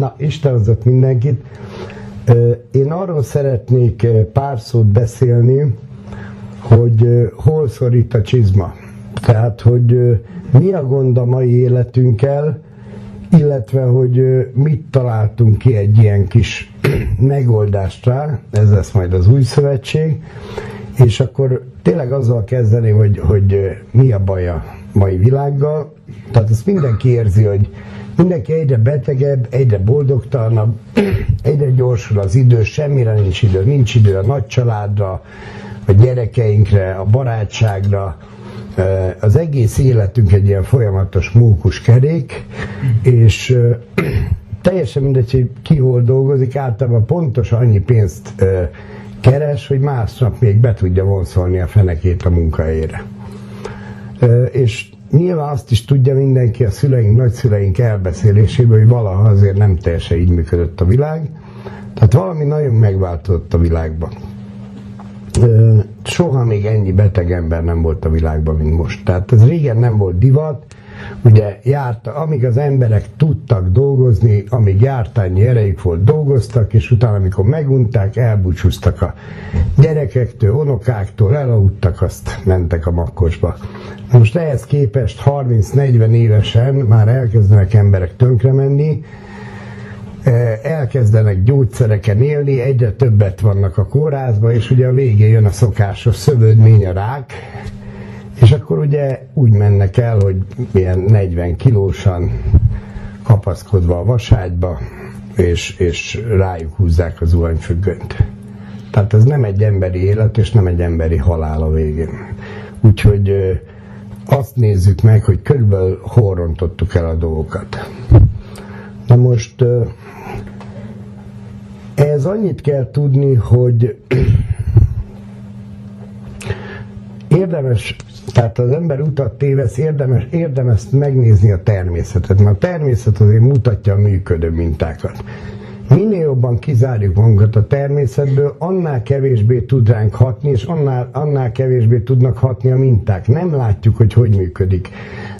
Na, Isten hozott mindenkit. Én arról szeretnék pár szót beszélni, hogy hol szorít a csizma. Tehát, hogy mi a gond a mai életünkkel, illetve, hogy mit találtunk ki egy ilyen kis megoldást rá, ez lesz majd az új szövetség, és akkor tényleg azzal kezdeni, hogy, hogy mi a baj a mai világgal. Tehát ezt mindenki érzi, hogy mindenki egyre betegebb, egyre boldogtalanabb, egyre gyorsul az idő, semmire nincs idő. Nincs idő a nagy családra, a gyerekeinkre, a barátságra, az egész életünk egy ilyen folyamatos mókus kerék, és teljesen mindegy, hogy ki hol dolgozik, általában pontosan annyi pénzt keres, hogy másnap még be tudja vonszolni a fenekét a munkahelyére. És nyilván azt is tudja mindenki a szüleink, nagyszüleink elbeszéléséből, hogy valaha azért nem teljesen így működött a világ. Tehát valami nagyon megváltozott a világban. Soha még ennyi beteg ember nem volt a világban, mint most. Tehát ez régen nem volt divat, ugye járt, amíg az emberek tudtak dolgozni, amíg jártányi erejük volt, dolgoztak, és utána, amikor megunták, elbúcsúztak a gyerekektől, unokáktól, elaludtak, azt mentek a makkosba. Most ehhez képest 30-40 évesen már elkezdenek emberek tönkre menni, elkezdenek gyógyszereken élni, egyre többet vannak a kórházba, és ugye a végén jön a szokásos szövődmény, a rák, és akkor ugye úgy mennek el, hogy ilyen 40 kilósan kapaszkodva a vaságyba, és, és rájuk húzzák az zuhanyfüggönyt. Tehát ez nem egy emberi élet, és nem egy emberi halál a végén. Úgyhogy azt nézzük meg, hogy körülbelül hol rontottuk el a dolgokat. Na most ez annyit kell tudni, hogy érdemes, tehát az ember utat tévesz, érdemes, érdemes megnézni a természetet, mert a természet azért mutatja a működő mintákat. Minél jobban kizárjuk magunkat a természetből, annál kevésbé tud ránk hatni, és annál, annál kevésbé tudnak hatni a minták. Nem látjuk, hogy hogy működik.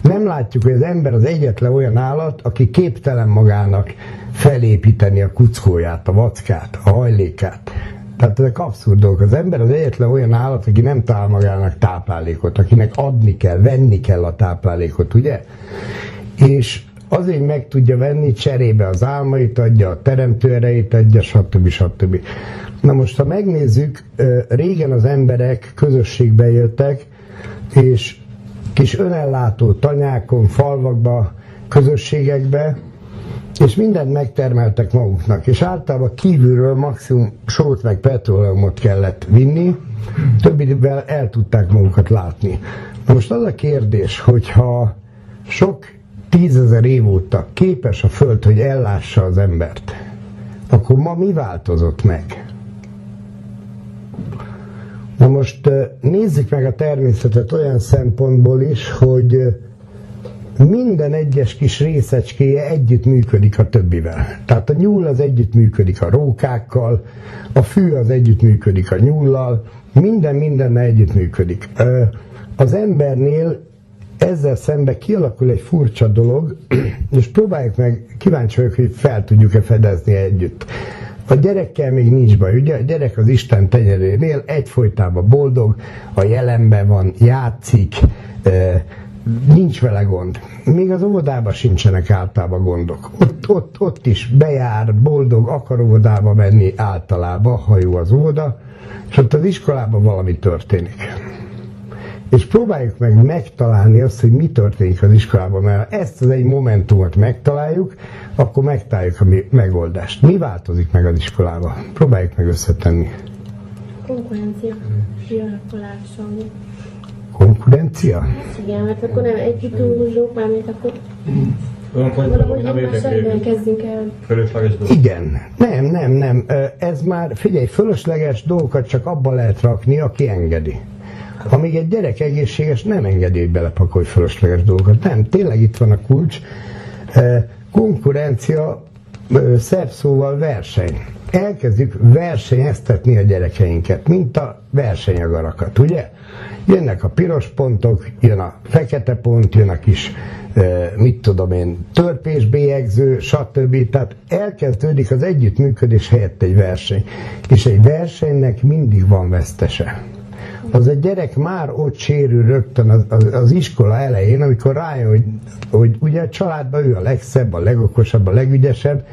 Nem látjuk, hogy az ember az egyetlen olyan állat, aki képtelen magának felépíteni a kuckóját, a vackát, a hajlékát. Tehát ezek abszurd dolgok. Az ember az egyetlen olyan állat, aki nem talál magának táplálékot, akinek adni kell, venni kell a táplálékot, ugye? És azért meg tudja venni, cserébe az álmait adja, a teremtő erejét adja, stb. stb. Na most, ha megnézzük, régen az emberek közösségbe éltek, és kis önellátó tanyákon, falvakba, közösségekbe, és mindent megtermeltek maguknak, és általában kívülről maximum sót meg petróleumot kellett vinni, többivel el tudták magukat látni. Most az a kérdés, hogyha sok tízezer év óta képes a Föld, hogy ellássa az embert, akkor ma mi változott meg? Na most nézzük meg a természetet olyan szempontból is, hogy minden egyes kis részecskéje együtt működik a többivel. Tehát a nyúl az együtt működik a rókákkal, a fű az együtt működik a nyúllal, minden mindennel együtt működik. Az embernél ezzel szemben kialakul egy furcsa dolog, és próbáljuk meg, kíváncsi vagyok, hogy fel tudjuk-e fedezni együtt. A gyerekkel még nincs baj, ugye? A gyerek az Isten tenyerénél egyfolytában boldog, a jelenben van, játszik, nincs vele gond. Még az óvodában sincsenek általában gondok. Ott, ott, ott is bejár, boldog, akar óvodába menni általában, ha jó az óvoda, és ott az iskolában valami történik. És próbáljuk meg megtalálni azt, hogy mi történik az iskolában, mert ezt az egy momentumot megtaláljuk, akkor megtaláljuk a megoldást. Mi változik meg az iskolában? Próbáljuk meg összetenni. Konkurencia kialakulása. Konkurencia? Igen, mert akkor nem együtt dolgozunk, mármint akkor valahogy nem egymás kezdünk el. Fölösleges dolog. Igen. Nem, nem, nem. Ez már, figyelj, fölösleges dolgokat csak abba lehet rakni, aki engedi. Amíg egy gyerek egészséges, nem engedi, hogy belepakolj fölösleges dolgokat. Nem, tényleg itt van a kulcs. Konkurencia, szebb szóval verseny. Elkezdjük versenyeztetni a gyerekeinket, mint a versenyagarakat, ugye? Jönnek a piros pontok, jön a fekete pont, jön a kis mit tudom én, törpésbélyegző, stb. Tehát elkezdődik az együttműködés helyett egy verseny. És egy versenynek mindig van vesztese az a gyerek már ott sérül rögtön az, az, az iskola elején, amikor rájön, hogy, hogy ugye a családban ő a legszebb, a legokosabb, a legügyesebb,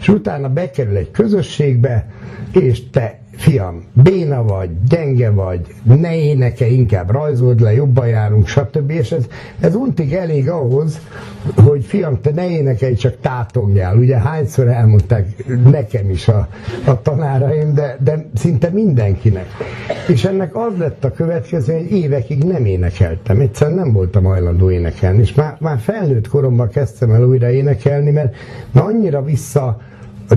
és utána bekerül egy közösségbe, és te fiam, béna vagy, gyenge vagy, ne éneke, inkább rajzold le, jobban járunk, stb. És ez, ez untig elég ahhoz, hogy fiam, te ne énekelj, csak tátogjál. Ugye hányszor elmondták nekem is a, a tanáraim, de, de szinte mindenkinek. És ennek az lett a következő, hogy évekig nem énekeltem. Egyszerűen nem voltam hajlandó énekelni. És már, már felnőtt koromban kezdtem el újra énekelni, mert na annyira vissza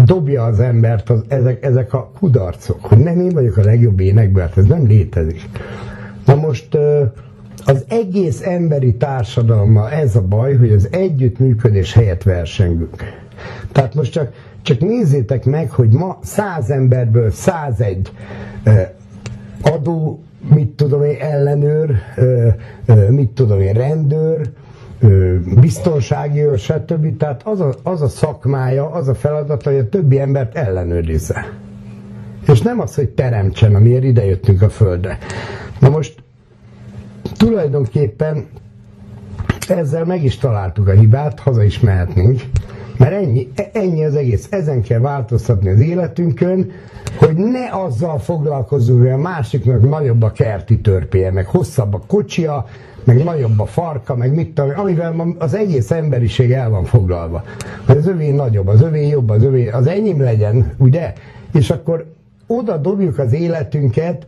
dobja az embert az, ezek, ezek a kudarcok, hogy nem én vagyok a legjobb énekben, hát ez nem létezik. Na most az egész emberi társadalma ez a baj, hogy az együttműködés helyett versengünk. Tehát most csak, csak nézzétek meg, hogy ma száz emberből 101 adó, mit tudom én, ellenőr, mit tudom én, rendőr, biztonsági őr, stb. Tehát az a, az a szakmája, az a feladata, hogy a többi embert ellenőrizze. És nem az, hogy teremtsen, amiért idejöttünk a Földre. Na most tulajdonképpen ezzel meg is találtuk a hibát, haza is mehetnénk, mert ennyi, ennyi az egész. Ezen kell változtatni az életünkön, hogy ne azzal foglalkozzunk, hogy a másiknak nagyobb a kerti törpéje, meg hosszabb a kocsia, meg nagyobb a farka, meg mit tudom, amivel az egész emberiség el van foglalva. Hogy az övé nagyobb, az övé jobb, az övé, az enyém legyen, ugye? És akkor oda dobjuk az életünket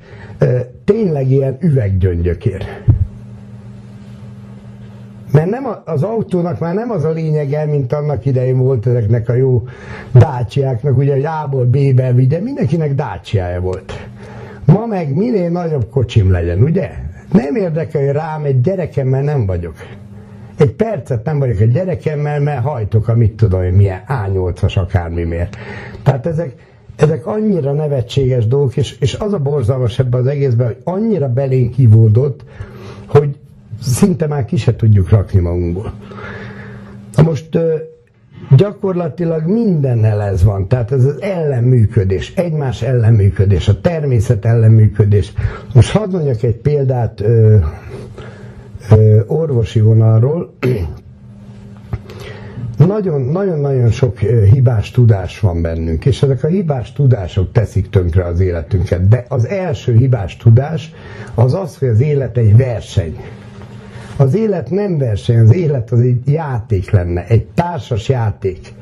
tényleg ilyen üveggyöngyökért. Mert nem a, az autónak már nem az a lényege, mint annak idején volt ezeknek a jó dácsiáknak, ugye, hogy A-ból B-be vigye, mindenkinek dácsiája volt. Ma meg minél nagyobb kocsim legyen, ugye? Nem érdekel, hogy rám egy gyerekemmel nem vagyok. Egy percet nem vagyok egy gyerekemmel, mert hajtok a mit tudom én milyen A8-as akármiért. Tehát ezek, ezek annyira nevetséges dolgok, és, és az a borzalmas ebben az egészben, hogy annyira belénk kivódott, hogy szinte már ki se tudjuk rakni magunkból. Na most gyakorlatilag mindennel ez van. Tehát ez az ellenműködés, egymás ellenműködés, a természet ellenműködés. Most hadd mondjak egy példát ö, ö, orvosi vonalról. Nagyon-nagyon sok hibás tudás van bennünk, és ezek a hibás tudások teszik tönkre az életünket. De az első hibás tudás az az, hogy az élet egy verseny. Az élet nem verseny, az élet az egy játék lenne, egy társas játék,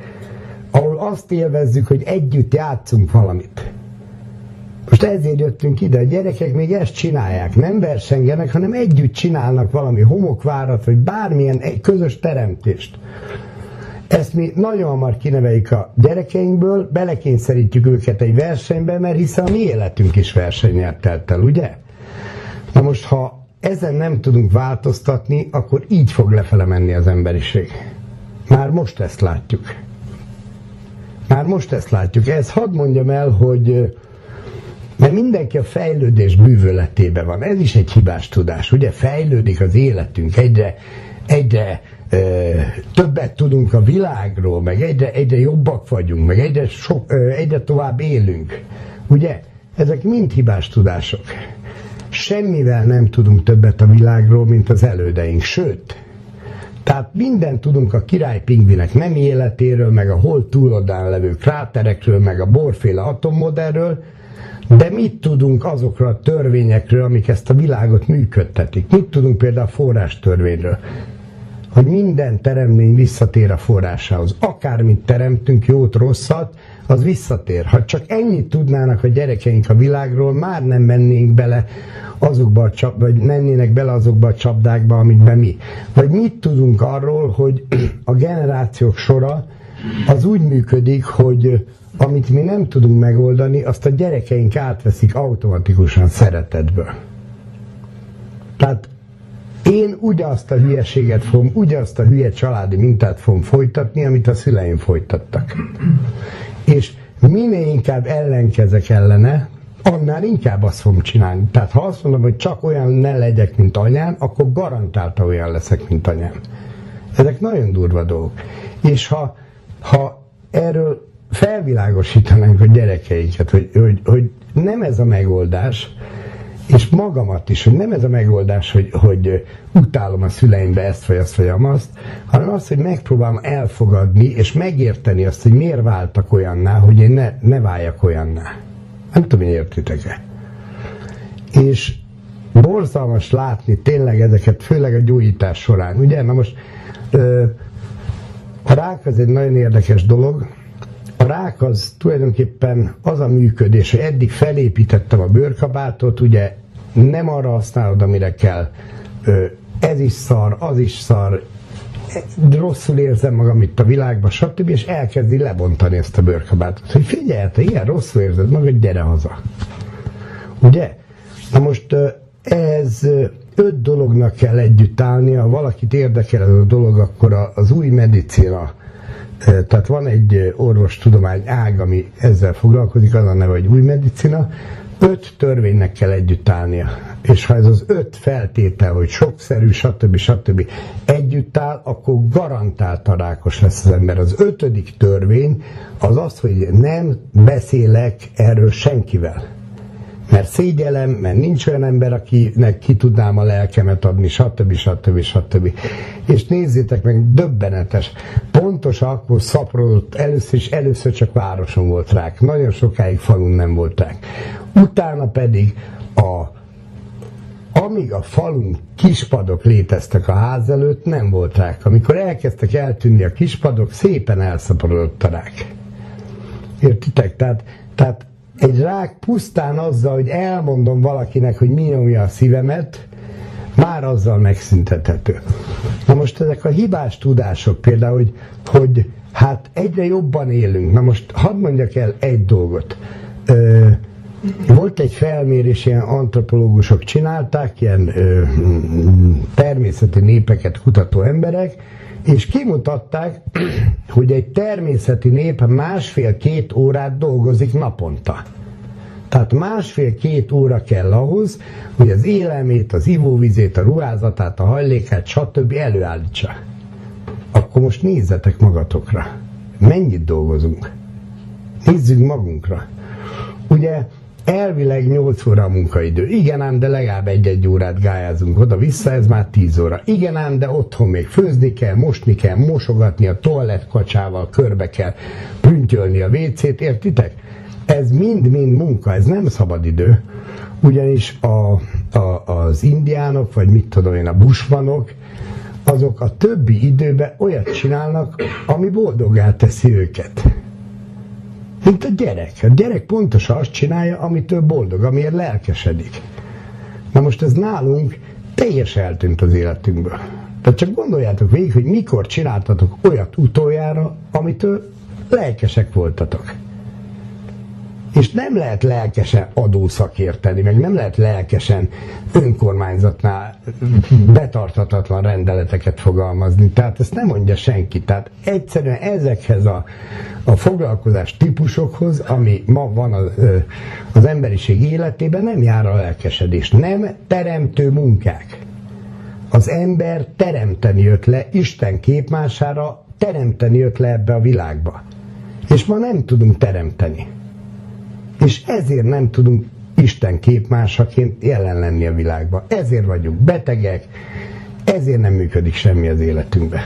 ahol azt élvezzük, hogy együtt játszunk valamit. Most ezért jöttünk ide, a gyerekek még ezt csinálják, nem versengenek, hanem együtt csinálnak valami homokvárat, vagy bármilyen egy közös teremtést. Ezt mi nagyon hamar kineveljük a gyerekeinkből, belekényszerítjük őket egy versenybe, mert hiszen a mi életünk is versenyel telt el, ugye? Na most, ha ezen nem tudunk változtatni, akkor így fog lefele menni az emberiség. Már most ezt látjuk. Már most ezt látjuk. Ez hadd mondjam el, hogy mert mindenki a fejlődés bűvöletébe van. Ez is egy hibás tudás. Ugye fejlődik az életünk, egyre, egyre e, többet tudunk a világról, meg egyre, egyre jobbak vagyunk, meg egyre, sok, e, egyre tovább élünk. Ugye? Ezek mind hibás tudások semmivel nem tudunk többet a világról, mint az elődeink. Sőt, tehát mindent tudunk a király pingvinek nem életéről, meg a hold túlodán levő kráterekről, meg a borféle atommodellről, de mit tudunk azokról a törvényekről, amik ezt a világot működtetik? Mit tudunk például a forrástörvényről? Hogy minden teremmény visszatér a forrásához. Akármit teremtünk, jót, rosszat, az visszatér. Ha csak ennyit tudnának a gyerekeink a világról, már nem mennénk bele azokba a csap, vagy mennének bele azokba a csapdákba, amikben mi. Vagy mit tudunk arról, hogy a generációk sora az úgy működik, hogy amit mi nem tudunk megoldani, azt a gyerekeink átveszik automatikusan szeretetből. Tehát én ugyazt a hülyeséget fogom, ugyazt a hülye családi mintát fogom folytatni, amit a szüleim folytattak. És minél inkább ellenkezek ellene, annál inkább azt fogom csinálni. Tehát ha azt mondom, hogy csak olyan ne legyek, mint anyám, akkor garantálta olyan leszek, mint anyám. Ezek nagyon durva dolgok. És ha, ha erről felvilágosítanánk a gyerekeinket, hogy, hogy, hogy nem ez a megoldás, és magamat is, hogy nem ez a megoldás, hogy, hogy utálom a szüleimbe ezt vagy azt vagy azt, hanem az, hogy megpróbálom elfogadni és megérteni azt, hogy miért váltak olyanná, hogy én ne, ne váljak olyanná. Nem tudom, hogy értitek-e. És borzalmas látni tényleg ezeket, főleg a gyógyítás során. Ugye, na most a rák az egy nagyon érdekes dolog. A az tulajdonképpen az a működés, hogy eddig felépítettem a bőrkabátot, ugye nem arra használod, amire kell. Ez is szar, az is szar, rosszul érzem magam itt a világban, stb. és elkezdi lebontani ezt a bőrkabátot. Hogy figyelj, te ilyen rosszul érzed magad, gyere haza. Ugye? Na most ez öt dolognak kell együtt állni, ha valakit érdekel ez a dolog, akkor az új medicina, tehát van egy orvostudomány ág, ami ezzel foglalkozik, az a neve, hogy új medicina, öt törvénynek kell együtt állnia. És ha ez az öt feltétel, hogy sokszerű, stb. stb. együtt áll, akkor garantáltan rákos lesz az ember. Az ötödik törvény az az, hogy nem beszélek erről senkivel mert szégyelem, mert nincs olyan ember, akinek ki tudnám a lelkemet adni, stb. stb. stb. És nézzétek meg, döbbenetes. Pontos akkor szaporodott először, és először csak városon volt rák. Nagyon sokáig falun nem volt. Utána pedig a amíg a falun kispadok léteztek a ház előtt, nem volt rák. Amikor elkezdtek eltűnni a kispadok, szépen elszaporodott a rák. Értitek? Tehát, tehát egy rák pusztán azzal, hogy elmondom valakinek, hogy mi nyomja a szívemet, már azzal megszüntethető. Na most ezek a hibás tudások például, hogy, hogy hát egyre jobban élünk. Na most hadd mondjak el egy dolgot. Ö, volt egy felmérés, ilyen antropológusok csinálták, ilyen ö, természeti népeket kutató emberek, és kimutatták, hogy egy természeti nép másfél-két órát dolgozik naponta. Tehát másfél-két óra kell ahhoz, hogy az élelmét, az ivóvizét, a ruházatát, a hajlékát, stb. előállítsa. Akkor most nézzetek magatokra. Mennyit dolgozunk? Nézzük magunkra. Ugye Elvileg 8 óra a munkaidő. Igen ám, de legalább egy-egy órát gályázunk oda-vissza, ez már 10 óra. Igen ám, de otthon még főzni kell, mosni kell, mosogatni a toalettkacsával, körbe kell prüntölni a WC-t, értitek? Ez mind-mind munka, ez nem szabad idő. Ugyanis a, a, az indiánok, vagy mit tudom én, a busmanok, azok a többi időben olyat csinálnak, ami boldogá teszi őket. Mint a gyerek. A gyerek pontosan azt csinálja, amitől boldog, amiért lelkesedik. Na most ez nálunk teljesen eltűnt az életünkből. Tehát csak gondoljátok végig, hogy mikor csináltatok olyat utoljára, amitől lelkesek voltatok. És nem lehet lelkesen adószakérteni, meg nem lehet lelkesen önkormányzatnál betartatatlan rendeleteket fogalmazni. Tehát ezt nem mondja senki. Tehát egyszerűen ezekhez a, a foglalkozás típusokhoz, ami ma van az, az emberiség életében, nem jár a lelkesedés. Nem teremtő munkák. Az ember teremteni jött le Isten képmására, teremteni jött le ebbe a világba. És ma nem tudunk teremteni. És ezért nem tudunk Isten képmásaként jelen lenni a világban. Ezért vagyunk betegek, ezért nem működik semmi az életünkben.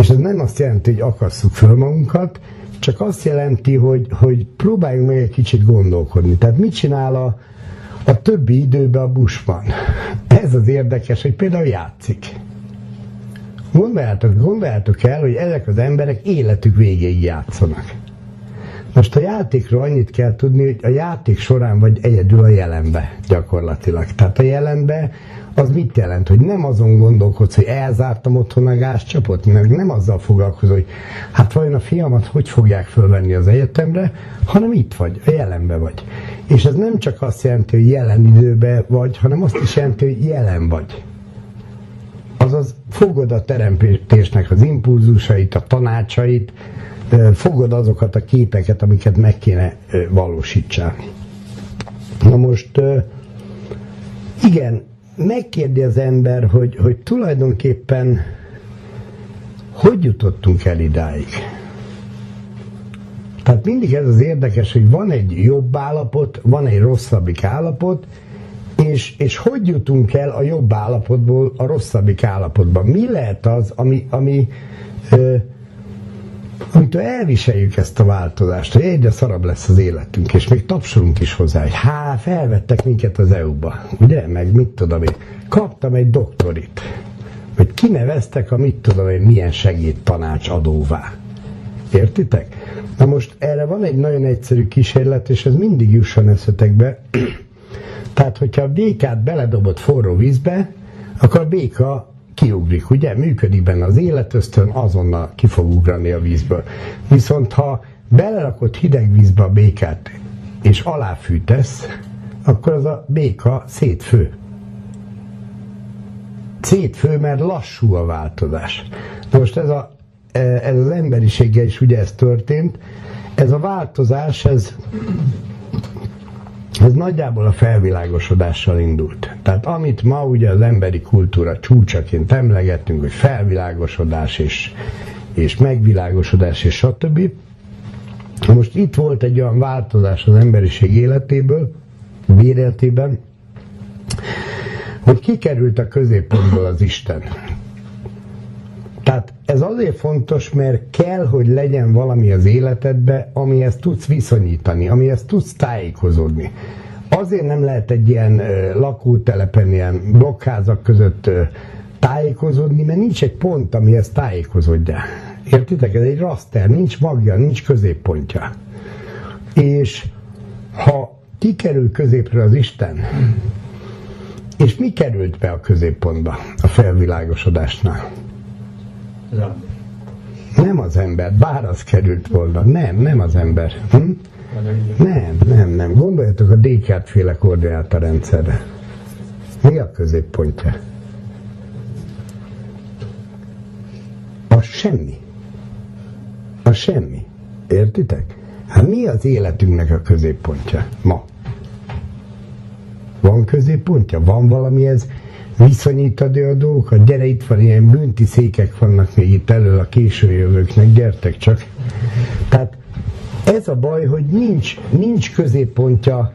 És ez nem azt jelenti, hogy akasszuk föl magunkat, csak azt jelenti, hogy, hogy próbáljunk meg egy kicsit gondolkodni. Tehát mit csinál a, a többi időben a busban? Ez az érdekes, hogy például játszik. Gondoljátok, gondoljátok el, hogy ezek az emberek életük végéig játszanak. Most a játékról annyit kell tudni, hogy a játék során vagy egyedül a jelenbe gyakorlatilag. Tehát a jelenbe az mit jelent? Hogy nem azon gondolkodsz, hogy elzártam otthon a gázcsapot, meg nem azzal foglalkozol, hogy hát vajon a fiamat hogy fogják fölvenni az egyetemre, hanem itt vagy, a jelenbe vagy. És ez nem csak azt jelenti, hogy jelen időben vagy, hanem azt is jelenti, hogy jelen vagy. Azaz fogod a teremtésnek az impulzusait, a tanácsait, fogod azokat a képeket, amiket meg kéne valósítsák. Na most igen, megkérdi az ember, hogy, hogy tulajdonképpen hogy jutottunk el idáig? Tehát mindig ez az érdekes, hogy van egy jobb állapot, van egy rosszabbik állapot, és, és hogy jutunk el a jobb állapotból a rosszabbik állapotba? Mi lehet az, ami, ami ö, amitől elviseljük ezt a változást, hogy egyre szarabb lesz az életünk, és még tapsolunk is hozzá, hogy há, felvettek minket az EU-ba, ugye, meg mit tudom én, kaptam egy doktorit, hogy kineveztek a mit tudom én, milyen adóvá. Értitek? Na most erre van egy nagyon egyszerű kísérlet, és ez mindig jusson eszetekbe. Tehát, hogyha a békát beledobott forró vízbe, akkor a béka kiugrik, ugye? Működik benne az életöztön, azonnal ki fog ugrani a vízből. Viszont ha belerakott hideg vízbe a békát, és aláfűtesz, akkor az a béka szétfő. Szétfő, mert lassú a változás. Na most ez, a, ez az emberiséggel is ugye ez történt. Ez a változás, ez ez nagyjából a felvilágosodással indult. Tehát amit ma ugye az emberi kultúra csúcsaként emlegettünk, hogy felvilágosodás és, és megvilágosodás és stb. Most itt volt egy olyan változás az emberiség életéből, béretében, hogy kikerült a középpontból az Isten. Tehát ez azért fontos, mert kell, hogy legyen valami az életedbe, amihez tudsz viszonyítani, amihez tudsz tájékozódni. Azért nem lehet egy ilyen lakótelepen, ilyen blokkházak között tájékozódni, mert nincs egy pont, amihez tájékozódjál. Értitek? Ez egy raster, nincs magja, nincs középpontja. És ha kikerül középre az Isten, és mi került be a középpontba a felvilágosodásnál? Az ember. Nem az ember, bár az került volna. Nem, nem az ember. Hm? Nem, nem, nem. Gondoljatok a Descartes féle koordináta rendszerre. Mi a középpontja? A semmi. A semmi. Értitek? Hát mi az életünknek a középpontja ma? Van középpontja? Van valami ez? Viszonyítani a dolgokat. Gyere, itt van ilyen bünti székek vannak még itt elő a késő jövőknek, gyertek csak. Tehát ez a baj, hogy nincs, nincs középpontja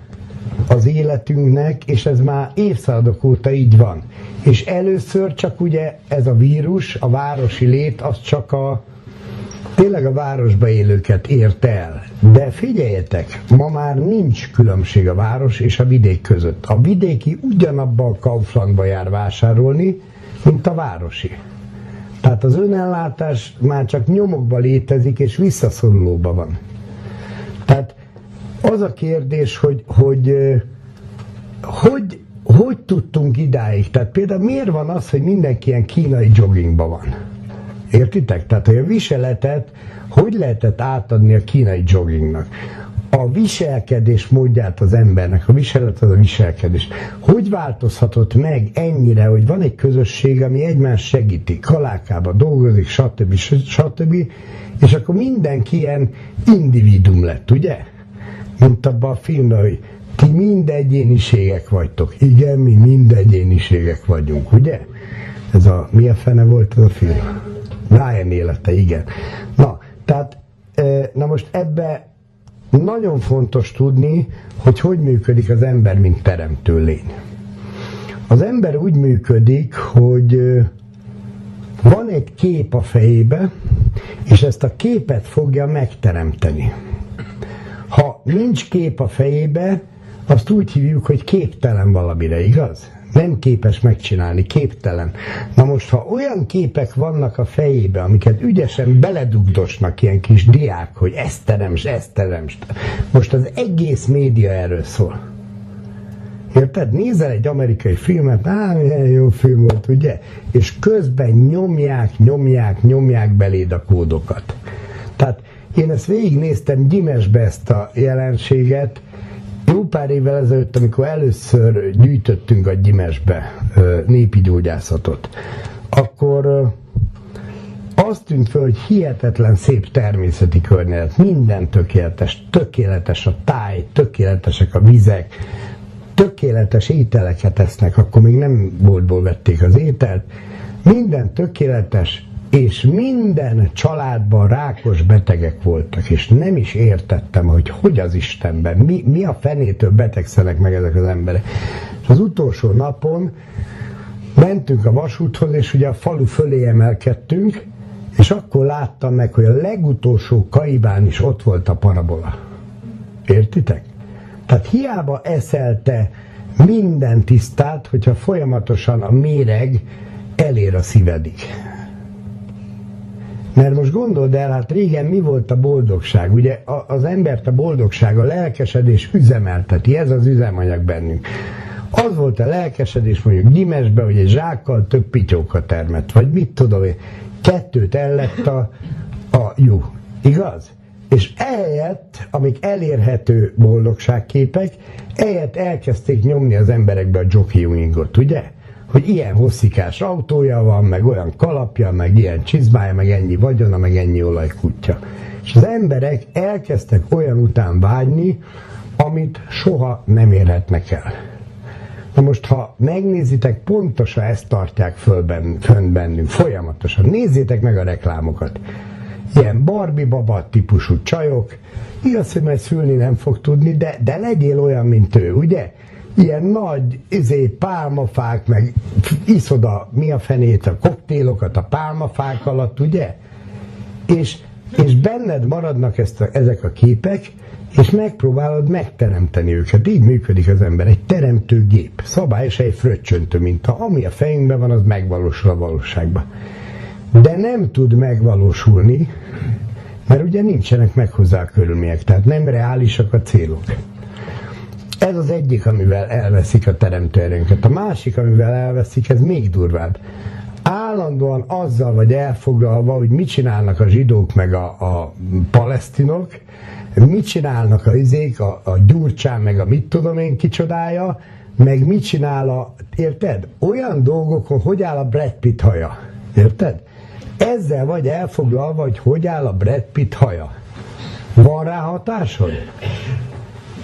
az életünknek, és ez már évszázadok óta így van. És először csak ugye ez a vírus, a városi lét, az csak a, tényleg a városba élőket ért el. De figyeljetek, ma már nincs különbség a város és a vidék között. A vidéki ugyanabban a Kauflandba jár vásárolni, mint a városi. Tehát az önellátás már csak nyomokban létezik, és visszaszorulóban van. Tehát az a kérdés, hogy hogy, hogy, hogy tudtunk idáig? Tehát például miért van az, hogy mindenki ilyen kínai joggingban van? Értitek? Tehát, hogy a viseletet hogy lehetett átadni a kínai joggingnak? A viselkedés módját az embernek, a viselet az a viselkedés. Hogy változhatott meg ennyire, hogy van egy közösség, ami egymást segíti, kalákába dolgozik, stb. stb. És akkor mindenki ilyen individum lett, ugye? Mint abban a filmben, hogy ti mind egyéniségek vagytok. Igen, mi mind egyéniségek vagyunk, ugye? Ez a, mi a fene volt ez a film? Ryan élete, igen. Na, tehát, na most ebbe nagyon fontos tudni, hogy hogy működik az ember, mint teremtő lény. Az ember úgy működik, hogy van egy kép a fejébe, és ezt a képet fogja megteremteni. Ha nincs kép a fejébe, azt úgy hívjuk, hogy képtelen valamire, igaz? Nem képes megcsinálni, képtelen. Na most, ha olyan képek vannak a fejébe, amiket ügyesen beledugdosnak ilyen kis diák, hogy ezt teremts, ezt teremts. Most az egész média erről szól. Érted? Nézel egy amerikai filmet, á, milyen jó film volt, ugye? És közben nyomják, nyomják, nyomják beléd a kódokat. Tehát én ezt végignéztem Gyimesbe ezt a jelenséget, jó pár évvel ezelőtt, amikor először gyűjtöttünk a Gyimesbe népi gyógyászatot, akkor azt tűnt föl, hogy hihetetlen szép természeti környezet, minden tökéletes, tökéletes a táj, tökéletesek a vizek, tökéletes ételeket esznek, akkor még nem boltból vették az ételt, minden tökéletes, és minden családban rákos betegek voltak, és nem is értettem, hogy hogy az Istenben, mi, mi a fenétől betegszenek meg ezek az emberek. És az utolsó napon mentünk a vasúthoz, és ugye a falu fölé emelkedtünk, és akkor láttam meg, hogy a legutolsó kaibán is ott volt a parabola. Értitek? Tehát hiába eszelte minden tisztát, hogyha folyamatosan a méreg elér a szívedig. Mert most gondold el, hát régen mi volt a boldogság? Ugye az embert a boldogság, a lelkesedés üzemelteti, ez az üzemanyag bennünk. Az volt a lelkesedés mondjuk Gyimesben, hogy egy zsákkal több pityókat termett, vagy mit tudom én, kettőt ellett a, a jó. Igaz? És ehelyett, amik elérhető boldogságképek, ehelyett elkezdték nyomni az emberekbe a jockey ugye? Hogy ilyen hosszikás autója van, meg olyan kalapja, meg ilyen csizmája, meg ennyi vagyona, meg ennyi olajkutya. És az emberek elkezdtek olyan után vágyni, amit soha nem érhetnek el. Na most, ha megnézitek, pontosan ezt tartják föl benn, fönn bennünk, folyamatosan. Nézzétek meg a reklámokat. Ilyen Barbie baba típusú csajok, igaz, hogy majd szülni nem fog tudni, de, de legyél olyan, mint ő, ugye? Ilyen nagy izé, pálmafák, meg iszod a, mi a fenét, a koktélokat a pálmafák alatt, ugye? És, és benned maradnak ezt a, ezek a képek, és megpróbálod megteremteni őket. Így működik az ember, egy teremtő gép, szabályos egy fröccsöntő minta. Ami a fejünkben van, az megvalósul a valóságban. De nem tud megvalósulni, mert ugye nincsenek meg hozzá a körülmények, tehát nem reálisak a célok. Ez az egyik, amivel elveszik a teremtőerőnket. A másik, amivel elveszik, ez még durvább. Állandóan azzal vagy elfoglalva, hogy mit csinálnak a zsidók meg a, a palesztinok, mit csinálnak a izék, a, a gyurcsán, meg a mit tudom én kicsodája, meg mit csinál a, érted? Olyan dolgokon, hogy áll a Brad Pitt haja, érted? Ezzel vagy elfoglalva, hogy hogy áll a Brad Pitt haja. Van rá hatásod?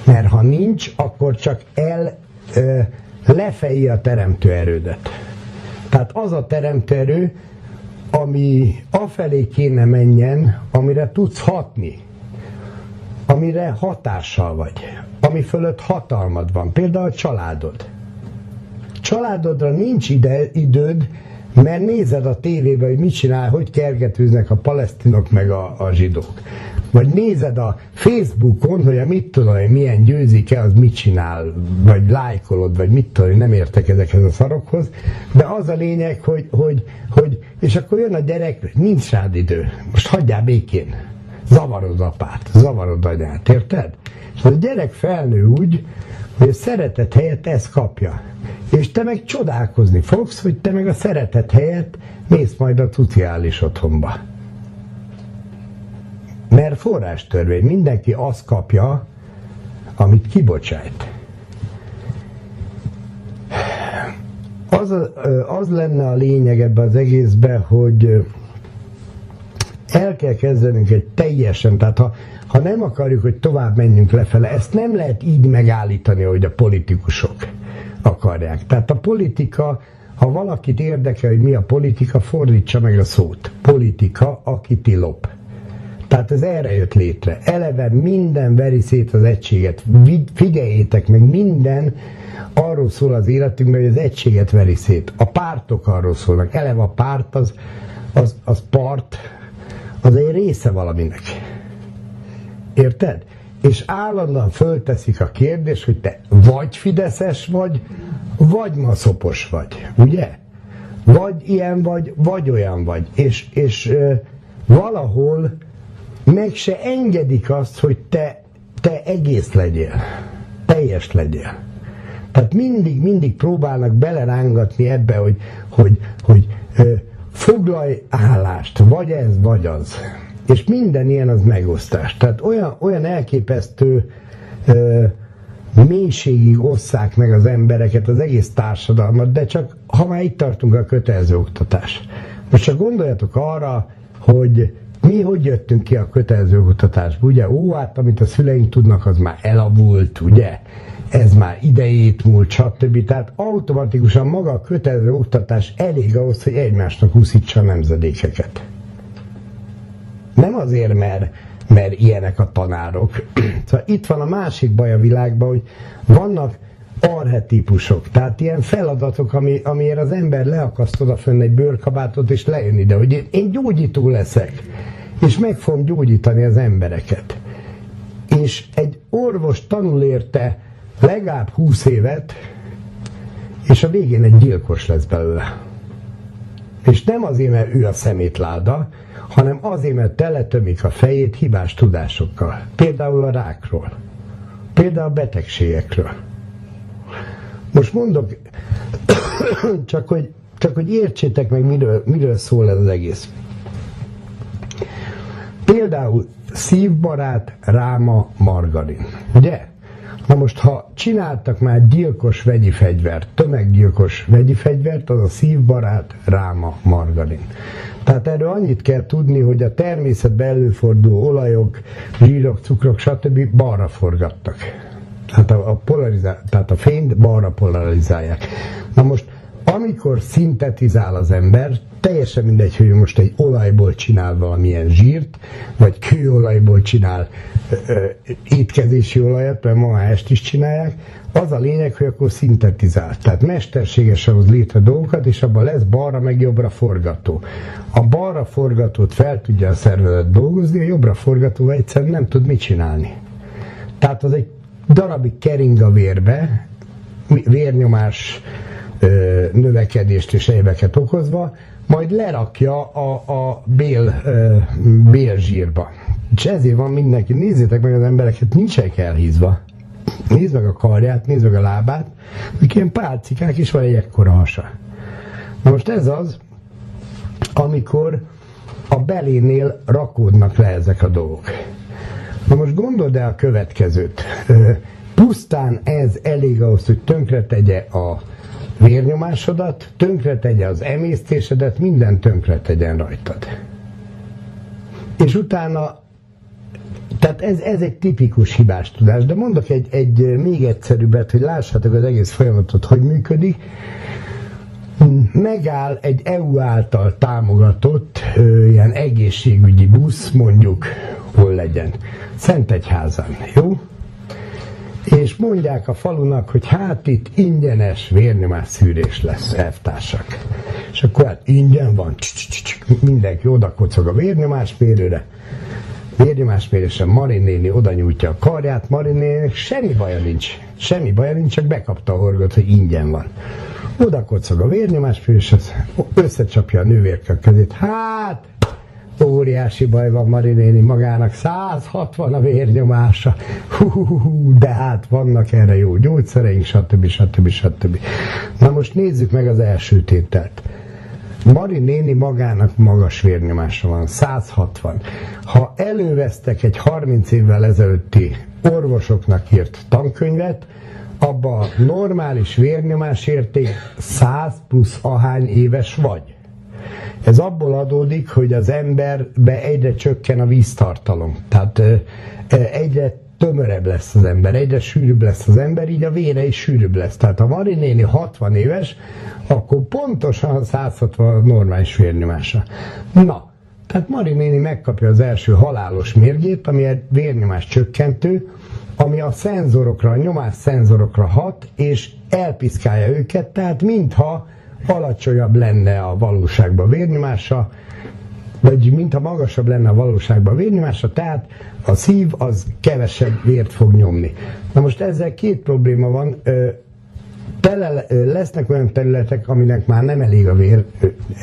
Mert ha nincs, akkor csak el ö, lefejli a teremtőerődet. Tehát az a teremtőerő, ami afelé kéne menjen, amire tudsz hatni, amire hatással vagy, ami fölött hatalmad van, például a családod. Családodra nincs ide, időd, mert nézed a tévébe, hogy mit csinál, hogy kergetőznek a palesztinok meg a, a zsidók vagy nézed a Facebookon, hogy a mit tudom hogy milyen győzik-e, az mit csinál, vagy lájkolod, vagy mit tudom nem értek ezekhez a szarokhoz, de az a lényeg, hogy, hogy, hogy és akkor jön a gyerek, nincs rád idő, most hagyjál békén, zavarod apát, zavarod anyát, érted? És a gyerek felnő úgy, hogy a szeretet helyett ezt kapja. És te meg csodálkozni fogsz, hogy te meg a szeretet helyett mész majd a szociális otthonba. Mert forrástörvény, mindenki azt kapja, amit kibocsájt. Az, az lenne a lényeg ebben az egészben, hogy el kell kezdenünk egy teljesen, tehát ha, ha nem akarjuk, hogy tovább menjünk lefele, ezt nem lehet így megállítani, hogy a politikusok akarják. Tehát a politika, ha valakit érdekel, hogy mi a politika, fordítsa meg a szót. Politika, aki tilop. Tehát ez erre jött létre. Eleve minden veri szét az egységet. Figyeljétek meg, minden arról szól az életünkben, hogy az egységet veri szét. A pártok arról szólnak. Eleve a párt az, az, az part, az egy része valaminek. Érted? És állandóan fölteszik a kérdés, hogy te vagy fideszes vagy, vagy maszopos vagy, ugye? Vagy ilyen vagy, vagy olyan vagy. És, és ö, valahol meg se engedik azt, hogy te, te egész legyél, teljes legyél. Tehát mindig, mindig próbálnak belerángatni ebbe, hogy, hogy, hogy ö, foglalj állást, vagy ez, vagy az. És minden ilyen az megosztás. Tehát olyan, olyan elképesztő ö, mélységig osszák meg az embereket, az egész társadalmat, de csak ha már itt tartunk a kötelező oktatás. Most csak gondoljatok arra, hogy mi hogy jöttünk ki a kötelező oktatásba? Ugye, ó, hát amit a szüleink tudnak, az már elavult, ugye? ez már idejét múlt, stb. Tehát automatikusan maga a kötelező oktatás elég ahhoz, hogy egymásnak úszítsa a nemzedékeket. Nem azért, mert, mert ilyenek a tanárok. Szóval itt van a másik baj a világban, hogy vannak arhetípusok, tehát ilyen feladatok, ami, amiért az ember leakasztod a fönn egy bőrkabátot, és lejön ide, hogy én, én gyógyító leszek, és meg fogom gyógyítani az embereket. És egy orvos tanul érte legalább 20 évet, és a végén egy gyilkos lesz belőle. És nem azért, mert ő a szemétláda, hanem azért, mert teletömik a fejét hibás tudásokkal. Például a rákról, például a betegségekről. Most mondok, csak hogy, csak hogy értsétek meg, miről, miről szól ez az egész. Például szívbarát, ráma, margarin. Ugye? Na most, ha csináltak már gyilkos vegyi fegyvert, tömeggyilkos vegyi fegyvert, az a szívbarát, ráma, margarin. Tehát erről annyit kell tudni, hogy a természetben előforduló olajok, zsírok, cukrok, stb. balra forgattak. Tehát a, a, polarizá- tehát a fényt balra polarizálják. Na most, amikor szintetizál az ember, teljesen mindegy, hogy most egy olajból csinál valamilyen zsírt, vagy kőolajból csinál ö, étkezési olajat, mert ma ezt is csinálják, az a lényeg, hogy akkor szintetizál. Tehát mesterségesen hoz létre dolgokat, és abban lesz balra meg jobbra forgató. A balra forgatót fel tudja a szervezet dolgozni, a jobbra forgató egyszerűen nem tud mit csinálni. Tehát az egy darabig kering a vérbe, vérnyomás növekedést és éveket okozva, majd lerakja a, a bél, bélzsírba. És ezért van mindenki, nézzétek meg az embereket, nincsenek elhízva. Nézd meg a karját, nézd meg a lábát, hogy ilyen pálcikák, és van egy ekkora hasa. Most ez az, amikor a belénél rakódnak le ezek a dolgok. Na most gondold el a következőt. Pusztán ez elég ahhoz, hogy tönkretegye a vérnyomásodat, tönkretegye az emésztésedet, minden tönkretegyen rajtad. És utána, tehát ez, ez egy tipikus hibás tudás, de mondok egy, egy még egyszerűbbet, hogy lássátok az egész folyamatot, hogy működik. Megáll egy EU által támogatott ö, ilyen egészségügyi busz, mondjuk, hol legyen. Szentegyházan, jó? És mondják a falunak, hogy hát itt ingyenes vérnyomás szűrés lesz, elvtársak. És akkor hát ingyen van, mindenki oda kocog a vérnyomásmérőre, vérnyomásmérésre Marin néni oda nyújtja a karját, Marin néni semmi baja nincs, semmi baja nincs, csak bekapta a horgot, hogy ingyen van. Oda kocog a vérnyomásmérésre, összecsapja a nővérke kezét, hát óriási baj van Marinéni magának, 160 a vérnyomása, hú, de hát vannak erre jó gyógyszereink, stb. stb. stb. Na most nézzük meg az első tételt. Mari néni magának magas vérnyomása van, 160. Ha elővesztek egy 30 évvel ezelőtti orvosoknak írt tankönyvet, abba a normális vérnyomás érték 100 plusz ahány éves vagy. Ez abból adódik, hogy az emberbe egyre csökken a víztartalom. Tehát egyre tömörebb lesz az ember, egyre sűrűbb lesz az ember, így a vére is sűrűbb lesz. Tehát ha Mari néni 60 éves, akkor pontosan 160 a normális vérnyomása. Na, tehát Mari néni megkapja az első halálos mérgét, ami egy vérnyomás csökkentő, ami a szenzorokra, a nyomás szenzorokra hat, és elpiszkálja őket, tehát mintha alacsonyabb lenne a valóságban vérnyomása, vagy mintha magasabb lenne a valóságban a vérnyomása, tehát a szív az kevesebb vért fog nyomni. Na most ezzel két probléma van. Tele, lesznek olyan területek, aminek már nem elég a vér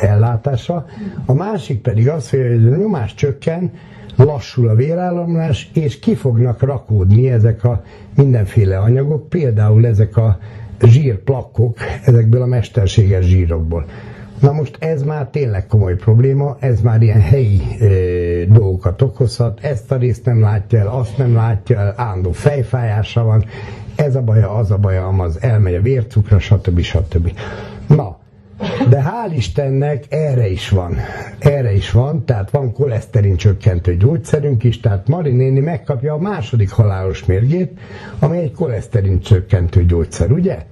ellátása. A másik pedig az, hogy a nyomás csökken, lassul a vérállamlás, és ki fognak rakódni ezek a mindenféle anyagok, például ezek a zsírplakkok ezekből a mesterséges zsírokból. Na most ez már tényleg komoly probléma, ez már ilyen helyi e, dolgokat okozhat, ezt a részt nem látja el, azt nem látja el, állandó fejfájása van, ez a baja, az a baja, az elmegy a vércukra, stb. stb. Na, De hál' Istennek erre is van. Erre is van, tehát van koleszterin csökkentő gyógyszerünk is, tehát Mari néni megkapja a második halálos mérgét, ami egy koleszterin csökkentő gyógyszer, ugye?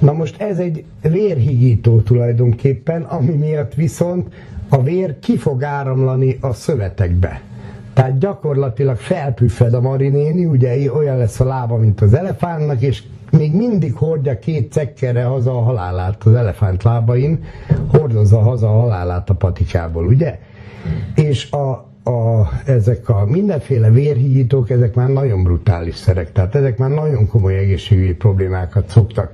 Na most ez egy vérhigító tulajdonképpen, ami miatt viszont a vér ki fog áramlani a szövetekbe. Tehát gyakorlatilag felpüffed a marinéni, ugye olyan lesz a lába, mint az elefántnak, és még mindig hordja két cekkerre haza a halálát az elefánt lábain, hordozza haza a halálát a patikából, ugye? És a, a, ezek a mindenféle vérhígítók, ezek már nagyon brutális szerek, tehát ezek már nagyon komoly egészségügyi problémákat szoktak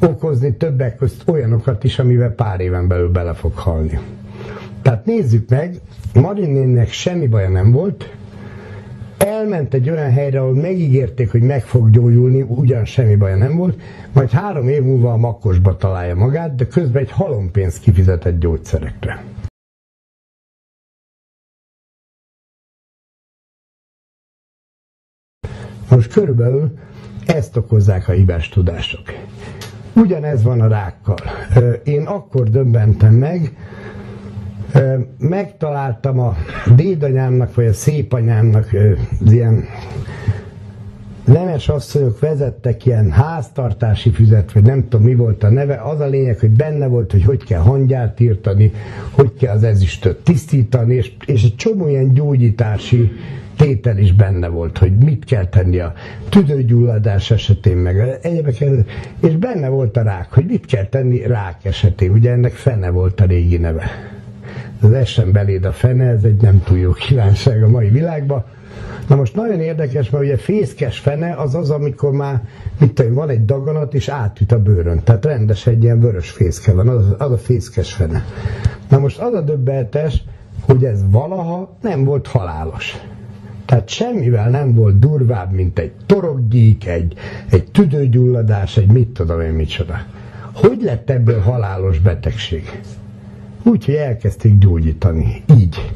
okozni, többek közt olyanokat is, amivel pár éven belül bele fog halni. Tehát nézzük meg, Marinénnek semmi baja nem volt, elment egy olyan helyre, ahol megígérték, hogy meg fog gyógyulni, ugyan semmi baja nem volt, majd három év múlva a makkosba találja magát, de közben egy halompénzt kifizetett gyógyszerekre. Most körülbelül ezt okozzák a hibás tudások. Ugyanez van a rákkal. Én akkor döbbentem meg, megtaláltam a dédanyámnak, vagy a szépanyámnak ilyen nemes asszonyok vezettek ilyen háztartási füzet, vagy nem tudom mi volt a neve, az a lényeg, hogy benne volt, hogy hogy kell hangyát írtani, hogy kell az ezüstöt tisztítani, és, és egy csomó ilyen gyógyítási tétel is benne volt, hogy mit kell tenni a tüdőgyulladás esetén, meg egyebek, és benne volt a rák, hogy mit kell tenni rák esetén, ugye ennek fene volt a régi neve az essen beléd a fene, ez egy nem túl jó kívánság a mai világban. Na most nagyon érdekes, mert ugye fészkes fene az az, amikor már, mit tudom, van egy daganat, és átüt a bőrön. Tehát rendes egy ilyen vörös fészke van, az, az a fészkes fene. Na most az a döbbenetes, hogy ez valaha nem volt halálos. Tehát semmivel nem volt durvább, mint egy torokgyík, egy, egy tüdőgyulladás, egy mit tudom én micsoda. Hogy lett ebből halálos betegség? Úgy, hogy elkezdték gyógyítani. Így.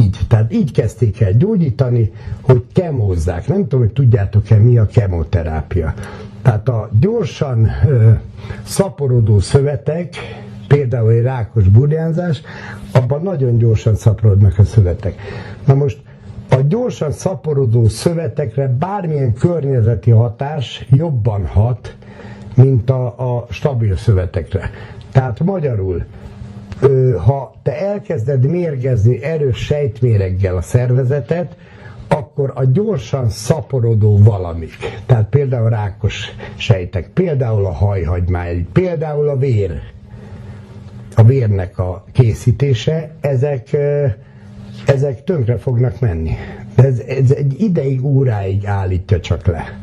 Így. Tehát így kezdték el gyógyítani, hogy kemózzák. Nem tudom, hogy tudjátok-e, mi a kemoterápia. Tehát a gyorsan ö, szaporodó szövetek, például egy rákos burjánzás, abban nagyon gyorsan szaporodnak a szövetek. Na most a gyorsan szaporodó szövetekre bármilyen környezeti hatás jobban hat, mint a, a stabil szövetekre. Tehát magyarul ha te elkezded mérgezni erős sejtméreggel a szervezetet, akkor a gyorsan szaporodó valamik, tehát például rákos sejtek, például a hajhagymány, például a vér, a vérnek a készítése, ezek, ezek tönkre fognak menni. Ez, ez egy ideig, óráig állítja csak le.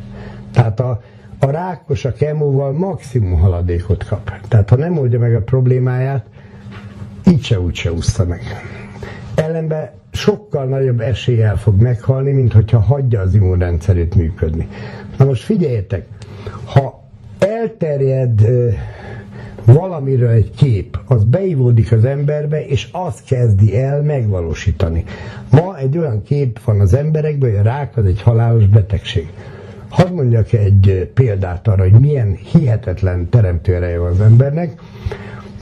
Tehát a, a rákos a kemóval maximum haladékot kap. Tehát ha nem oldja meg a problémáját, így se úgy se úszta meg. Ellenben sokkal nagyobb eséllyel fog meghalni, mint hogyha hagyja az immunrendszerét működni. Na most figyeljetek, ha elterjed valamiről egy kép, az beivódik az emberbe, és azt kezdi el megvalósítani. Ma egy olyan kép van az emberekben, hogy a rák az egy halálos betegség. Hadd mondjak egy példát arra, hogy milyen hihetetlen teremtő ereje van az embernek.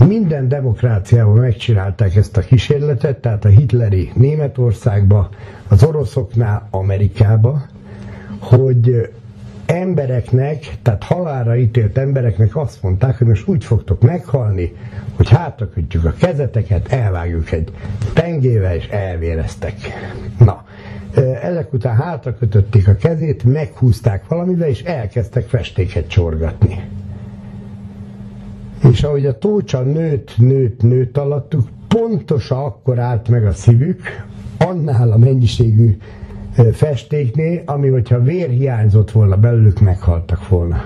Minden demokráciában megcsinálták ezt a kísérletet, tehát a hitleri Németországba, az oroszoknál Amerikába, hogy embereknek, tehát halálra ítélt embereknek azt mondták, hogy most úgy fogtok meghalni, hogy hátrakötjük a kezeteket, elvágjuk egy pengével, és elvéreztek. Na, ezek után hátrakötötték a kezét, meghúzták valamivel, és elkezdtek festéket csorgatni. És ahogy a tócsa nőtt, nőtt, nőtt alattuk, pontosan akkor állt meg a szívük, annál a mennyiségű festéknél, ami hogyha vér hiányzott volna belőlük, meghaltak volna.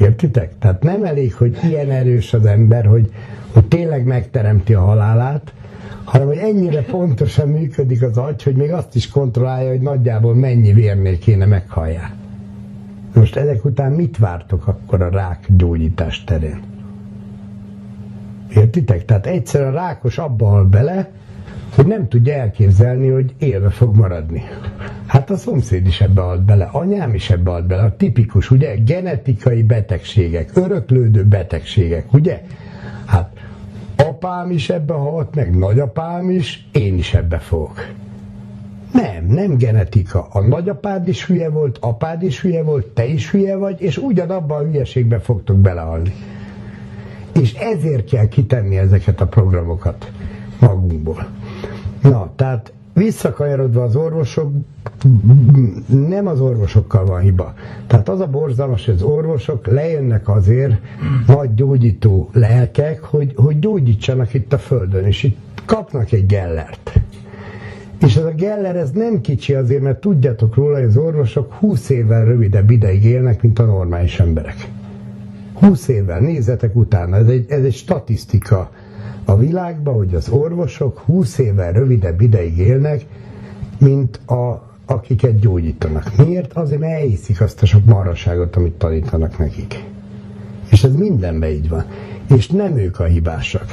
Értitek? Tehát nem elég, hogy ilyen erős az ember, hogy, hogy tényleg megteremti a halálát, hanem hogy ennyire pontosan működik az agy, hogy még azt is kontrollálja, hogy nagyjából mennyi vérnél kéne meghallják. Most ezek után mit vártok akkor a rák gyógyítás terén? Értitek? Tehát egyszer a rákos abba hal bele, hogy nem tudja elképzelni, hogy élve fog maradni. Hát a szomszéd is ebbe halt bele, anyám is ebbe halt bele, a tipikus, ugye, genetikai betegségek, öröklődő betegségek, ugye? Hát apám is ebbe halt, meg nagyapám is, én is ebbe fogok. Nem, nem genetika. A nagyapád is hülye volt, apád is hülye volt, te is hülye vagy, és ugyanabban a hülyeségbe fogtok belehalni. És ezért kell kitenni ezeket a programokat magunkból. Na, tehát visszakanyarodva az orvosok, nem az orvosokkal van hiba. Tehát az a borzalmas, hogy az orvosok lejönnek azért nagy gyógyító lelkek, hogy, hogy gyógyítsanak itt a Földön, és itt kapnak egy gellert. És ez a Geller, ez nem kicsi azért, mert tudjátok róla, hogy az orvosok 20 évvel rövidebb ideig élnek, mint a normális emberek. 20 évvel, nézzetek utána, ez egy, ez egy statisztika a világban, hogy az orvosok 20 évvel rövidebb ideig élnek, mint a, akiket gyógyítanak. Miért? Azért, mert elhiszik azt a sok maraságot, amit tanítanak nekik. És ez mindenben így van. És nem ők a hibásak.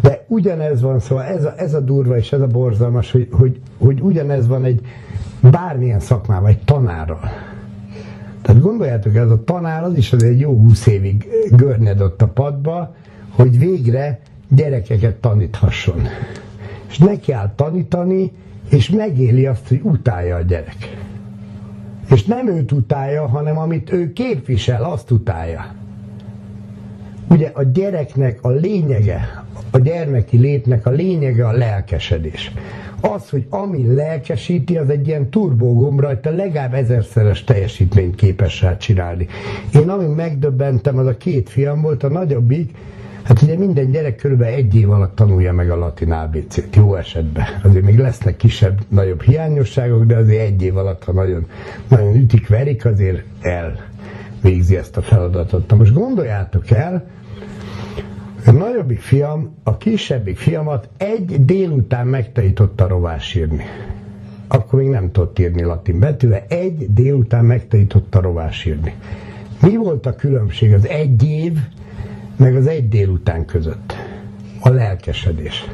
De ugyanez van, szóval ez a, ez a durva és ez a borzalmas, hogy, hogy, hogy ugyanez van egy bármilyen szakmában, egy tanárral. Tehát gondoljátok, ez a tanár az is az egy jó húsz évig görnyedott a padba, hogy végre gyerekeket taníthasson. És neki áll tanítani, és megéli azt, hogy utálja a gyerek. És nem őt utálja, hanem amit ő képvisel, azt utálja. Ugye a gyereknek a lényege, a gyermeki létnek a lényege a lelkesedés. Az, hogy ami lelkesíti, az egy ilyen turbógomb rajta legalább ezerszeres teljesítményt képes rá csinálni. Én amin megdöbbentem, az a két fiam volt, a nagyobbik, Hát ugye minden gyerek körülbelül egy év alatt tanulja meg a latin ABC-t, jó esetben. Azért még lesznek kisebb, nagyobb hiányosságok, de azért egy év alatt, ha nagyon, nagyon ütik, verik, azért elvégzi ezt a feladatot. Na most gondoljátok el, a nagyobbik fiam, a kisebbik fiamat egy délután megtanította rovás írni. Akkor még nem tudott írni latin betűvel, egy délután megtanította rovás írni. Mi volt a különbség az egy év meg az egy délután között. A lelkesedés.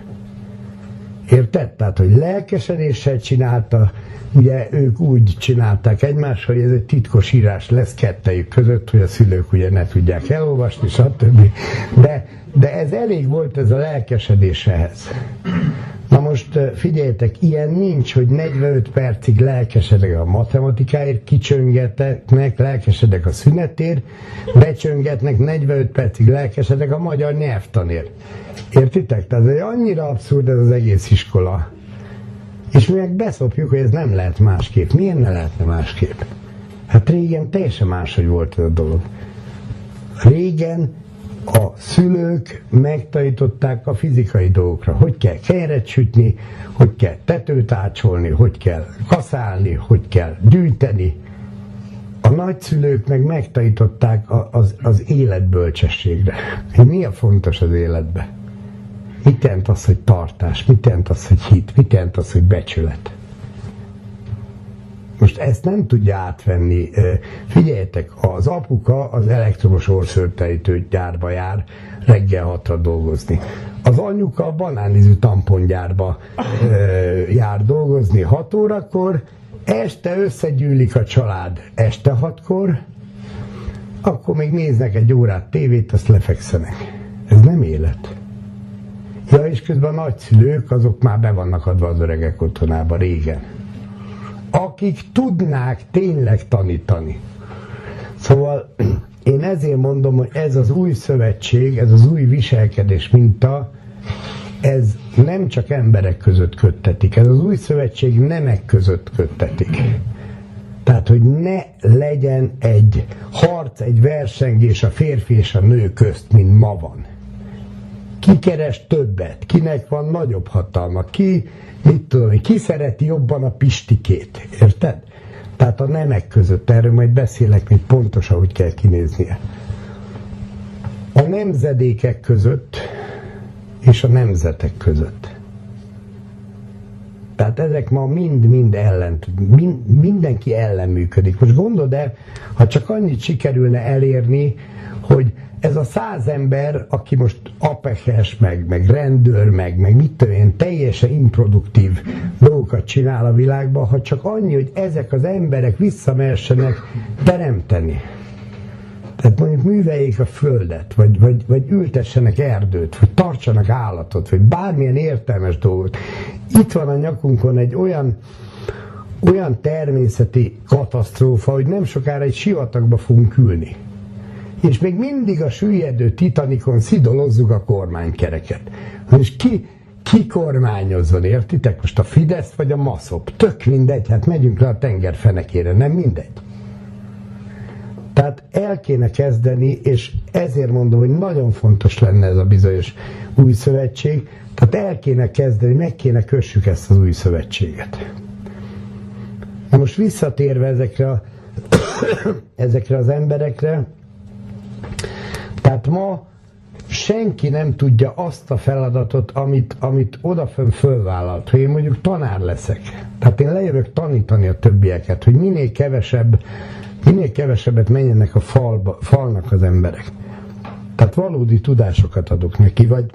Érted? Tehát, hogy lelkesedéssel csinálta, ugye ők úgy csinálták egymást, hogy ez egy titkos írás lesz kettejük között, hogy a szülők ugye ne tudják elolvasni, stb. De, de ez elég volt ez a lelkesedés ehhez. Na most figyeljetek, ilyen nincs, hogy 45 percig lelkesedek a matematikáért, kicsöngetnek, lelkesedek a szünetért, becsöngetnek, 45 percig lelkesedek a magyar nyelvtanért. Értitek? Tehát ez annyira abszurd ez az egész iskola. És mi meg beszopjuk, hogy ez nem lehet másképp. Miért ne lehetne másképp? Hát régen teljesen máshogy volt ez a dolog. Régen a szülők megtanították a fizikai dolgokra, hogy kell keret sütni, hogy kell tetőt ácsolni, hogy kell kaszálni, hogy kell gyűjteni. A nagyszülők meg megtanították az, az életbölcsességre. Mi a fontos az életben? Mit jelent az, hogy tartás? Mit jelent az, hogy hit? Mit jelent az, hogy becsület? Most ezt nem tudja átvenni. Figyeljetek, az apuka az elektromos orszörtelítő gyárba jár reggel hatra dolgozni. Az anyuka a banánizű tampongyárba jár dolgozni 6 órakor, este összegyűlik a család este hatkor, akkor még néznek egy órát tévét, azt lefekszenek. Ez nem élet. Ja, és közben a nagyszülők, azok már be vannak adva az öregek otthonába régen akik tudnák tényleg tanítani. Szóval én ezért mondom, hogy ez az új szövetség, ez az új viselkedés minta, ez nem csak emberek között köttetik, ez az új szövetség nemek között köttetik. Tehát, hogy ne legyen egy harc, egy versengés a férfi és a nő közt, mint ma van. Ki keres többet, kinek van nagyobb hatalma, ki mit tudom, ki szereti jobban a pistikét, érted? Tehát a nemek között, erről majd beszélek még pontosan, hogy kell kinéznie. A nemzedékek között és a nemzetek között. Tehát ezek ma mind-mind ellen, mind, mindenki ellen működik. Most gondold el, ha csak annyit sikerülne elérni, hogy ez a száz ember, aki most apekes, meg, meg rendőr, meg, meg mit tudom én, teljesen improduktív dolgokat csinál a világban, ha csak annyi, hogy ezek az emberek visszamehessenek teremteni. Tehát mondjuk műveljék a földet, vagy, vagy, vagy ültessenek erdőt, vagy tartsanak állatot, vagy bármilyen értelmes dolgot. Itt van a nyakunkon egy olyan, olyan természeti katasztrófa, hogy nem sokára egy sivatagba fogunk ülni. És még mindig a süllyedő titanikon szidolozzuk a kormánykereket. És ki, ki kormányozzon, értitek? Most a Fidesz vagy a Maszop? Tök mindegy, hát megyünk le a tenger fenekére, nem mindegy. Tehát el kéne kezdeni, és ezért mondom, hogy nagyon fontos lenne ez a bizonyos új szövetség, tehát el kéne kezdeni, meg kéne kössük ezt az új szövetséget. Na most visszatérve ezekre, a, ezekre az emberekre, tehát ma senki nem tudja azt a feladatot, amit, amit odafön fölvállalt, hogy én mondjuk tanár leszek. Tehát én lejövök tanítani a többieket, hogy minél kevesebb, minél kevesebbet menjenek a falba, falnak az emberek. Tehát valódi tudásokat adok neki, vagy,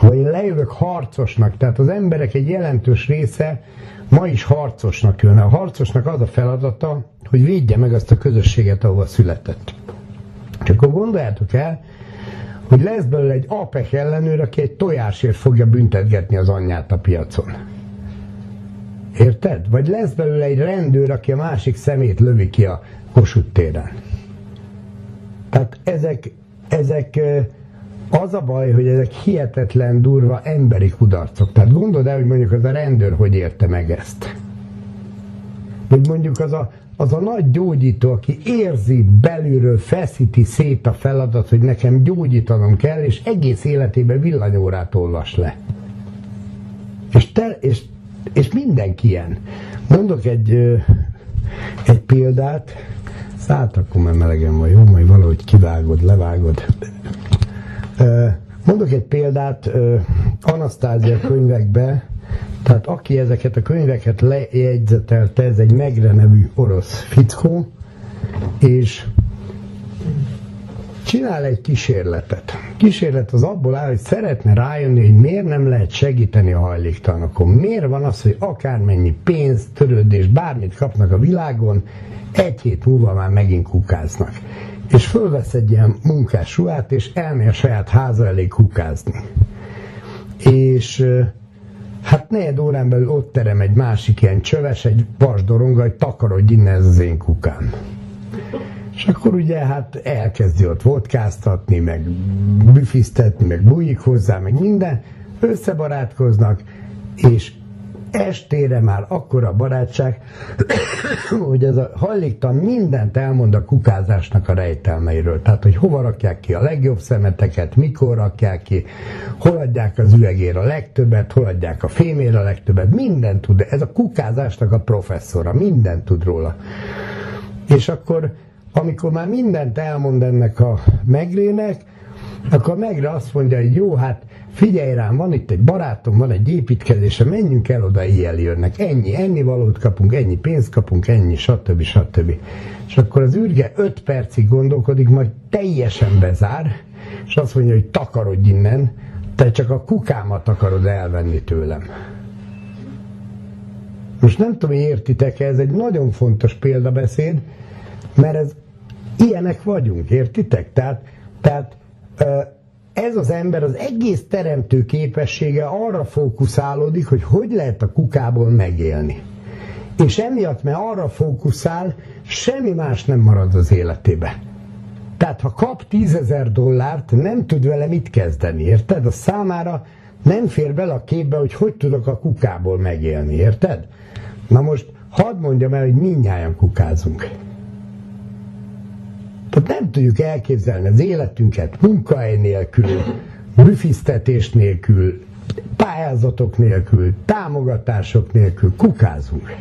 vagy én lejövök harcosnak, tehát az emberek egy jelentős része ma is harcosnak jön. A harcosnak az a feladata, hogy védje meg azt a közösséget, ahova született. Csak akkor gondoljátok el, hogy lesz belőle egy APEC ellenőr, aki egy tojásért fogja büntetgetni az anyját a piacon. Érted? Vagy lesz belőle egy rendőr, aki a másik szemét lövi ki a Kossuth téren. Tehát ezek, ezek az a baj, hogy ezek hihetetlen durva emberi kudarcok. Tehát gondold el, hogy mondjuk az a rendőr hogy érte meg ezt. Vagy mondjuk az a, az a nagy gyógyító, aki érzi belülről, feszíti szét a feladat, hogy nekem gyógyítanom kell, és egész életében villanyórát olvas le. És, te, és, és mindenki ilyen. Mondok egy, egy példát, szállt akkor már melegen van, jó, majd valahogy kivágod, levágod. Mondok egy példát Anasztázia könyvekbe, tehát aki ezeket a könyveket lejegyzetelte, ez egy Megre nevű orosz fickó, és csinál egy kísérletet. Kísérlet az abból áll, hogy szeretne rájönni, hogy miért nem lehet segíteni a hajléktalanokon. Miért van az, hogy akármennyi pénzt, törődés, bármit kapnak a világon, egy hét múlva már megint kukáznak. És fölvesz egy ilyen munkás ruhát, és elmegy a saját háza elé kukázni. És Hát negyed órán belül ott terem egy másik ilyen csöves, egy vasdoronga, hogy takarodj innen ez az én kukám. És akkor ugye hát elkezdi ott vodkáztatni, meg büfisztetni, meg bújik hozzá, meg minden, összebarátkoznak, és estére már akkora barátság, hogy ez a hajléktalan mindent elmond a kukázásnak a rejtelmeiről. Tehát, hogy hova rakják ki a legjobb szemeteket, mikor rakják ki, hol adják az üvegére a legtöbbet, hol adják a fémére a legtöbbet, mindent tud. Ez a kukázásnak a professzora, mindent tud róla. És akkor, amikor már mindent elmond ennek a megrének, akkor megre azt mondja, hogy jó, hát figyelj rám, van itt egy barátom, van egy építkezése, menjünk el oda, ilyen jönnek, ennyi, ennyi valót kapunk, ennyi pénzt kapunk, ennyi, stb. stb. És akkor az űrge 5 percig gondolkodik, majd teljesen bezár, és azt mondja, hogy takarodj innen, te csak a kukámat akarod elvenni tőlem. Most nem tudom, hogy értitek ez egy nagyon fontos példabeszéd, mert ez ilyenek vagyunk, értitek? Tehát, tehát ez az ember az egész teremtő képessége arra fókuszálódik, hogy hogy lehet a kukából megélni. És emiatt, mert arra fókuszál, semmi más nem marad az életébe. Tehát ha kap tízezer dollárt, nem tud vele mit kezdeni, érted? A számára nem fér bele a képbe, hogy hogy tudok a kukából megélni, érted? Na most hadd mondjam el, hogy mindnyáján kukázunk. Tehát nem tudjuk elképzelni az életünket munkahely nélkül, büfisztetés nélkül, pályázatok nélkül, támogatások nélkül, kukázunk.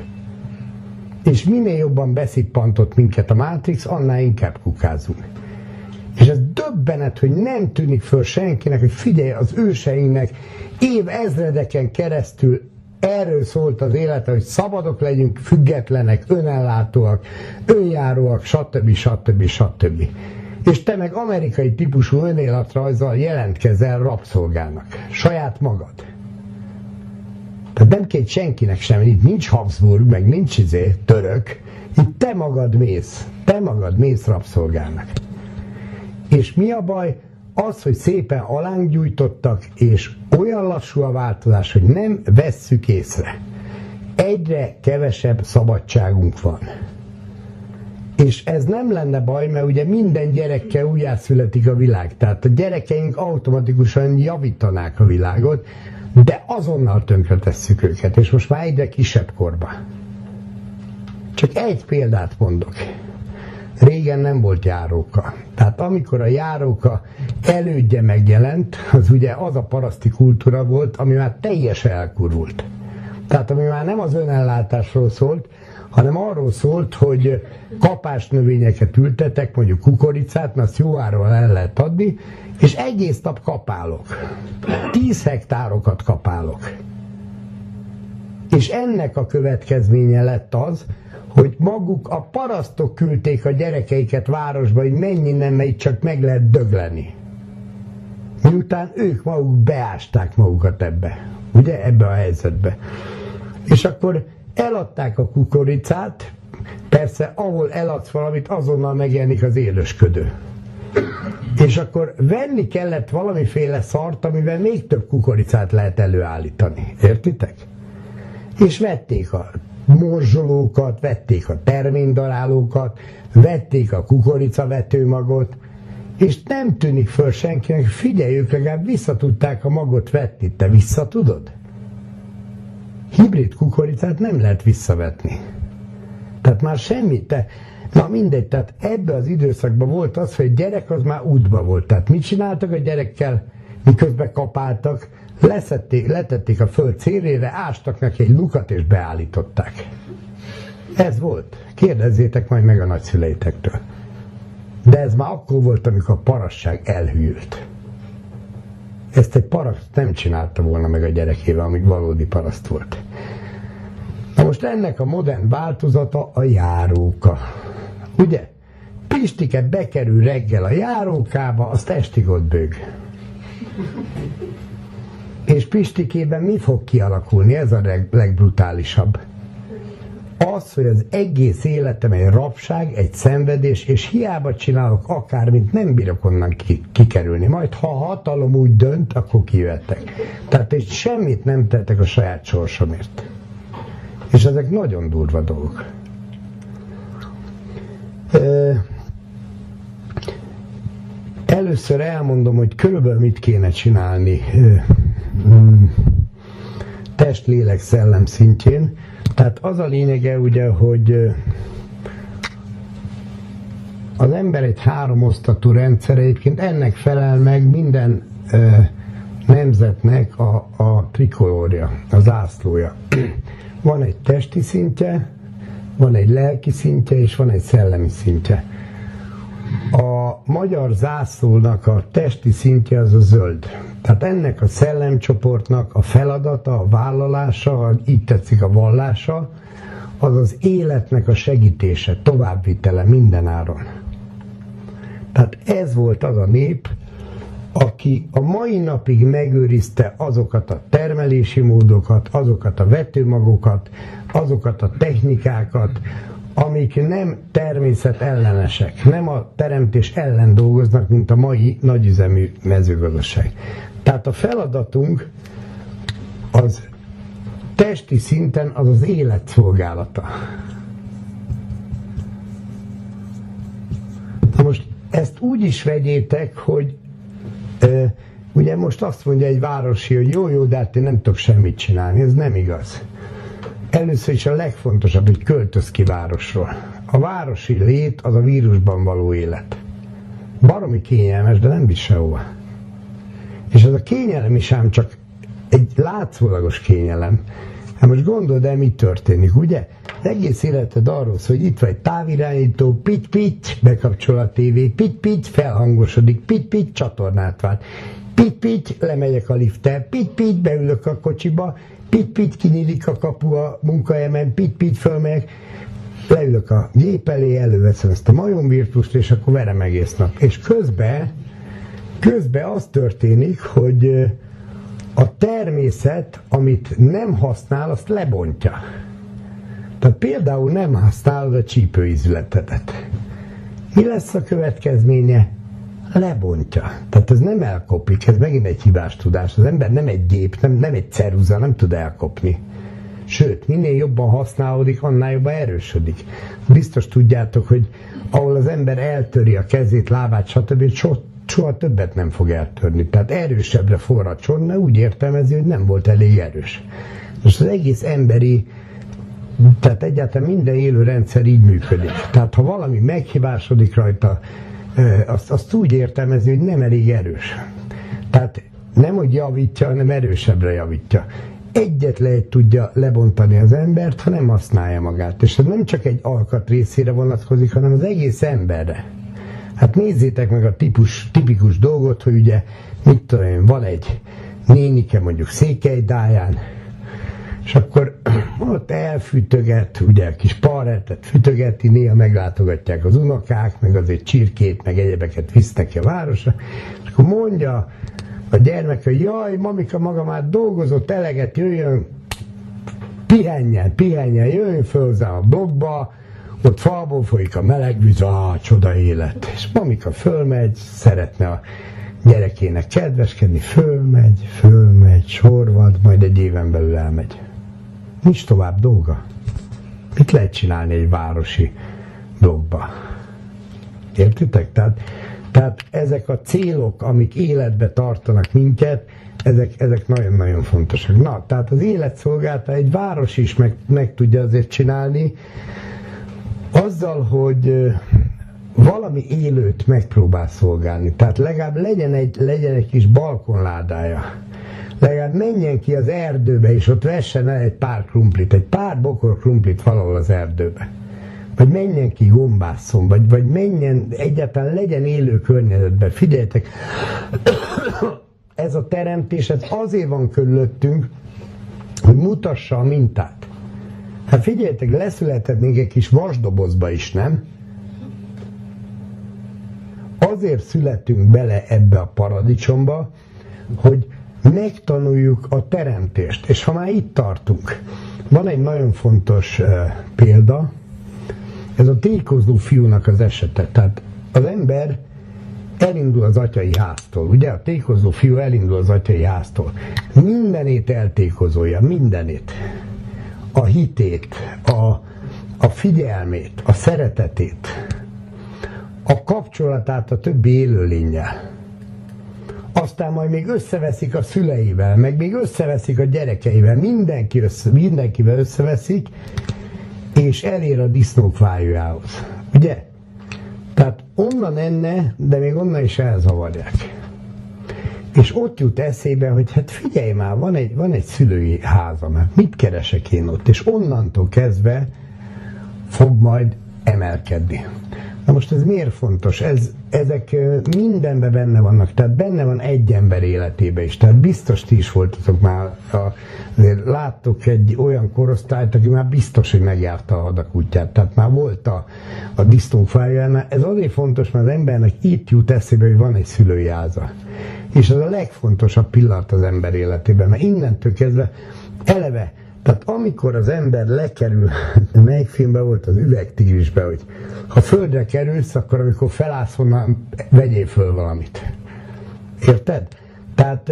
És minél jobban beszippantott minket a Matrix, annál inkább kukázunk. És ez döbbenet, hogy nem tűnik föl senkinek, hogy figyelj, az őseinknek év ezredeken keresztül Erről szólt az élet, hogy szabadok legyünk, függetlenek, önellátóak, önjáróak, stb. stb. stb. És te meg amerikai típusú önéletrajzzal jelentkezel rabszolgának. Saját magad. Tehát nem két senkinek sem, itt nincs Habsburg, meg nincs izé, török, itt te magad mész, te magad mész rabszolgának. És mi a baj? Az, hogy szépen alánk gyújtottak, és olyan lassú a változás, hogy nem vesszük észre. Egyre kevesebb szabadságunk van. És ez nem lenne baj, mert ugye minden gyerekkel újjászületik a világ. Tehát a gyerekeink automatikusan javítanák a világot, de azonnal tönkre tesszük őket, és most már egyre kisebb korba. Csak egy példát mondok. Régen nem volt járóka. Tehát amikor a járóka elődje megjelent, az ugye az a paraszti kultúra volt, ami már teljesen elkurvult. Tehát ami már nem az önellátásról szólt, hanem arról szólt, hogy kapás növényeket ültetek, mondjuk kukoricát, mert azt jó áron el lehet adni, és egész nap kapálok. Tíz hektárokat kapálok. És ennek a következménye lett az, hogy maguk a parasztok küldték a gyerekeiket városba, hogy menj innen, mert csak meg lehet dögleni. Miután ők maguk beásták magukat ebbe, ugye, ebbe a helyzetbe. És akkor eladták a kukoricát, persze ahol eladsz valamit, azonnal megjelenik az élősködő. És akkor venni kellett valamiféle szart, amivel még több kukoricát lehet előállítani. Értitek? És vették a morzsolókat, vették a terménydarálókat, vették a kukoricavetőmagot, és nem tűnik föl senkinek, figyelj, ők legalább visszatudták a magot vetni. Te vissza tudod? Hibrid kukoricát nem lehet visszavetni. Tehát már semmit, te, na mindegy, tehát ebbe az időszakban volt az, hogy a gyerek az már útba volt. Tehát mit csináltak a gyerekkel, miközben kapáltak? Leszették, letették a föld szélére, ástak neki egy lukat és beállították. Ez volt. Kérdezzétek majd meg a nagyszüleitektől. De ez már akkor volt, amikor a parasság elhűlt. Ezt egy paraszt nem csinálta volna meg a gyerekével, amíg valódi paraszt volt. Na most ennek a modern változata a járóka. Ugye? Pistike bekerül reggel a járókába, azt estig ott bőg. És Pistikében mi fog kialakulni? Ez a legbrutálisabb. Az, hogy az egész életem egy rabság, egy szenvedés, és hiába csinálok akármit, nem bírok onnan kikerülni. Majd ha a hatalom úgy dönt, akkor kijöttek. Tehát egy semmit nem tettek a saját sorsomért. És ezek nagyon durva dolgok. Először elmondom, hogy körülbelül mit kéne csinálni. Test, lélek, szellem szintjén. Tehát az a lényege ugye, hogy az ember egy háromosztatú rendszer, egyébként ennek felel meg minden nemzetnek a, a trikolória, a zászlója. Van egy testi szintje, van egy lelki szintje, és van egy szellemi szintje. A magyar zászlónak a testi szintje az a zöld. Tehát ennek a szellemcsoportnak a feladata, a vállalása, így tetszik a vallása, az az életnek a segítése, továbbvitele mindenáron. Tehát ez volt az a nép, aki a mai napig megőrizte azokat a termelési módokat, azokat a vetőmagokat, azokat a technikákat, amik nem természet ellenesek, nem a teremtés ellen dolgoznak, mint a mai nagyüzemű mezőgazdaság. Tehát a feladatunk az testi szinten az az élet szolgálata. Most ezt úgy is vegyétek, hogy e, ugye most azt mondja egy városi, hogy jó, jó, de hát én nem tudok semmit csinálni. Ez nem igaz. Először is a legfontosabb, hogy költöz ki városról. A városi lét az a vírusban való élet. Baromi kényelmes, de nem visz sehova. És ez a kényelem is ám csak egy látszólagos kényelem. Hát most gondold el, mi történik, ugye? Az egész életed arról szól, hogy itt vagy távirányító, pit-pit, bekapcsol a tévé, pit-pit, felhangosodik, pit-pit, csatornát vált. Pit-pit, lemegyek a lifttel, pit-pit, beülök a kocsiba, pit-pit, kinyílik a kapu a munkahelyemen, pit-pit, fölmegyek, leülök a gép elé, előveszem ezt a majomvirtust, és akkor verem egész nap. És közben Közben az történik, hogy a természet, amit nem használ, azt lebontja. Tehát például nem használod a csípőizületedet. Mi lesz a következménye? Lebontja. Tehát ez nem elkopik, ez megint egy hibás tudás. Az ember nem egy gép, nem, nem egy ceruza, nem tud elkopni. Sőt, minél jobban használódik, annál jobban erősödik. Biztos tudjátok, hogy ahol az ember eltöri a kezét, lábát, stb. soha, soha többet nem fog eltörni. Tehát erősebbre forrad mert úgy értelmezi, hogy nem volt elég erős. Most az egész emberi tehát egyáltalán minden élő rendszer így működik. Tehát ha valami meghibásodik rajta, azt, azt úgy értelmezi, hogy nem elég erős. Tehát nem, hogy javítja, hanem erősebbre javítja. Egyetlen egy tudja lebontani az embert, ha nem használja magát. És ez nem csak egy alkat részére vonatkozik, hanem az egész emberre. Hát nézzétek meg a típus, tipikus dolgot, hogy ugye, mit tudom én, van egy nénike mondjuk Székelydáján, és akkor ott elfütöget, ugye kis parretet fütögeti, néha meglátogatják az unokák, meg azért csirkét, meg egyebeket visznek ki a városra, és akkor mondja a gyermek, hogy jaj, mamika maga már dolgozott eleget, jöjjön, pihenjen, pihenjen, jöjjön föl hozzá a blogba, ott falból folyik a meleg víz, ah, csoda élet. És mamika fölmegy, szeretne a gyerekének kedveskedni, fölmegy, fölmegy, sorvad, majd egy éven belül elmegy. Nincs tovább dolga. Mit lehet csinálni egy városi blogba? Értitek? Tehát, tehát ezek a célok, amik életbe tartanak minket, ezek, ezek nagyon-nagyon fontosak. Na, tehát az életszolgálta egy város is meg, meg tudja azért csinálni, azzal, hogy valami élőt megpróbál szolgálni. Tehát legalább legyen egy, legyen egy kis balkonládája legalább menjen ki az erdőbe, és ott vessen el egy pár krumplit, egy pár bokor krumplit valahol az erdőbe. Vagy menjen ki gombászon, vagy, vagy menjen, egyáltalán legyen élő környezetben. Figyeljetek, ez a teremtés ez azért van körülöttünk, hogy mutassa a mintát. Hát figyeljetek, leszületett még egy kis vasdobozba is, nem? Azért születünk bele ebbe a paradicsomba, hogy megtanuljuk a teremtést. És ha már itt tartunk, van egy nagyon fontos uh, példa, ez a tékozó fiúnak az esete. Tehát az ember elindul az atyai háztól, ugye? A tékozó fiú elindul az atyai háztól. Mindenét eltékozolja, mindenét. A hitét, a, a figyelmét, a szeretetét, a kapcsolatát a többi élőlényel aztán majd még összeveszik a szüleivel, meg még összeveszik a gyerekeivel, mindenki össze, mindenkivel összeveszik, és elér a disznók fájójához. Ugye? Tehát onnan enne, de még onnan is elzavarják. És ott jut eszébe, hogy hát figyelj már, van egy, van egy szülői házam, hát mit keresek én ott? És onnantól kezdve fog majd emelkedni. Na most ez miért fontos? Ez, ezek mindenben benne vannak, tehát benne van egy ember életébe is, tehát biztos ti is voltatok már, a, azért láttok egy olyan korosztályt, aki már biztos, hogy megjárta a hadak útját, tehát már volt a, a disznófájánál. Ez azért fontos, mert az embernek itt jut eszébe, hogy van egy szülői háza. És ez a legfontosabb pillanat az ember életében, mert innentől kezdve eleve tehát amikor az ember lekerül, melyik filmben volt az üvegtigrisbe, hogy ha földre kerülsz, akkor amikor felállsz onnan, vegyél föl valamit. Érted? Tehát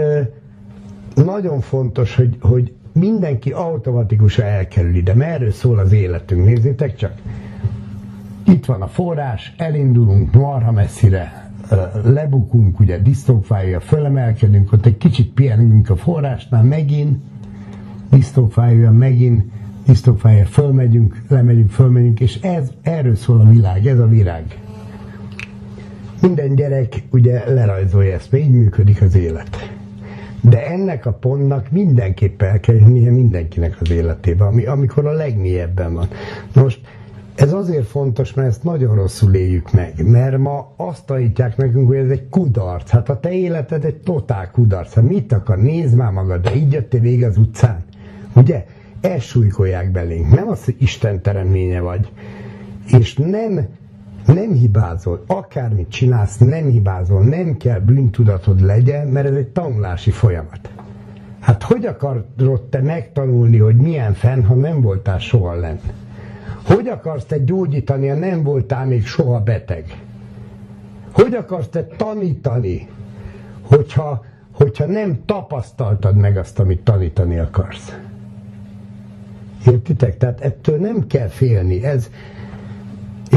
nagyon fontos, hogy, hogy mindenki automatikusan elkerül ide, mert erről szól az életünk. Nézzétek csak! Itt van a forrás, elindulunk marha messzire, lebukunk, ugye disznófája, fölemelkedünk, ott egy kicsit pihenünk a forrásnál, megint disznófájúja megint, disznófájra fölmegyünk, lemegyünk, fölmegyünk, és ez, erről szól a világ, ez a virág. Minden gyerek ugye lerajzolja ezt, így működik az élet. De ennek a pontnak mindenképpen el kell jönnie mindenkinek az életébe, ami, amikor a legmélyebben van. Most ez azért fontos, mert ezt nagyon rosszul éljük meg, mert ma azt tanítják nekünk, hogy ez egy kudarc. Hát a te életed egy totál kudarc. Hát mit akar? Nézd már magad, de így jöttél végig az utcán. Ugye? Elsúlykolják belénk. Nem az, hogy Isten teremménye vagy. És nem, nem hibázol. Akármit csinálsz, nem hibázol. Nem kell bűntudatod legyen, mert ez egy tanulási folyamat. Hát hogy akarod te megtanulni, hogy milyen fenn, ha nem voltál soha lenn? Hogy akarsz te gyógyítani, ha nem voltál még soha beteg? Hogy akarsz te tanítani, hogyha, hogyha nem tapasztaltad meg azt, amit tanítani akarsz? Értitek? Tehát ettől nem kell félni. Ez,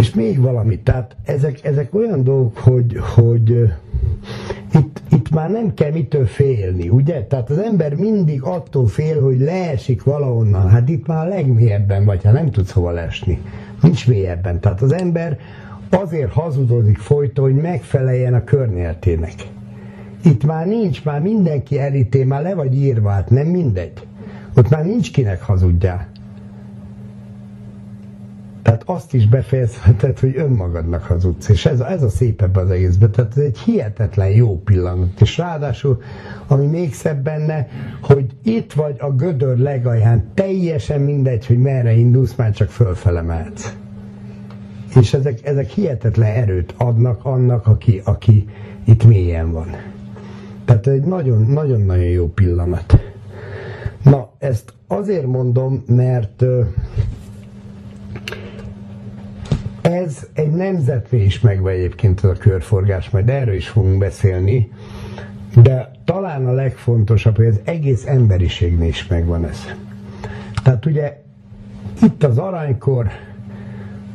és még valami, tehát ezek, ezek olyan dolgok, hogy, hogy itt, itt már nem kell mitől félni, ugye? Tehát az ember mindig attól fél, hogy leesik valahonnan. Hát itt már a legmélyebben vagy, ha nem tudsz hova lesni. Nincs mélyebben. Tehát az ember azért hazudozik folyton, hogy megfeleljen a környezetének. Itt már nincs, már mindenki elítél, már le vagy írva, hát nem mindegy. Ott már nincs kinek hazudjál. Tehát azt is befejezheted, hogy önmagadnak hazudsz. És ez, ez a szép ebbe az egészben. Tehát ez egy hihetetlen jó pillanat. És ráadásul, ami még szebb benne, hogy itt vagy a gödör legalján, teljesen mindegy, hogy merre indulsz, már csak fölfele mehetsz. És ezek, ezek hihetetlen erőt adnak annak, aki, aki itt mélyen van. Tehát egy nagyon-nagyon jó pillanat. Na, ezt azért mondom, mert ez egy nemzetné is megvan egyébként ez a körforgás, majd erről is fogunk beszélni, de talán a legfontosabb, hogy az egész emberiségnél is megvan ez. Tehát ugye itt az aranykor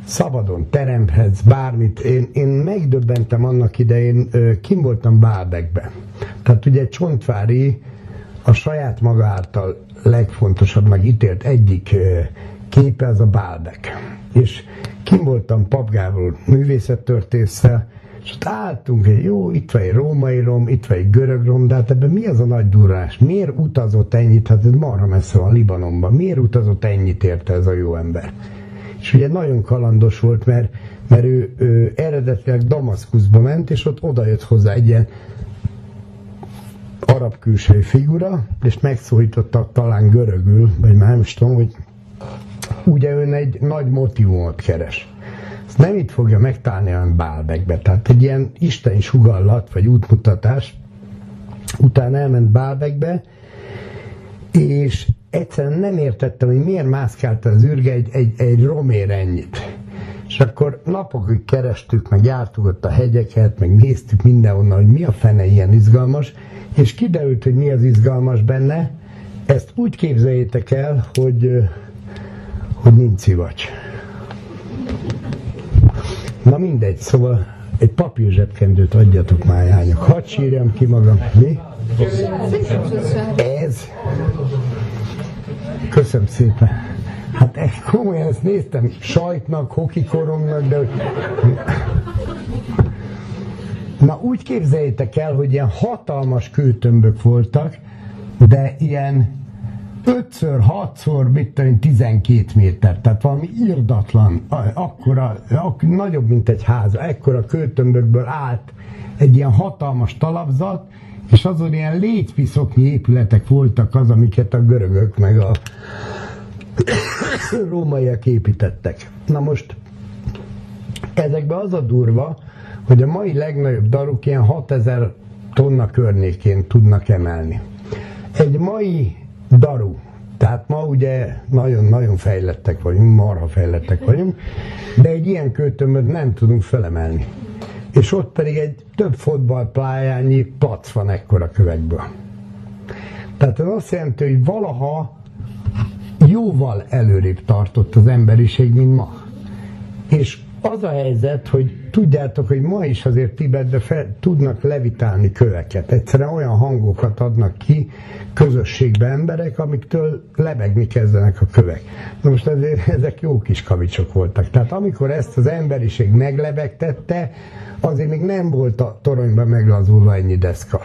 szabadon teremthetsz bármit. Én, én megdöbbentem annak idején, kim voltam Báldekbe. Tehát ugye Csontvári a saját maga által legfontosabbnak ítélt egyik képe az a Báldek. És kim voltam Papgával művészettörtésszel, és ott álltunk, hogy jó, itt van egy római rom, itt van egy görög rom, de hát ebben mi az a nagy durrás? Miért utazott ennyit? Hát ez marha messze van Libanonban. Miért utazott ennyit érte ez a jó ember? És ugye nagyon kalandos volt, mert, mert ő, ő eredetileg Damaszkuszba ment, és ott odajött hozzá egy ilyen arab külső figura, és megszólította talán görögül, vagy már nem is tudom, hogy ugye ön egy nagy motivumot keres. Ezt nem itt fogja megtalálni olyan Bálbekbe. Tehát egy ilyen isteni sugallat, vagy útmutatás, utána elment Bálbekbe, és egyszerűen nem értettem, hogy miért mászkálta az űrge egy, egy, egy romér ennyit. És akkor napokig kerestük, meg jártuk ott a hegyeket, meg néztük mindenhonnan, hogy mi a fene ilyen izgalmas, és kiderült, hogy mi az izgalmas benne. Ezt úgy képzeljétek el, hogy hogy nincs szivacs. Na mindegy, szóval egy papír zsebkendőt adjatok már jányok. Hadd sírjam ki magam. Mi? Ez? Köszönöm szépen. Hát komolyan ezt néztem sajtnak, hokikorongnak, de Na úgy képzeljétek el, hogy ilyen hatalmas kőtömbök voltak, de ilyen ötször, hatszor, mit tudom, 12 méter, tehát valami irdatlan, akkora, ak, nagyobb, mint egy ház, ekkora költömbökből állt egy ilyen hatalmas talapzat, és azon ilyen létpiszoknyi épületek voltak az, amiket a görögök meg a rómaiak építettek. Na most ezekben az a durva, hogy a mai legnagyobb daruk ilyen 6000 tonna környékén tudnak emelni. Egy mai daru. Tehát ma ugye nagyon-nagyon fejlettek vagyunk, marha fejlettek vagyunk, de egy ilyen költömöt nem tudunk felemelni. És ott pedig egy több fotballpályányi plac van ekkora kövekből. Tehát ez azt jelenti, hogy valaha jóval előrébb tartott az emberiség, mint ma. És az a helyzet, hogy tudjátok, hogy ma is azért Tibetbe fel, tudnak levitálni köveket. Egyszerűen olyan hangokat adnak ki közösségbe emberek, amiktől lebegni kezdenek a kövek. Na most ezért ezek jó kis kavicsok voltak. Tehát amikor ezt az emberiség meglebegtette, azért még nem volt a toronyban meglazulva ennyi deszka.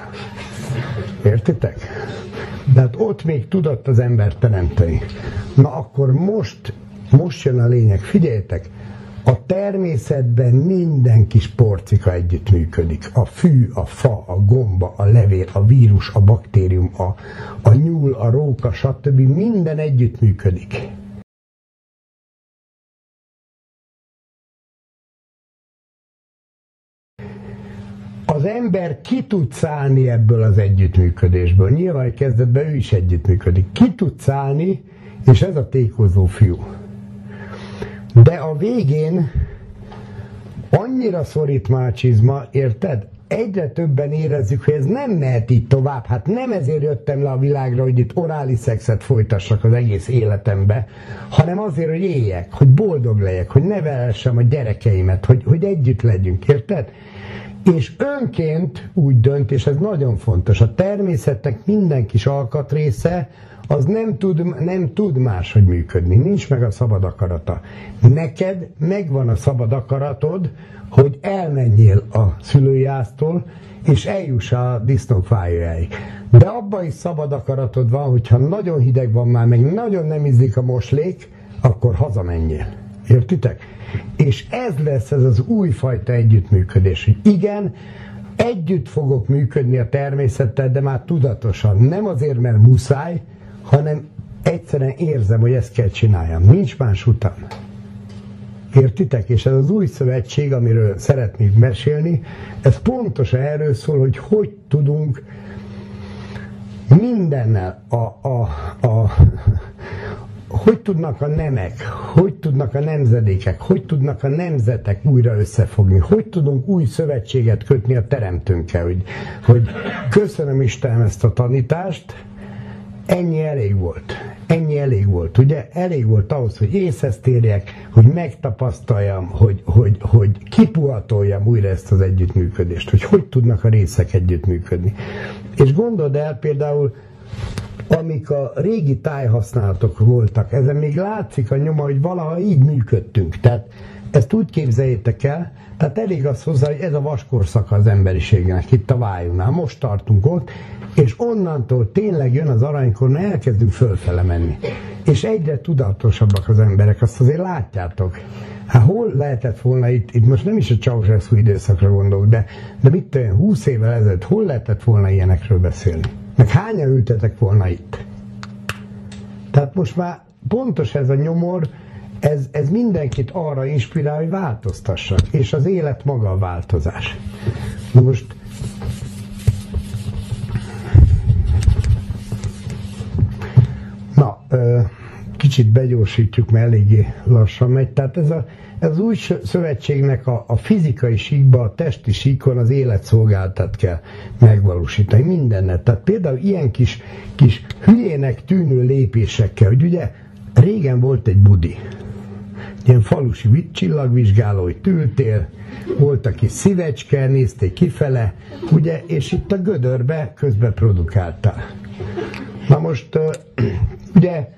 Értitek? De hát ott még tudott az ember teremteni. Na akkor most, most jön a lényeg. Figyeljetek, a természetben minden kis porcika együtt működik. A fű, a fa, a gomba, a levél, a vírus, a baktérium, a, a nyúl, a róka, stb. Minden együtt működik. Az ember ki tud szállni ebből az együttműködésből. Nyilván kezdetben ő is együttműködik. Ki tud szállni, és ez a tékozó fiú. De a végén annyira szorít mácsizma, érted? egyre többen érezzük, hogy ez nem mehet így tovább. Hát nem ezért jöttem le a világra, hogy itt orális szexet folytassak az egész életembe, hanem azért, hogy éljek, hogy boldog legyek, hogy nevelessem a gyerekeimet, hogy, hogy együtt legyünk, érted? És önként úgy dönt, és ez nagyon fontos, a természetnek minden kis alkatrésze, az nem tud, nem tud máshogy működni, nincs meg a szabad akarata. Neked megvan a szabad akaratod, hogy elmenjél a szülői áztól, és eljuss a disznók fájójáig. De abban is szabad akaratod van, hogyha nagyon hideg van már, meg nagyon nem ízlik a moslék, akkor hazamenjél. Értitek? És ez lesz ez az újfajta együttműködés. Igen, együtt fogok működni a természettel, de már tudatosan. Nem azért, mert muszáj, hanem egyszerűen érzem, hogy ezt kell csináljam. Nincs más utam. Értitek? És ez az új szövetség, amiről szeretnék mesélni, ez pontosan erről szól, hogy hogy tudunk mindennel a, a, a, hogy tudnak a nemek, hogy tudnak a nemzedékek, hogy tudnak a nemzetek újra összefogni, hogy tudunk új szövetséget kötni a teremtőnkkel, hogy, hogy köszönöm Istenem ezt a tanítást, ennyi elég volt. Ennyi elég volt, ugye? Elég volt ahhoz, hogy észhez térjek, hogy megtapasztaljam, hogy, hogy, hogy kipuhatoljam újra ezt az együttműködést, hogy hogy tudnak a részek együttműködni. És gondold el például, amik a régi tájhasználatok voltak, ezen még látszik a nyoma, hogy valaha így működtünk. Tehát ezt úgy képzeljétek el, tehát elég az hozzá, hogy ez a vaskorszaka az emberiségnek itt a vájunál. Most tartunk ott, és onnantól tényleg jön az aranykor, na elkezdünk fölfele menni. És egyre tudatosabbak az emberek, azt azért látjátok. Hát hol lehetett volna itt, itt most nem is a Ceausescu időszakra gondolok, de, de mit tudom, 20 évvel ezelőtt hol lehetett volna ilyenekről beszélni? Meg hányan ültetek volna itt? Tehát most már pontos ez a nyomor, ez, ez mindenkit arra inspirál, hogy változtassak, és az élet maga a változás. Most Na, kicsit begyorsítjuk, mert eléggé lassan megy. Tehát ez, a, ez az új szövetségnek a, a fizikai síkba, a testi síkon az életszolgáltat kell megvalósítani, mindennet. Tehát például ilyen kis, kis hülyének tűnő lépésekkel, hogy ugye régen volt egy budi, ilyen falusi csillagvizsgáló, hogy tűltél, volt, aki szívecske, nézték kifele, ugye, és itt a gödörbe közbe produkáltál. Na most Ugye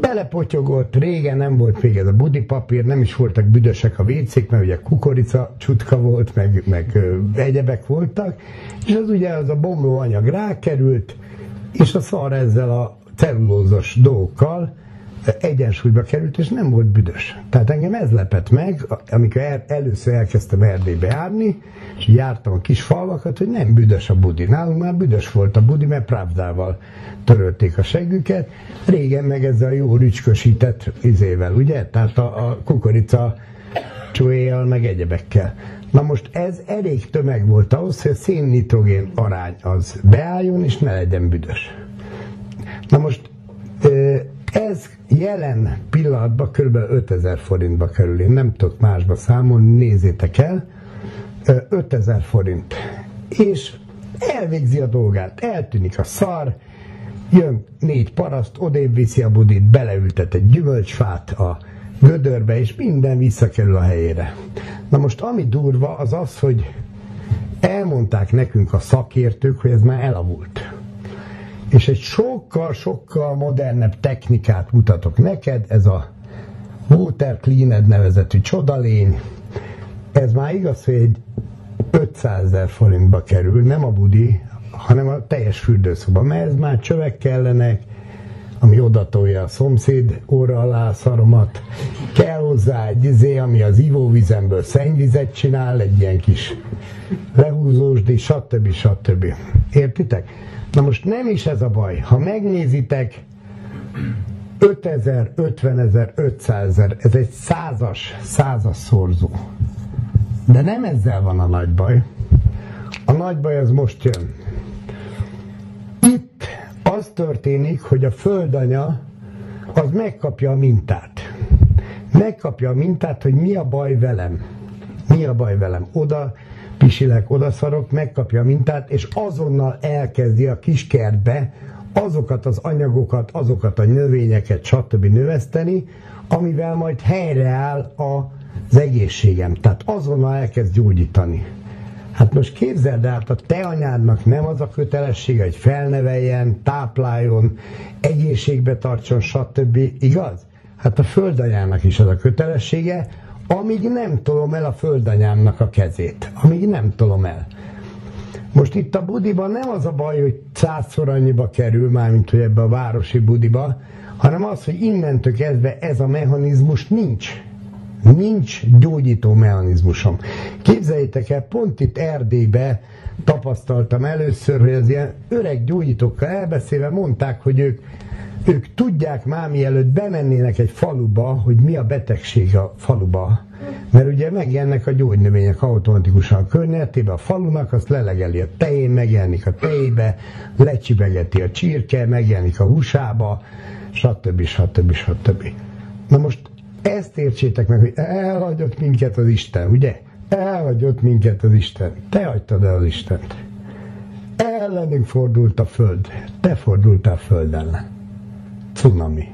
belepotyogott, régen nem volt még ez a budi papír, nem is voltak büdösek a vécék, mert ugye kukorica csutka volt, meg, meg egyebek voltak, és az ugye az a bomló anyag rákerült, és a szar ezzel a cellulózos dolgokkal egyensúlyba került, és nem volt büdös. Tehát engem ez lepett meg, amikor el, először elkezdtem Erdélybe járni, és jártam a kis falvakat, hogy nem büdös a budi. Nálunk már büdös volt a budi, mert Pravdával törölték a seggüket. Régen meg ezzel a jó rücskösített izével, ugye? Tehát a, a kukorica csúéjjal, meg egyebekkel. Na most ez elég tömeg volt ahhoz, hogy a szén-nitrogén arány az beálljon, és ne legyen büdös. Na most ez jelen pillanatban kb. 5000 forintba kerül. Én nem tudok másba számolni, nézzétek el. 5000 forint. És elvégzi a dolgát, eltűnik a szar, jön négy paraszt, odébb viszi a budit, beleültet egy gyümölcsfát a gödörbe, és minden visszakerül a helyére. Na most ami durva, az az, hogy elmondták nekünk a szakértők, hogy ez már elavult és egy sokkal-sokkal modernebb technikát mutatok neked, ez a Water Cleaned nevezetű csodalény. Ez már igaz, hogy egy 500 ezer forintba kerül, nem a budi, hanem a teljes fürdőszoba, mert ez már csövek kellenek, ami odatolja a szomszéd óra alá szaromat. Kell hozzá egy izé, ami az ivóvizemből szennyvizet csinál, egy ilyen kis lehúzósdi, stb. stb. Értitek? Na most nem is ez a baj. Ha megnézitek, 5000, 50 ezer, 500 ezer, ez egy százas, százas szorzó. De nem ezzel van a nagy baj, A nagy baj az most jön. Itt az történik, hogy a földanya az megkapja a mintát. Megkapja a mintát, hogy mi a baj velem. Mi a baj velem? Oda pisilek, oda szarok, megkapja a mintát, és azonnal elkezdi a kiskertbe azokat az anyagokat, azokat a növényeket, stb. növeszteni, amivel majd helyreáll az egészségem. Tehát azonnal elkezd gyógyítani. Hát most képzeld el, a te anyádnak nem az a kötelessége, hogy felneveljen, tápláljon, egészségbe tartson, stb. Igaz? Hát a földanyának is az a kötelessége, amíg nem tolom el a földanyámnak a kezét. Amíg nem tolom el. Most itt a budiban nem az a baj, hogy százszor annyiba kerül, mármint hogy ebbe a városi budiba, hanem az, hogy innentől kezdve ez a mechanizmus nincs. Nincs gyógyító mechanizmusom. Képzeljétek el, pont itt Erdélybe tapasztaltam először, hogy az ilyen öreg gyógyítókkal elbeszélve mondták, hogy ők, ők tudják már mielőtt bemennének egy faluba, hogy mi a betegség a faluba. Mert ugye megjelennek a gyógynövények automatikusan a környezetében, a falunak, azt lelegeli a tején, megjelenik a tejbe, lecsibegeti a csirke, megjelenik a húsába, stb. stb. stb. Na most ezt értsétek meg, hogy elhagyott minket az Isten, ugye? Elhagyott minket az Isten. Te hagytad el az Istent. Ellenünk fordult a Föld. Te fordultál Föld ellen. Cunami.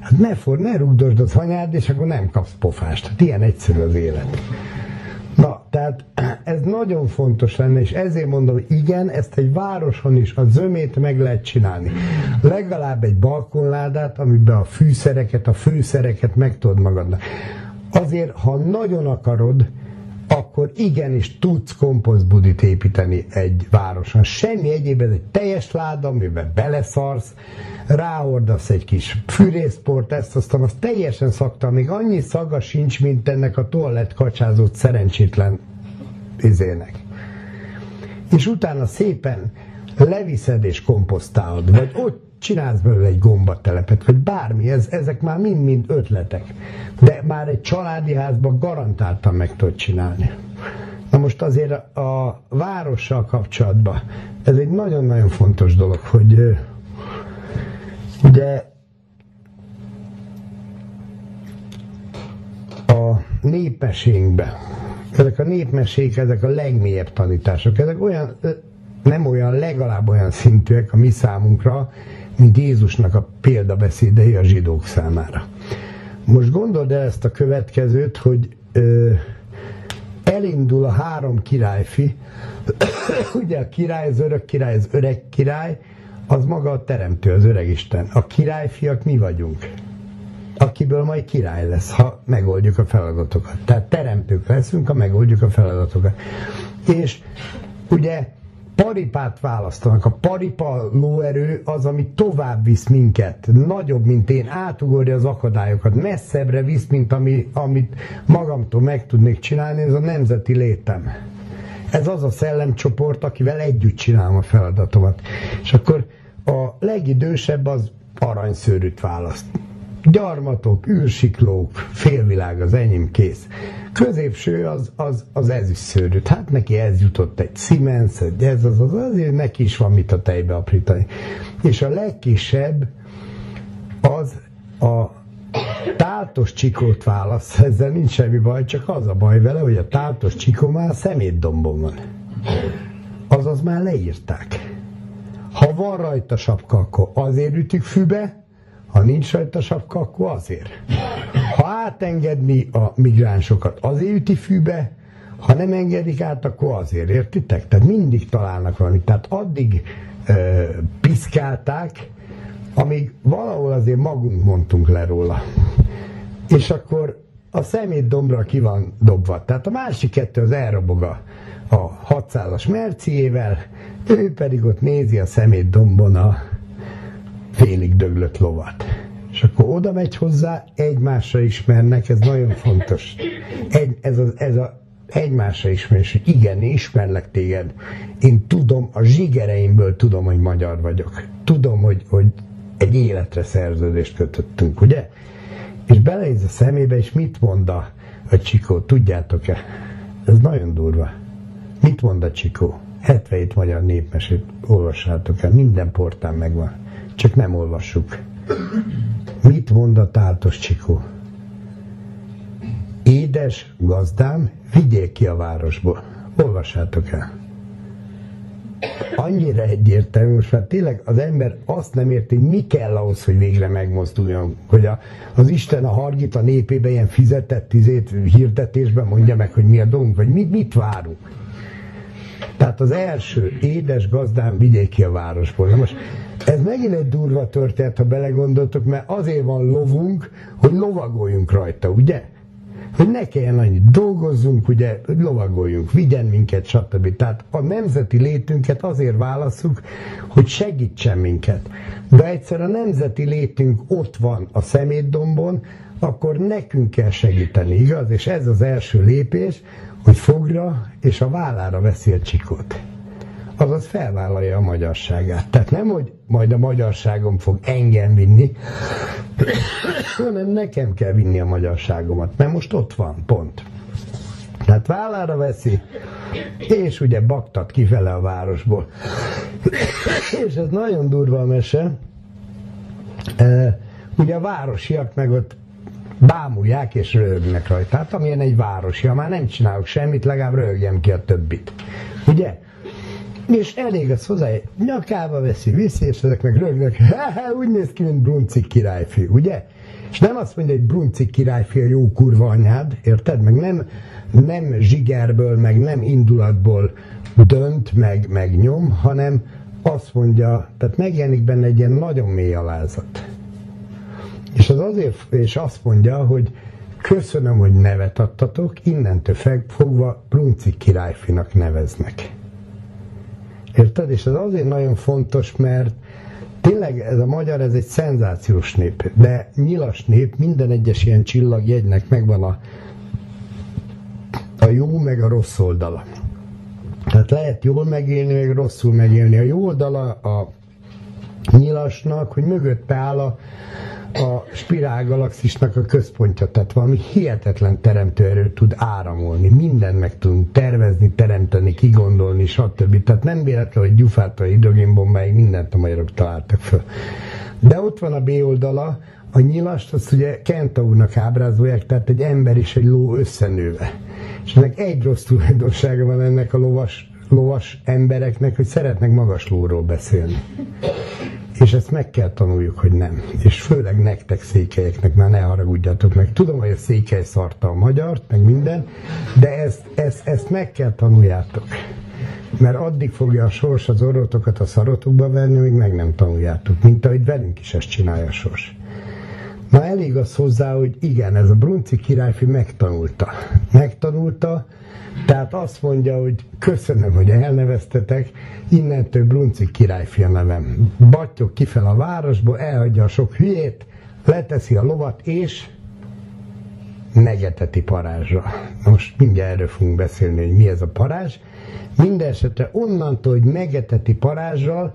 Hát ne, for, ne rugdosd az anyád, és akkor nem kapsz pofást. Hát ilyen egyszerű az élet. Na, tehát ez nagyon fontos lenne, és ezért mondom, hogy igen, ezt egy városon is a zömét meg lehet csinálni. Legalább egy balkonládát, amiben a fűszereket, a fűszereket meg tudod magadnak. Azért, ha nagyon akarod, akkor igenis tudsz komposztbudit építeni egy városon. Semmi egyéb, ez egy teljes láda, amiben beleszarsz, ráordasz egy kis fűrészport, ezt aztán az teljesen szakta, még annyi szaga sincs, mint ennek a toalett kacsázott szerencsétlen izének. És utána szépen leviszed és komposztálod, vagy ott csinálsz belőle egy gombatelepet, vagy bármi, ez, ezek már mind-mind ötletek. De már egy családi házban garantáltan meg tudod csinálni. Na most azért a várossal kapcsolatban ez egy nagyon-nagyon fontos dolog, hogy ugye a népmesénkben, ezek a népmesék, ezek a legmélyebb tanítások, ezek olyan, nem olyan, legalább olyan szintűek a mi számunkra, mint Jézusnak a példabeszédei a zsidók számára. Most gondold el ezt a következőt, hogy ö, elindul a három királyfi, ugye a király, az örök király, az öreg király, az maga a teremtő, az öreg Isten. A királyfiak mi vagyunk, akiből majd király lesz, ha megoldjuk a feladatokat. Tehát teremtők leszünk, ha megoldjuk a feladatokat. És ugye paripát választanak. A paripa lóerő az, ami tovább visz minket, nagyobb, mint én, átugorja az akadályokat, messzebbre visz, mint ami, amit magamtól meg tudnék csinálni, ez a nemzeti létem. Ez az a szellemcsoport, akivel együtt csinálom a feladatomat. És akkor a legidősebb az aranyszőrűt választ. Gyarmatok, űrsiklók, félvilág az enyém kész. Középső az, az, az ezüstszőrűt. Hát neki ez jutott egy Siemens, egy ez az, az, azért neki is van mit a tejbe aprítani. És a legkisebb az a táltos csikót választ, ezzel nincs semmi baj, csak az a baj vele, hogy a táltos csikó már szemétdombon van. Azaz már leírták. Ha van rajta sapka, akkor azért ütik fűbe, ha nincs rajta sapka, akkor azért. Ha átengedni a migránsokat, azért üti fűbe, ha nem engedik át, akkor azért, értitek? Tehát mindig találnak valamit. Tehát addig ö, piszkálták, amíg valahol azért magunk mondtunk le róla. És akkor a szemét dombra ki van dobva. Tehát a másik kettő az elrobog a, a 600-as merciével, ő pedig ott nézi a szemét dombon a félig döglött lovat. És akkor oda megy hozzá, egymásra ismernek, ez nagyon fontos. Egy, ez, a, ez a egymásra ismerés, hogy igen, ismerlek téged. Én tudom, a zsigereimből tudom, hogy magyar vagyok. Tudom, hogy, hogy egy életre szerződést kötöttünk, ugye? És belenéz a szemébe, és mit mond a, a csikó, tudjátok-e? Ez nagyon durva. Mit mond a Csikó? 77 magyar népmesét olvassátok el, minden portán megvan. Csak nem olvassuk. Mit mond a táltos Csikó? Édes gazdám, vigyék ki a városból. Olvassátok el. Annyira egyértelmű, most már tényleg az ember azt nem érti, mi kell ahhoz, hogy végre megmozduljon. Hogy a, az Isten a Hargita népébe ilyen fizetett tizét hirdetésben mondja meg, hogy mi a dolgunk, vagy mit, mit várunk. Tehát az első, édes gazdám, vigyék ki a városból. Na most ez megint egy durva történet, ha belegondoltok, mert azért van lovunk, hogy lovagoljunk rajta, ugye? hogy ne kelljen annyit dolgozzunk, ugye, lovagoljunk, vigyen minket, stb. Tehát a nemzeti létünket azért válaszuk, hogy segítsen minket. De egyszer a nemzeti létünk ott van a szemétdombon, akkor nekünk kell segíteni, igaz? És ez az első lépés, hogy fogra és a vállára veszi a csikót azaz felvállalja a magyarságát. Tehát nem, hogy majd a magyarságom fog engem vinni, hanem nekem kell vinni a magyarságomat, mert most ott van, pont. Tehát vállára veszi, és ugye baktat kifele a városból. és ez nagyon durva a mese. ugye a városiak meg ott bámulják és rögnek rajta. Tehát amilyen egy városi, ha már nem csinálok semmit, legalább rögjem ki a többit. Ugye? és elég az hozzá, nyakába veszi, viszi, és ezek meg rögnek, úgy néz ki, mint Bruncik királyfi, ugye? És nem azt mondja, hogy Bruncik királyfi a jó kurva anyád, érted? Meg nem, nem zsigerből, meg nem indulatból dönt, meg, meg nyom, hanem azt mondja, tehát megjelenik benne egy ilyen nagyon mély alázat. És az azért, és azt mondja, hogy köszönöm, hogy nevet adtatok, innentől fogva Bruncik királyfinak neveznek. Érted? És ez azért nagyon fontos, mert tényleg ez a magyar, ez egy szenzációs nép, de nyilas nép, minden egyes ilyen csillagjegynek megvan a, a jó meg a rossz oldala. Tehát lehet jól megélni, meg rosszul megélni. A jó oldala a nyilasnak, hogy mögötte áll a, a spirálgalaxisnak a központja, tehát valami hihetetlen teremtőerő tud áramolni, mindent meg tudunk tervezni, teremteni, kigondolni, stb. Tehát nem véletlen, hogy gyufát a hidrogénbombáig mindent a magyarok találtak föl. De ott van a B oldala, a nyilast azt ugye Kentaurnak ábrázolják, tehát egy ember és egy ló összenőve. És ennek egy rossz tulajdonsága van ennek a lovas, lovas embereknek, hogy szeretnek magas lóról beszélni. És ezt meg kell tanuljuk, hogy nem. És főleg nektek székelyeknek, már ne haragudjatok meg. Tudom, hogy a székely szarta a magyart, meg minden, de ezt, ezt, ezt meg kell tanuljátok. Mert addig fogja a sors az orrotokat a szarotokba venni, míg meg nem tanuljátok. Mint ahogy velünk is ezt csinálja a sors. Na elég az hozzá, hogy igen, ez a Brunci királyfi megtanulta. Megtanulta, tehát azt mondja, hogy köszönöm, hogy elneveztetek, innentől Brunci királyfi nevem. Battyog kifel a városból, elhagyja a sok hülyét, leteszi a lovat, és megeteti parázsra. Most mindjárt erről fogunk beszélni, hogy mi ez a parázs. Mindenesetre onnantól, hogy megeteti parázsral,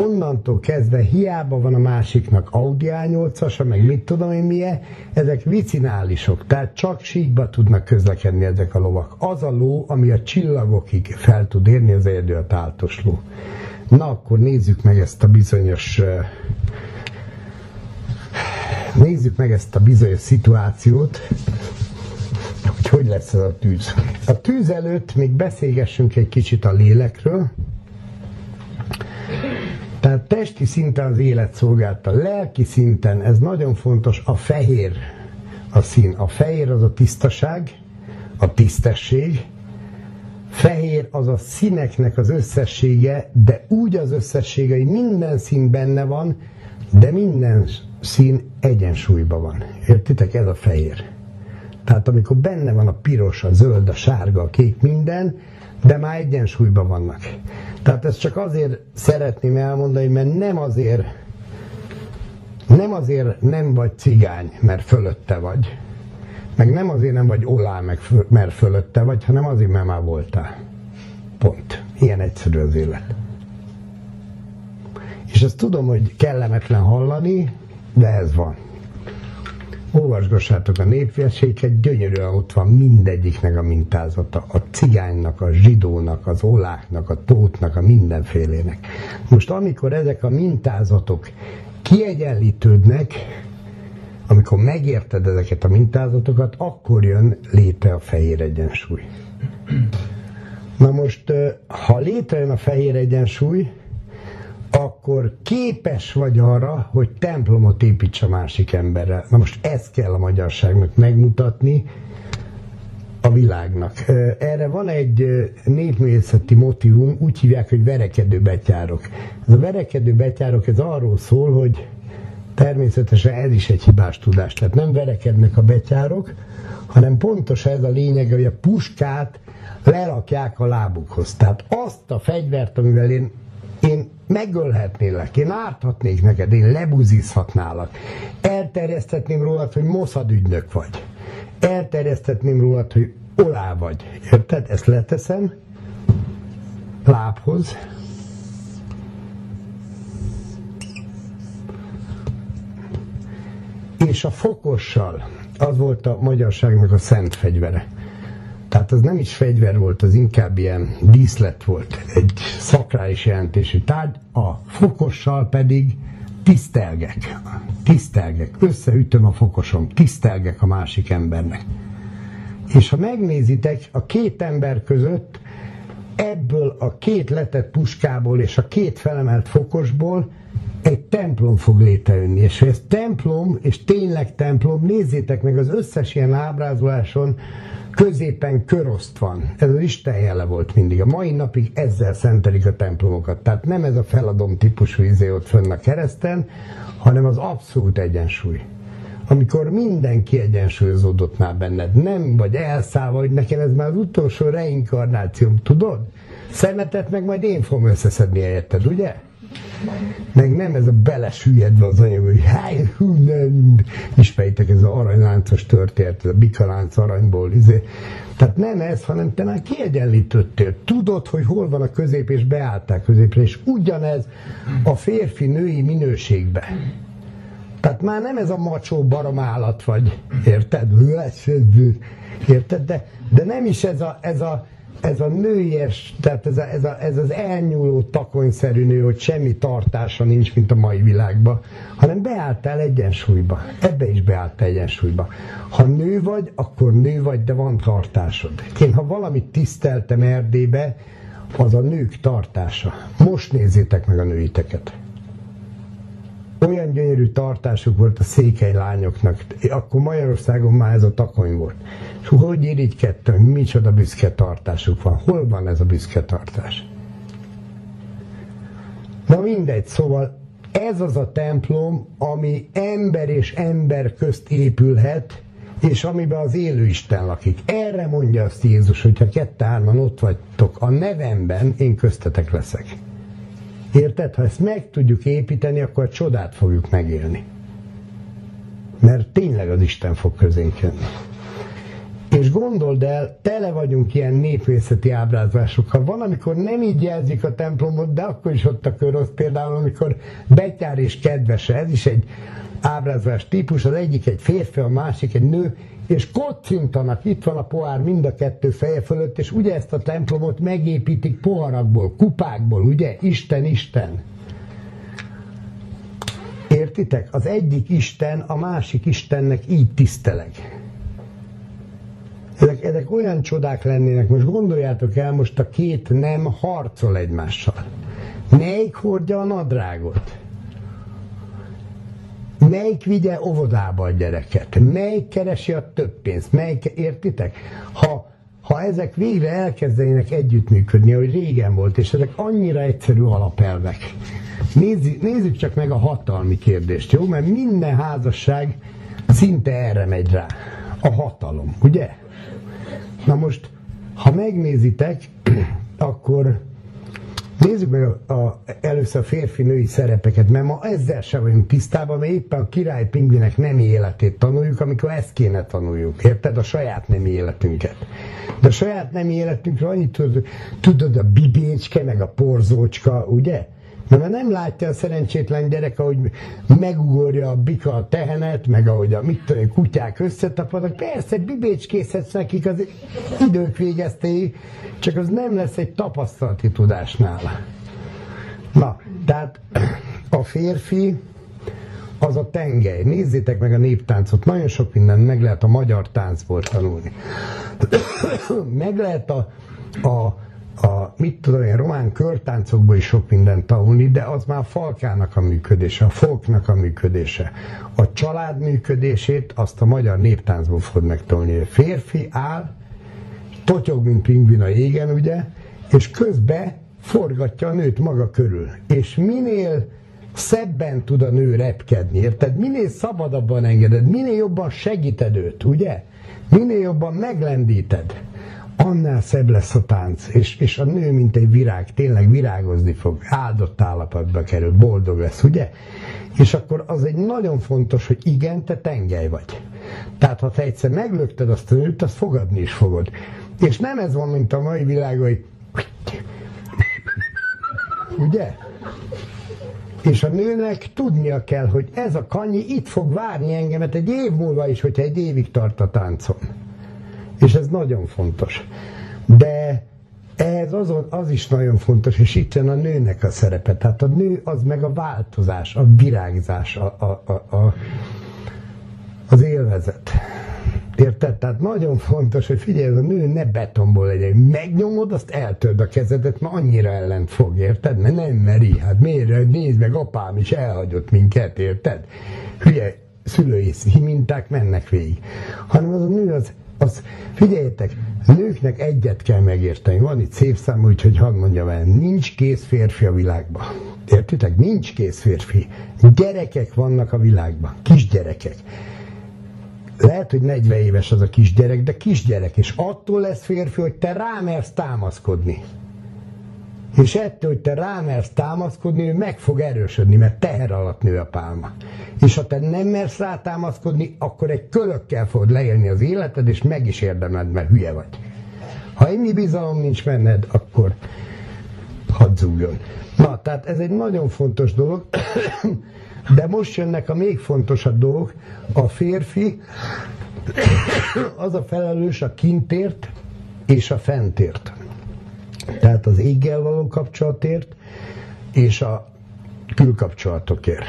onnantól kezdve hiába van a másiknak Audi A8-asa, meg mit tudom én milyen, ezek vicinálisok, tehát csak síkba tudnak közlekedni ezek a lovak. Az a ló, ami a csillagokig fel tud érni, az egyedül a táltos ló. Na, akkor nézzük meg ezt a bizonyos nézzük meg ezt a bizonyos szituációt, hogy hogy lesz ez a tűz. A tűz előtt még beszélgessünk egy kicsit a lélekről, tehát testi szinten az élet szolgálta, lelki szinten, ez nagyon fontos, a fehér a szín. A fehér az a tisztaság, a tisztesség, fehér az a színeknek az összessége, de úgy az összessége, hogy minden szín benne van, de minden szín egyensúlyban van. Értitek? Ez a fehér. Tehát amikor benne van a piros, a zöld, a sárga, a kék, minden, de már egyensúlyban vannak. Tehát ezt csak azért szeretném elmondani, mert nem azért nem azért nem vagy cigány, mert fölötte vagy, meg nem azért nem vagy olá, meg föl, mert fölötte vagy, hanem azért, mert már voltál. Pont. Ilyen egyszerű az élet. És ezt tudom, hogy kellemetlen hallani, de ez van. Olvasgassátok a népverséket, gyönyörűen ott van mindegyiknek a mintázata. A cigánynak, a zsidónak, az oláknak, a tótnak, a mindenfélének. Most amikor ezek a mintázatok kiegyenlítődnek, amikor megérted ezeket a mintázatokat, akkor jön létre a fehér egyensúly. Na most, ha létrejön a fehér egyensúly, akkor képes vagy arra, hogy templomot építs a másik emberrel. Na most ezt kell a magyarságnak megmutatni a világnak. Erre van egy népművészeti motivum, úgy hívják, hogy verekedő betyárok. Ez a verekedő betyárok, ez arról szól, hogy természetesen ez is egy hibás tudás. Tehát nem verekednek a betyárok, hanem pontos ez a lényeg, hogy a puskát lerakják a lábukhoz. Tehát azt a fegyvert, amivel én, én megölhetnélek, én árthatnék neked, én lebuzizhatnálak, elterjeszthetném rólad, hogy Mossad ügynök vagy, elterjeszthetném rólad, hogy olá vagy. Érted? Ezt leteszem lábhoz, és a fokossal, az volt a magyarságnak a szent fegyvere. Tehát az nem is fegyver volt, az inkább ilyen díszlet volt, egy szakrális jelentésű tárgy, a fokossal pedig tisztelgek, tisztelgek, összeütöm a fokosom, tisztelgek a másik embernek. És ha megnézitek, a két ember között ebből a két letett puskából és a két felemelt fokosból egy templom fog létrejönni, és ez templom, és tényleg templom, nézzétek meg az összes ilyen ábrázoláson, középen köroszt van. Ez az Isten jele volt mindig. A mai napig ezzel szentelik a templomokat. Tehát nem ez a feladom típusú izé ott fönn a kereszten, hanem az abszolút egyensúly. Amikor mindenki egyensúlyozódott már benned, nem vagy elszállva, hogy nekem ez már az utolsó reinkarnációm, tudod? Szemetet meg majd én fogom összeszedni helyetted, ugye? Meg nem ez a belesüllyedve az anyag, hogy háj, hú, nem. Ez az aranyláncos történet, ez a bikalánc aranyból. Izé. Tehát nem ez, hanem te már kiegyenlítődtél. Tudod, hogy hol van a közép, és beálltál középre, és ugyanez a férfi-női minőségbe. Tehát már nem ez a macsó baromállat vagy, érted? Érted? De, de nem is ez a, ez a ez a nőies, tehát ez, a, ez, a, ez az elnyúló takonyszerű nő, hogy semmi tartása nincs, mint a mai világban, hanem beálltál egyensúlyba. Ebbe is beálltál egyensúlyba. Ha nő vagy, akkor nő vagy, de van tartásod. Én ha valamit tiszteltem Erdélybe, az a nők tartása. Most nézzétek meg a nőiteket olyan gyönyörű tartásuk volt a székely lányoknak, akkor Magyarországon már ez a takony volt. És hogy irigykedtem, micsoda büszke tartásuk van, hol van ez a büszke tartás? Na mindegy, szóval ez az a templom, ami ember és ember közt épülhet, és amiben az élő Isten lakik. Erre mondja azt Jézus, hogyha kett-hárman ott vagytok a nevemben, én köztetek leszek. Érted? Ha ezt meg tudjuk építeni, akkor a csodát fogjuk megélni. Mert tényleg az Isten fog közénk jönni. És gondold el, tele vagyunk ilyen népvészeti ábrázolásokkal. Van, amikor nem így jelzik a templomot, de akkor is ott a körosz, például amikor betyár és kedvese, ez is egy ábrázolás típus, az egyik egy férfi, a másik egy nő, és kocintanak, itt van a pohár mind a kettő feje fölött, és ugye ezt a templomot megépítik poharakból, kupákból, ugye? Isten, Isten. Értitek? Az egyik Isten a másik Istennek így tiszteleg. Ezek, ezek olyan csodák lennének, most gondoljátok el, most a két nem harcol egymással. Melyik hordja a nadrágot? Melyik vigye óvodába a gyereket? Melyik keresi a több pénzt? Melyik, értitek? Ha, ha ezek végre elkezdenének együttműködni, ahogy régen volt, és ezek annyira egyszerű alapelvek. Nézzük, nézzük csak meg a hatalmi kérdést, jó? Mert minden házasság szinte erre megy rá. A hatalom, ugye? Na most, ha megnézitek, akkor Nézzük meg a, a, először a férfi-női szerepeket, mert ma ezzel sem vagyunk tisztában, mert éppen a király pingvinek nem életét tanuljuk, amikor ezt kéne tanuljuk. Érted? A saját nem életünket. De a saját nem életünkről annyit tudod, tudod a bibécske, meg a porzócska, ugye? Mert nem látja a szerencsétlen gyerek, ahogy megugorja a bika a tehenet, meg ahogy a mit tudom, kutyák összetapadnak. Persze, bibécskészhetsz nekik az idők végeztéig, csak az nem lesz egy tapasztalati tudás nála. Na, tehát a férfi az a tengely. Nézzétek meg a néptáncot, nagyon sok mindent meg lehet a magyar táncból tanulni. meg lehet a, a a, mit tudom én, román körtáncokból is sok mindent tanulni, de az már a falkának a működése, a folknak a működése. A család működését azt a magyar néptáncból fog megtanulni. A férfi áll, totyog, mint pingvin a jégen, ugye, és közben forgatja a nőt maga körül. És minél szebben tud a nő repkedni, érted? Minél szabadabban engeded, minél jobban segíted őt, ugye? Minél jobban meglendíted annál szebb lesz a tánc, és, és a nő, mint egy virág, tényleg virágozni fog, áldott állapotba kerül, boldog lesz, ugye? És akkor az egy nagyon fontos, hogy igen, te tengely vagy. Tehát, ha te egyszer meglökted azt a nőt, azt fogadni is fogod. És nem ez van, mint a mai világ, hogy ugye? És a nőnek tudnia kell, hogy ez a kanyi itt fog várni engemet egy év múlva is, hogyha egy évig tart a táncom. És ez nagyon fontos. De ez az, az is nagyon fontos, és itt a nőnek a szerepe. Tehát a nő az meg a változás, a virágzás, a, a, a, a, az élvezet. Érted? Tehát nagyon fontos, hogy figyelj, a nő ne betonból legyen. Megnyomod, azt eltörd a kezedet, mert annyira ellent fog, érted? Mert nem meri. Hát miért? Nézd meg, apám is elhagyott minket, érted? Hülye szülői minták mennek végig. Hanem az a nő az az, figyeljetek, nőknek egyet kell megérteni. Van itt szép szám, úgyhogy hadd mondjam el, nincs kész férfi a világban. Értitek? Nincs kész férfi. Gyerekek vannak a világban, kisgyerekek. Lehet, hogy 40 éves az a kisgyerek, de kisgyerek, és attól lesz férfi, hogy te rámersz támaszkodni. És ettől, hogy te rámersz támaszkodni, ő meg fog erősödni, mert teher alatt nő a pálma. És ha te nem mersz rá támaszkodni, akkor egy kölökkel fogod leélni az életed, és meg is érdemed, mert hülye vagy. Ha ennyi bizalom nincs benned, akkor hadd zúgjon. Na, tehát ez egy nagyon fontos dolog, de most jönnek a még fontosabb dolgok. A férfi az a felelős a kintért és a fentért. Tehát az éggel való kapcsolatért és a külkapcsolatokért.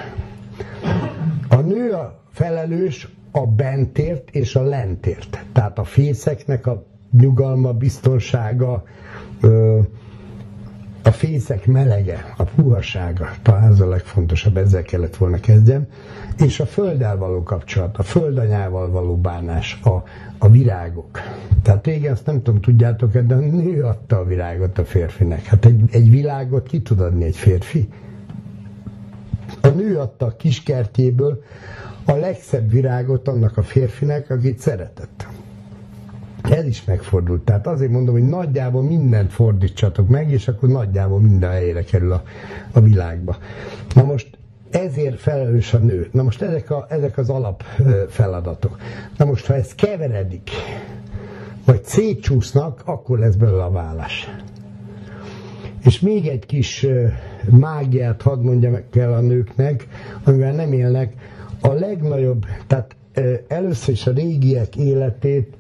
A nő a felelős a bentért és a lentért. Tehát a fészeknek a nyugalma, biztonsága, a fészek melege, a puhasága, talán ez a legfontosabb, ezzel kellett volna kezdjem, és a földdel való kapcsolat, a földanyával való bánás, a, a virágok. Tehát régen azt nem tudom, tudjátok de a nő adta a virágot a férfinek. Hát egy, egy világot ki tud adni egy férfi? A nő adta a kiskertjéből a legszebb virágot annak a férfinek, akit szeretett. Ez is megfordult. Tehát azért mondom, hogy nagyjából mindent fordítsatok meg, és akkor nagyjából minden helyére kerül a, a világba. Na most ezért felelős a nő. Na most ezek, a, ezek az alap feladatok. Na most, ha ez keveredik, vagy szétcsúsznak, akkor lesz belőle a vállás. És még egy kis mágiát hadd mondjam el a nőknek, amivel nem élnek. A legnagyobb, tehát először is a régiek életét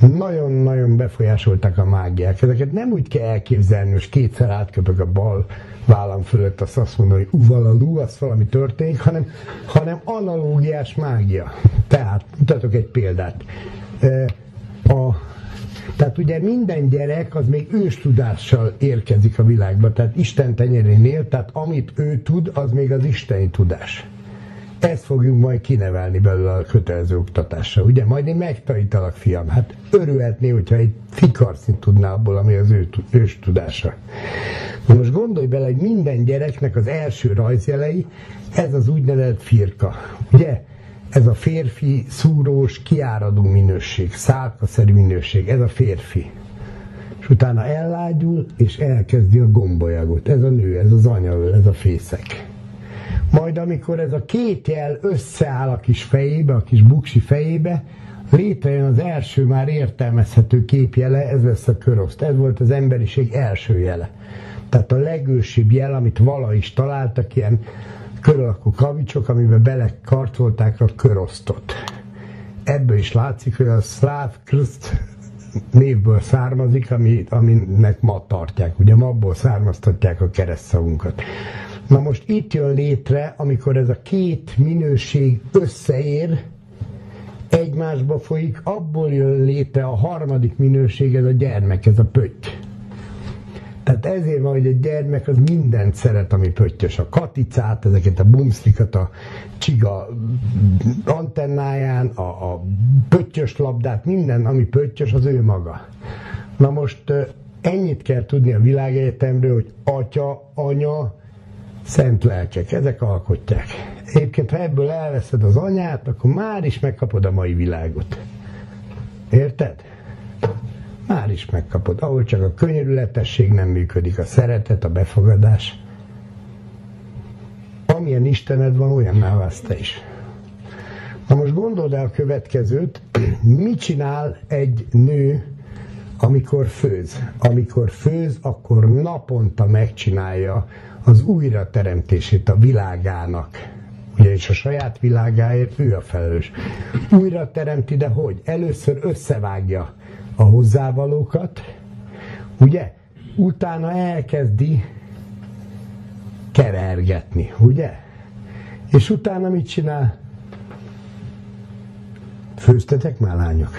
nagyon-nagyon befolyásolták a mágiák. Ezeket nem úgy kell elképzelni, hogy kétszer átköpök a bal vállam fölött, azt azt mondom, hogy uvalalú, az valami történik, hanem, hanem analógiás mágia. Tehát, mutatok egy példát. A, tehát ugye minden gyerek az még őstudással érkezik a világba, tehát Isten tenyerénél, tehát amit ő tud, az még az isteni tudás. Ezt fogjuk majd kinevelni belőle a kötelező oktatásra. Ugye, majd én megtanítalak, fiam. Hát örülhetné, hogyha egy fikarcit tudná abból, ami az ő ős tudása. Most gondolj bele, hogy minden gyereknek az első rajzjelei, ez az úgynevezett firka. Ugye? Ez a férfi, szúrós, kiáradó minőség, szálkaszerű minőség, ez a férfi. És utána ellágyul, és elkezdi a gombolyagot. Ez a nő, ez az anyaöl, ez a fészek. Majd amikor ez a két jel összeáll a kis fejébe, a kis buksi fejébe, létrejön az első már értelmezhető képjele, ez lesz a köroszt. Ez volt az emberiség első jele. Tehát a legősibb jel, amit vala is találtak, ilyen körölakú kavicsok, amiben belekarcolták a körosztot. Ebből is látszik, hogy a szláv krzt névből származik, ami, aminek ma tartják. Ugye ma abból származtatják a keresztszavunkat. Na most itt jön létre, amikor ez a két minőség összeér, egymásba folyik, abból jön létre a harmadik minőség, ez a gyermek, ez a pötty. Tehát ezért van, hogy egy gyermek az mindent szeret, ami pöttyös. A katicát, ezeket a bumszlikat, a csiga antennáján, a, a pöttyös labdát, minden, ami pöttyös, az ő maga. Na most ennyit kell tudni a világegyetemről, hogy atya, anya, szent lelkek, ezek alkotják. Egyébként, ha ebből elveszed az anyát, akkor már is megkapod a mai világot. Érted? Már is megkapod. Ahol csak a könyörületesség nem működik, a szeretet, a befogadás. Amilyen Istened van, olyan válsz te is. Na most gondold el a következőt, mit csinál egy nő, amikor főz? Amikor főz, akkor naponta megcsinálja az újrateremtését a világának. Ugye, és a saját világáért ő a felelős. Újra teremti, de hogy? Először összevágja a hozzávalókat, ugye? Utána elkezdi kevergetni, ugye? És utána mit csinál? Főztetek már, lányok?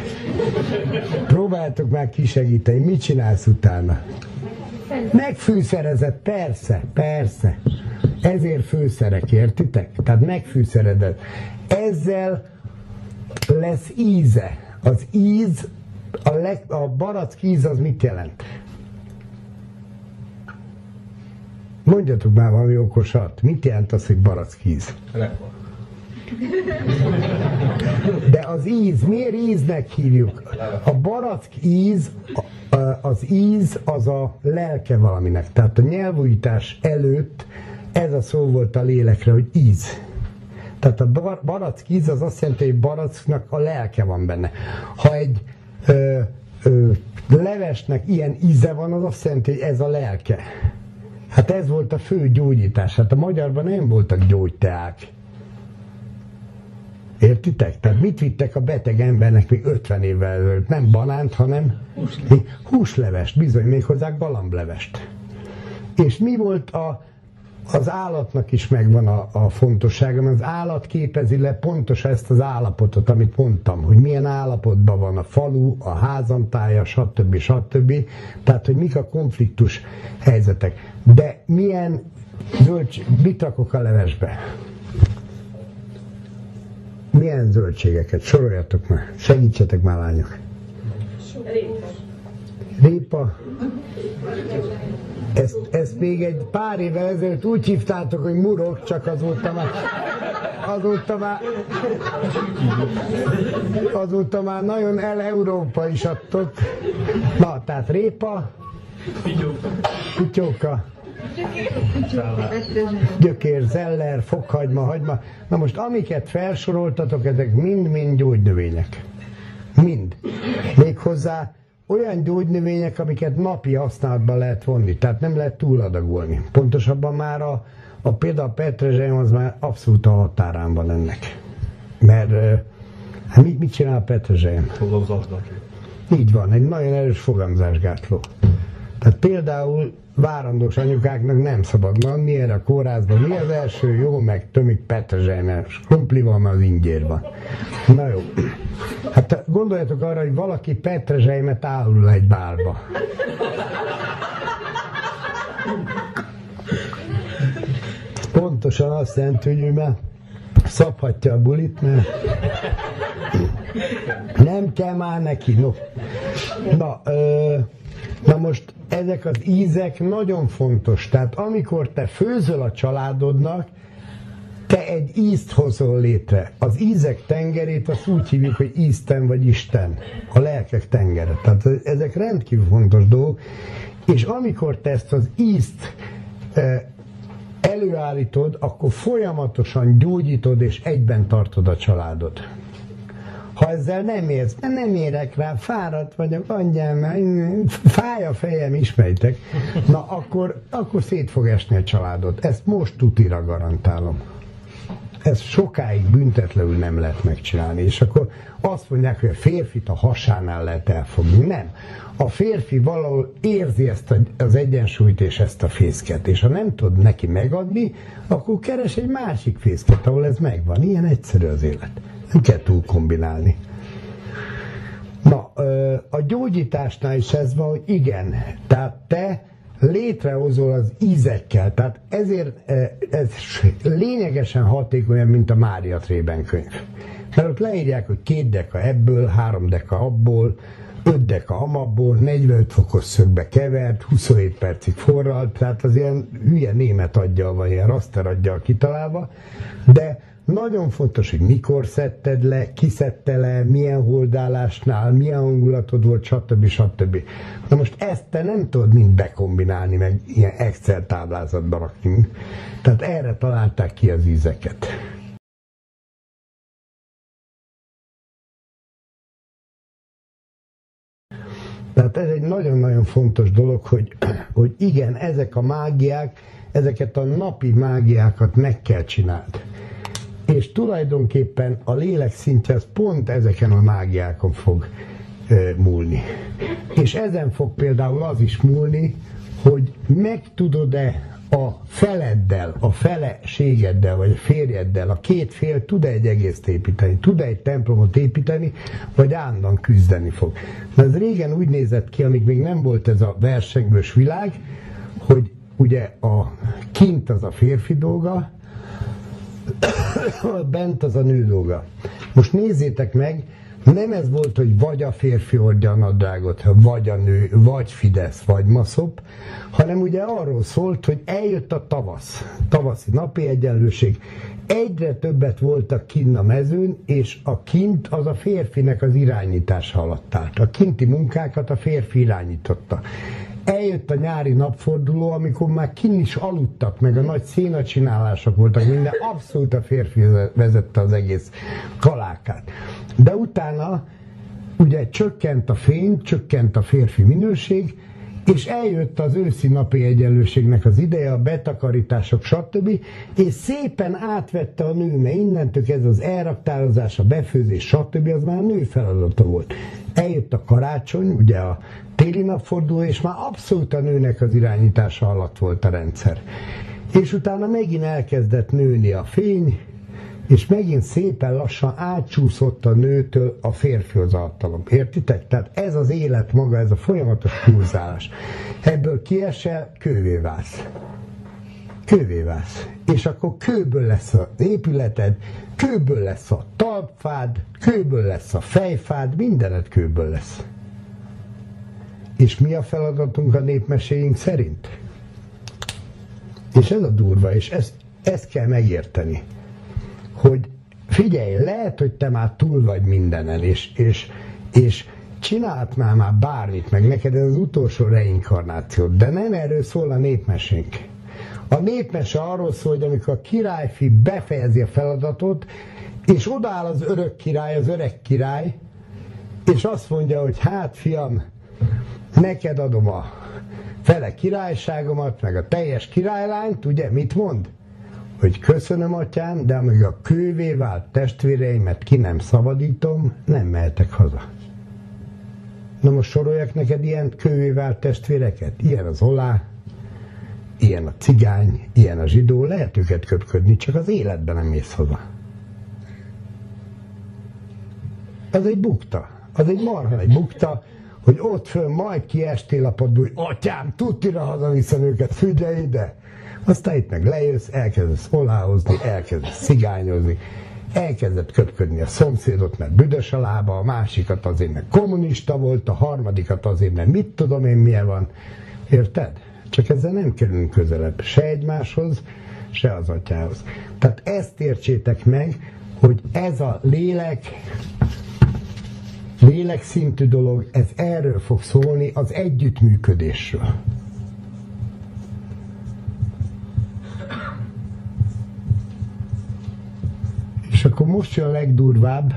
Próbáltok már kisegíteni, mit csinálsz utána? Megfűszerezett, persze, persze. Ezért főszerek, értitek? Tehát megfűszeredett. Ezzel lesz íze. Az íz, a, leg, a barack íz az mit jelent? Mondjatok már valami okosat. Mit jelent az, hogy barack íz? De az íz, miért íznek hívjuk? A barack íz, az íz az a lelke valaminek. Tehát a nyelvújítás előtt ez a szó volt a lélekre, hogy íz. Tehát a barack íz az azt jelenti, hogy baracknak a lelke van benne. Ha egy ö, ö, levesnek ilyen íze van, az azt jelenti, hogy ez a lelke. Hát ez volt a fő gyógyítás. Hát a magyarban nem voltak gyógyteák. Értitek? Tehát mit vittek a beteg embernek még 50 évvel előtt? Nem banánt, hanem húslevest, bizony, még hozzá galamblevest. És mi volt a, az állatnak is megvan a, a fontossága, mert az állat képezi le pontosan ezt az állapotot, amit mondtam, hogy milyen állapotban van a falu, a házamtája, stb. stb. Tehát, hogy mik a konfliktus helyzetek. De milyen zöldség, mit rakok a levesbe? Milyen zöldségeket? Soroljatok már. Segítsetek már, lányok. Répa. Ezt, ezt még egy pár évvel ezelőtt úgy hívtátok, hogy murok, csak azóta már azóta már azóta már nagyon el-Európa is adtok. Na, tehát répa, kutyóka, gyökér, zeller, fokhagyma, hagyma. Na most amiket felsoroltatok, ezek mind-mind gyógynövények. Mind. Méghozzá olyan gyógynövények, amiket napi használatban lehet vonni, tehát nem lehet túladagolni. Pontosabban már a, a például a petrezselyem az már abszolút a határán van ennek. Mert hát mit, mit csinál a petrezselyem? Így van, egy nagyon erős fogamzásgátló. Tehát például várandós anyukáknak nem szabad van, milyen a kórházban, mi az első, jó, meg tömik petrezselymes, krumpli van az ingyérban. Na jó. Hát gondoljatok arra, hogy valaki petrezselymet állul egy bálba. Pontosan azt jelenti, hogy ő már szabhatja a bulit, mert nem kell már neki. No. Na, ö, na most ezek az ízek nagyon fontos. Tehát amikor te főzöl a családodnak, te egy ízt hozol létre. Az ízek tengerét azt úgy hívjuk, hogy Isten vagy Isten. A lelkek tengere. Tehát ezek rendkívül fontos dolgok. És amikor te ezt az ízt e, előállítod, akkor folyamatosan gyógyítod és egyben tartod a családod. Ha ezzel nem érsz, mert nem érek rá, fáradt vagyok, adjál már, fáj a fejem, ismeritek, na akkor, akkor szét fog esni a családot. Ezt most tutira garantálom. Ezt sokáig büntetlenül nem lehet megcsinálni. És akkor azt mondják, hogy a férfit a hasánál lehet elfogni. Nem. A férfi valahol érzi ezt az egyensúlyt és ezt a fészket, és ha nem tud neki megadni, akkor keres egy másik fészket, ahol ez megvan. Ilyen egyszerű az élet. Nem kell túl kombinálni. Na, a gyógyításnál is ez van, hogy igen, tehát te létrehozol az ízekkel, tehát ezért ez lényegesen hatékonyabb, mint a Mária Trében könyv. Mert ott leírják, hogy két deka ebből, három deka abból, öt deka amabból, 45 fokos szögbe kevert, 27 percig forralt, tehát az ilyen hülye német adja, vagy ilyen raster adja kitalálva, de nagyon fontos, hogy mikor szedted le, kiszedte le, milyen holdálásnál, milyen hangulatod volt, stb. stb. Na most ezt te nem tudod mind bekombinálni, meg ilyen Excel táblázatban rakni. Tehát erre találták ki az ízeket. Tehát ez egy nagyon-nagyon fontos dolog, hogy, hogy igen, ezek a mágiák, ezeket a napi mágiákat meg kell csinálni és tulajdonképpen a lélek szintje az pont ezeken a mágiákon fog e, múlni. És ezen fog például az is múlni, hogy meg tudod-e a feleddel, a feleségeddel, vagy a férjeddel, a két fél tud-e egy egészt építeni, tud-e egy templomot építeni, vagy állandóan küzdeni fog. Na ez régen úgy nézett ki, amíg még nem volt ez a versengős világ, hogy ugye a kint az a férfi dolga, bent az a nő dolga. Most nézzétek meg, nem ez volt, hogy vagy a férfi ordja a nadrágot, vagy a nő, vagy Fidesz, vagy Maszop, hanem ugye arról szólt, hogy eljött a tavasz, tavaszi napi egyenlőség. Egyre többet voltak kinn a mezőn, és a kint az a férfinek az irányítása alatt állt. A kinti munkákat a férfi irányította eljött a nyári napforduló, amikor már kin is aludtak, meg a nagy szénacsinálások voltak, minden abszolút a férfi vezette az egész kalákát. De utána ugye csökkent a fény, csökkent a férfi minőség, és eljött az őszi napi egyenlőségnek az ideje, a betakarítások, stb. És szépen átvette a nő, mert innentől ez az elraktározás, a befőzés, stb. az már a nő feladata volt. Eljött a karácsony, ugye a téli napforduló, és már abszolút a nőnek az irányítása alatt volt a rendszer. És utána megint elkezdett nőni a fény, és megint szépen lassan átcsúszott a nőtől a férfihoz hatalom. Értitek? Tehát ez az élet maga, ez a folyamatos húzás. Ebből kiesel, kővé válsz. Kővé válsz. És akkor kőből lesz az épületed, kőből lesz a talpfád, kőből lesz a fejfád, mindened kőből lesz. És mi a feladatunk a népmeséink szerint? És ez a durva, és ezt, ezt kell megérteni hogy figyelj, lehet, hogy te már túl vagy mindenen, és, és, és csinált már már bármit, meg neked ez az utolsó reinkarnáció, de nem erről szól a népmesénk. A népmese arról szól, hogy amikor a királyfi befejezi a feladatot, és odáll az örök király, az öreg király, és azt mondja, hogy hát fiam, neked adom a fele királyságomat, meg a teljes királylányt, ugye, mit mond? Hogy köszönöm atyám, de amíg a kővé vált testvéreimet ki nem szabadítom, nem mehetek haza. Na most soroljak neked ilyen kővé vált testvéreket? Ilyen az olá, ilyen a cigány, ilyen a zsidó, lehet őket köpködni, csak az életben nem mész haza. Az egy bukta, az egy marha egy bukta, hogy ott föl majd kiestél a padból, atyám, tudtira hazaviszem őket, figyelj ide! Aztán itt meg lejössz, elkezdesz oláhozni, elkezdesz szigányozni, elkezdett köpködni a szomszédot, mert büdös a lába, a másikat azért, mert kommunista volt, a harmadikat azért, mert mit tudom én, milyen van. Érted? Csak ezzel nem kerülünk közelebb se egymáshoz, se az atyához. Tehát ezt értsétek meg, hogy ez a lélek, lélekszintű dolog, ez erről fog szólni, az együttműködésről. Most jön a legdurvább,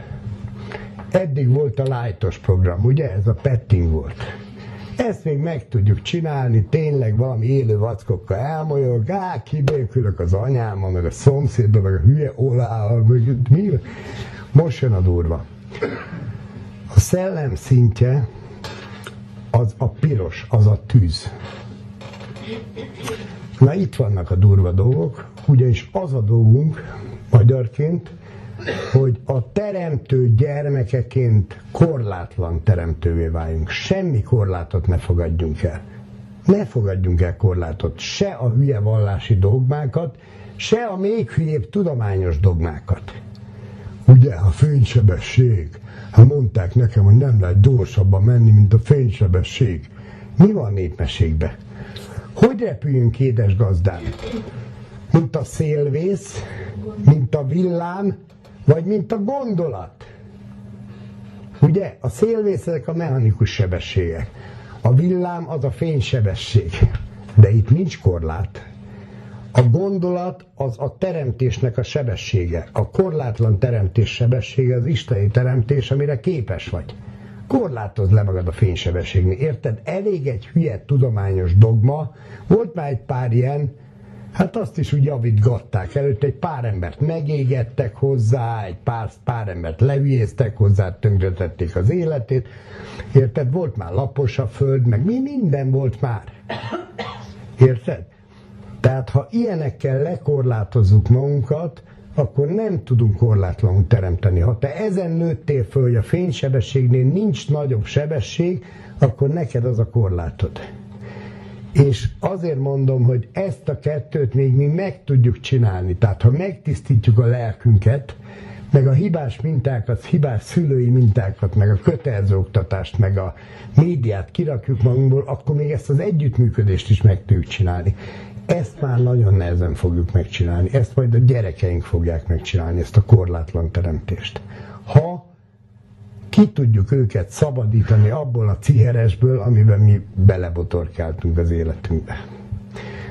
Eddig volt a lájtos program, ugye? Ez a petting volt. Ezt még meg tudjuk csinálni, tényleg valami élő vackokkal elmolyog, á, kibékülök az anyámmal, meg a szomszéddal, meg a hülye olával, meg mi? Most jön a durva. A szellem szintje az a piros, az a tűz. Na itt vannak a durva dolgok, ugyanis az a dolgunk magyarként, hogy a teremtő gyermekeként korlátlan teremtővé váljunk. Semmi korlátot ne fogadjunk el. Ne fogadjunk el korlátot, se a hülye vallási dogmákat, se a még hülyébb tudományos dogmákat. Ugye, a fénysebesség. Ha mondták nekem, hogy nem lehet gyorsabban menni, mint a fénysebesség. Mi van népmeségbe? Hogy repüljünk, édes gazdám? Mint a szélvész, mint a villám, vagy mint a gondolat. Ugye, a szélvészek a mechanikus sebességek. A villám az a fénysebesség. De itt nincs korlát. A gondolat az a teremtésnek a sebessége. A korlátlan teremtés sebessége az isteni teremtés, amire képes vagy. Korlátozd le magad a fénysebességnél. Érted? Elég egy hülye tudományos dogma. Volt már egy pár ilyen, Hát azt is úgy javítgatták előtt, egy pár embert megégettek hozzá, egy pár, pár embert lehülyéztek hozzá, tönkretették az életét. Érted? Volt már lapos a föld, meg mi minden volt már. Érted? Tehát ha ilyenekkel lekorlátozzuk magunkat, akkor nem tudunk korlátlanul teremteni. Ha te ezen nőttél föl, hogy a fénysebességnél nincs nagyobb sebesség, akkor neked az a korlátod. És azért mondom, hogy ezt a kettőt még mi meg tudjuk csinálni. Tehát ha megtisztítjuk a lelkünket, meg a hibás mintákat, hibás szülői mintákat, meg a kötelező oktatást, meg a médiát kirakjuk magunkból, akkor még ezt az együttműködést is meg tudjuk csinálni. Ezt már nagyon nehezen fogjuk megcsinálni. Ezt majd a gyerekeink fogják megcsinálni, ezt a korlátlan teremtést. Ha ki tudjuk őket szabadítani abból a ciheresből, amiben mi belebotorkáltunk az életünkbe.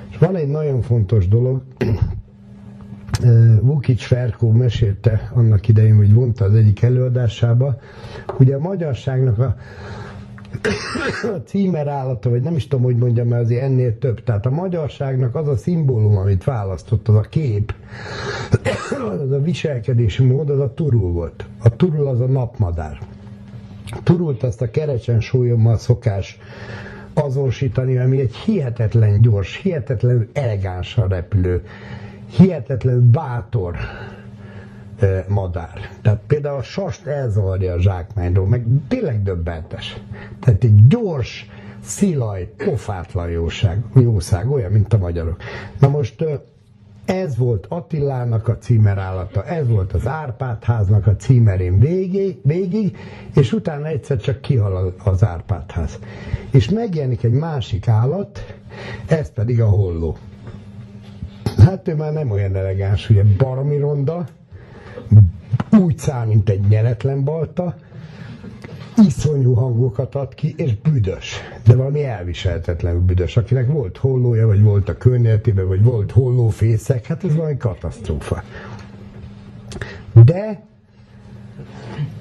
És van egy nagyon fontos dolog, Vukic Ferkó mesélte annak idején, hogy mondta az egyik előadásába, hogy a magyarságnak a, a címerállata, vagy nem is tudom, hogy mondjam, mert azért ennél több. Tehát a magyarságnak az a szimbólum, amit választott, az a kép, az a viselkedési mód, az a turul volt. A turul az a napmadár. Turult azt a kerecsen súlyommal szokás azonosítani, ami egy hihetetlen gyors, hihetetlen elegánsan repülő, hihetetlen bátor madár. Tehát például a sast elzavarja a zsákmányról, meg tényleg döbbentes. Tehát egy gyors, szilaj, pofátlan jóság, jószág, olyan, mint a magyarok. Na most ez volt Attilának a címerállata, ez volt az Árpád háznak a címerén végig, végig, és utána egyszer csak kihal az Árpád ház. És megjelenik egy másik állat, ez pedig a holló. Hát ő már nem olyan elegáns, ugye baromi ronda, úgy száll, mint egy nyeretlen balta, iszonyú hangokat ad ki, és büdös, de valami elviselhetetlenül büdös. Akinek volt hollója, vagy volt a környezetében, vagy volt hollófészek, hát ez valami katasztrófa. De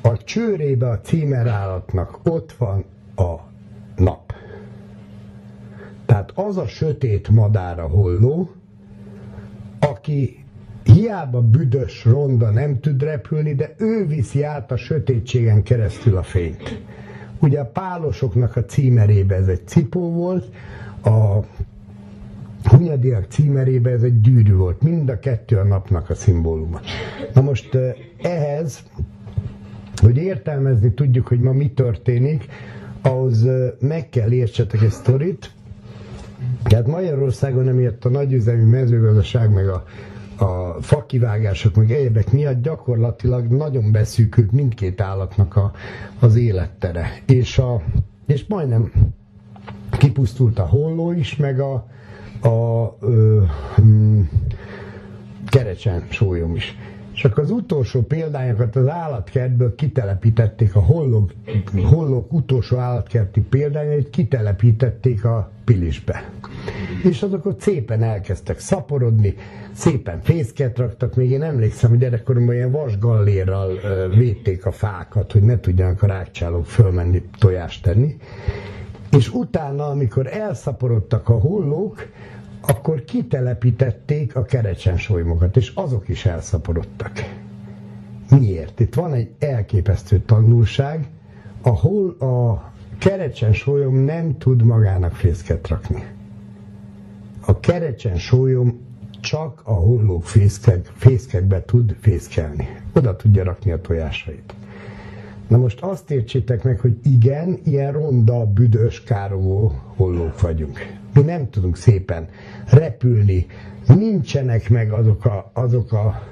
a csőrébe a címerállatnak ott van a nap. Tehát az a sötét madár a holló, aki Hiába büdös ronda nem tud repülni, de ő viszi át a sötétségen keresztül a fényt. Ugye a pálosoknak a címerébe ez egy cipó volt, a Hunyadiak címerébe ez egy gyűrű volt. Mind a kettő a napnak a szimbóluma. Na most ehhez, hogy értelmezni tudjuk, hogy ma mi történik, ahhoz meg kell értsetek egy sztorit. Tehát Magyarországon ért a nagyüzemi mezőgazdaság, meg a a fakivágások, meg egyebek miatt gyakorlatilag nagyon beszűkült mindkét állatnak a, az élettere. És, a, és majdnem kipusztult a holló is, meg a, a ö, mm, kerecsen sólyom is. Akkor az utolsó példányokat az állatkertből kitelepítették, a hollók, hollók utolsó állatkerti példányait kitelepítették a Pilisbe. És azok ott szépen elkezdtek szaporodni, szépen fészket raktak, még én emlékszem, hogy gyerekkoromban ilyen vasgallérral védték a fákat, hogy ne tudjanak a rákcsálók fölmenni tojást tenni. És utána, amikor elszaporodtak a hollók, akkor kitelepítették a kerecsensolymokat, és azok is elszaporodtak. Miért? Itt van egy elképesztő tanulság, ahol a kerecsen sólyom nem tud magának fészket rakni. A kerecsen sólyom csak a hollók fészkek, fészkekbe tud fészkelni. Oda tudja rakni a tojásait. Na most azt értsétek meg, hogy igen, ilyen ronda, büdös, károgó hollók vagyunk. Mi nem tudunk szépen repülni, nincsenek meg azok, a, azok, a,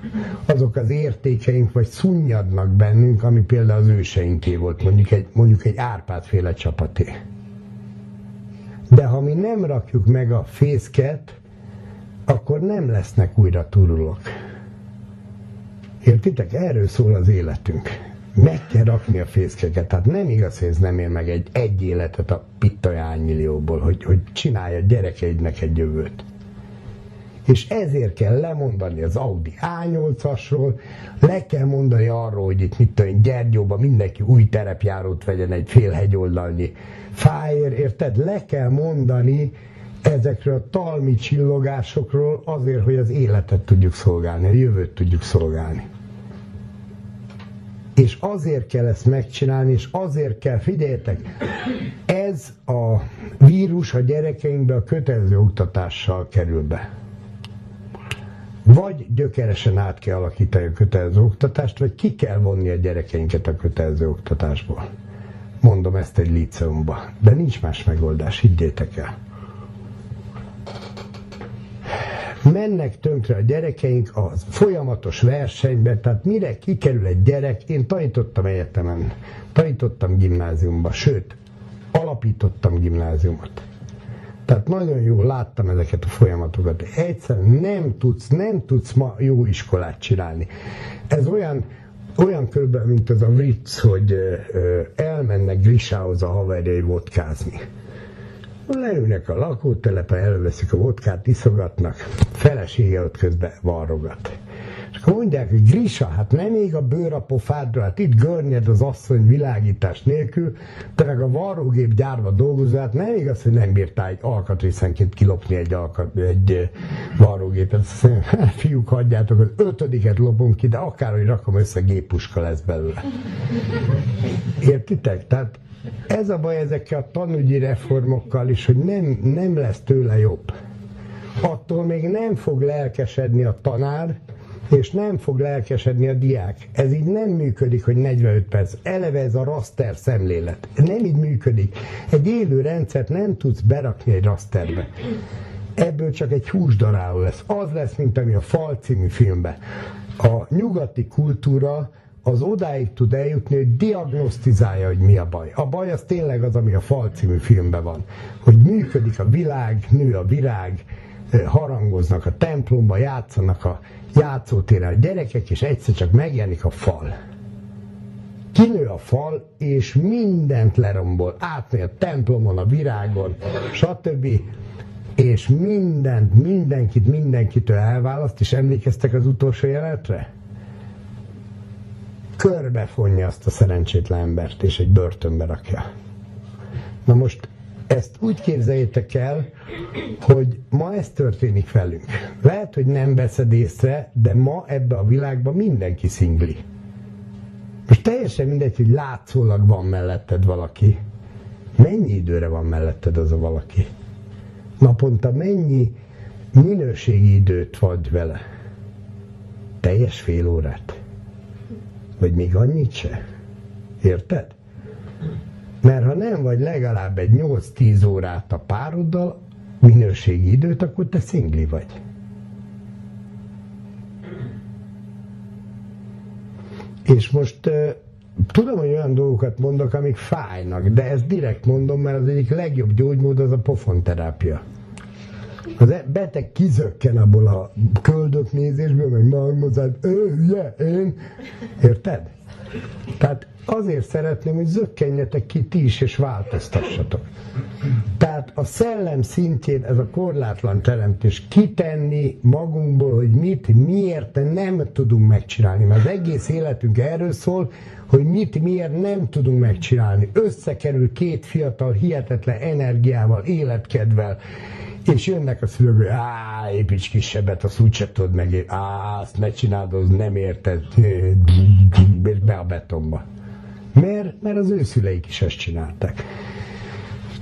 azok az értékeink, vagy szunnyadnak bennünk, ami például az őseinké volt, mondjuk egy, mondjuk egy árpádféle csapaté. De ha mi nem rakjuk meg a fészket, akkor nem lesznek újra turulok. Értitek? Erről szól az életünk. Meg kell rakni a fészkeket. Tehát nem igaz, hogy ez nem ér meg egy, egy életet a pittajány millióból, hogy, hogy csinálja gyerekeidnek egy jövőt és ezért kell lemondani az Audi A8-asról, le kell mondani arról, hogy itt mit tudom Gyergyóban mindenki új terepjárót vegyen egy fél hegyoldalnyi fájér, érted? Le kell mondani ezekről a talmi csillogásokról azért, hogy az életet tudjuk szolgálni, a jövőt tudjuk szolgálni. És azért kell ezt megcsinálni, és azért kell, figyeljetek, ez a vírus a gyerekeinkbe a kötelező oktatással kerül be. Vagy gyökeresen át kell alakítani a kötelező oktatást, vagy ki kell vonni a gyerekeinket a kötelező oktatásból. Mondom ezt egy liceumba. De nincs más megoldás, higgyétek el. Mennek tönkre a gyerekeink a folyamatos versenybe, tehát mire kikerül egy gyerek, én tanítottam egyetemen, tanítottam gimnáziumba, sőt, alapítottam gimnáziumot. Tehát nagyon jól láttam ezeket a folyamatokat. Egyszerűen nem tudsz, nem tudsz ma jó iskolát csinálni. Ez olyan, olyan körben, mint az a vicc, hogy elmennek Grisához a haverjai vodkázni. Leülnek a lakótelepen, előveszik a vodkát, iszogatnak, felesége ott közben varrogat. És akkor mondják, hogy Grisa, hát nem még a bőr a pofádra, hát itt görnyed az asszony világítás nélkül, te meg a varrógép gyárba dolgozol, hát nem igaz, hogy nem bírtál egy alkatrészenként kilopni egy, alkat, egy varrógépet. Hát, fiúk, hagyjátok, az ötödiket lopunk ki, de akárhogy rakom össze, géppuska lesz belőle. Értitek? Tehát ez a baj ezekkel a tanügyi reformokkal is, hogy nem, nem lesz tőle jobb. Attól még nem fog lelkesedni a tanár, és nem fog lelkesedni a diák. Ez így nem működik, hogy 45 perc. Eleve ez a raster szemlélet. Nem így működik. Egy élő rendszert nem tudsz berakni egy rasterbe. Ebből csak egy húsdaráló lesz. Az lesz, mint ami a Fal című filmben. A nyugati kultúra az odáig tud eljutni, hogy diagnosztizálja, hogy mi a baj. A baj az tényleg az, ami a Fal című filmben van. Hogy működik a világ, nő a virág, harangoznak a templomba, játszanak a játszótéren a gyerekek, és egyszer csak megjelenik a fal. Kinő a fal, és mindent lerombol. Átmegy a templomon, a virágon, stb. És mindent, mindenkit, mindenkitől elválaszt, és emlékeztek az utolsó jelenetre? Körbefonja azt a szerencsétlen embert, és egy börtönbe rakja. Na most ezt úgy képzeljétek el, hogy ma ez történik velünk. Lehet, hogy nem veszed észre, de ma ebbe a világban mindenki szingli. Most teljesen mindegy, hogy látszólag van melletted valaki. Mennyi időre van melletted az a valaki? Naponta mennyi minőségi időt vagy vele? Teljes fél órát? Vagy még annyit se? Érted? Mert ha nem vagy legalább egy 8-10 órát a pároddal, minőségi időt, akkor te szingli vagy. És most tudom, hogy olyan dolgokat mondok, amik fájnak, de ezt direkt mondom, mert az egyik legjobb gyógymód az a pofonterápia. Az e- beteg kizökken abból a köldöknézésből, meg magmozát, ő, yeah, én, érted? Tehát azért szeretném, hogy zökkenjetek ki ti is, és változtassatok. Tehát a szellem szintjén ez a korlátlan teremtés kitenni magunkból, hogy mit, miért nem tudunk megcsinálni. Mert az egész életünk erről szól, hogy mit, miért nem tudunk megcsinálni. Összekerül két fiatal hihetetlen energiával, életkedvel, és jönnek a szülők, á, építs kisebbet, azt úgyse tudod meg, á, azt ne csináld, az nem érted, be a betonba. Miért? Mert az ő szüleik is ezt csinálták.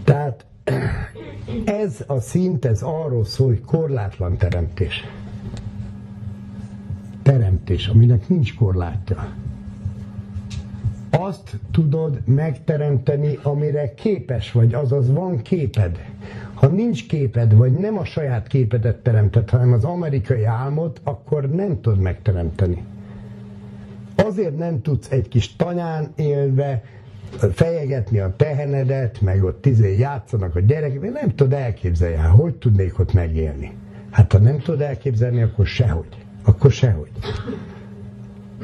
Tehát ez a szint, ez arról szól, hogy korlátlan teremtés. Teremtés, aminek nincs korlátja. Azt tudod megteremteni, amire képes vagy, azaz van képed. Ha nincs képed, vagy nem a saját képedet teremted, hanem az amerikai álmot, akkor nem tudod megteremteni. Azért nem tudsz egy kis tanyán élve fejegetni a tehenedet, meg ott tizé játszanak a gyerekek, nem tudod elképzelni, hát hogy tudnék ott megélni. Hát ha nem tudod elképzelni, akkor sehogy. Akkor sehogy.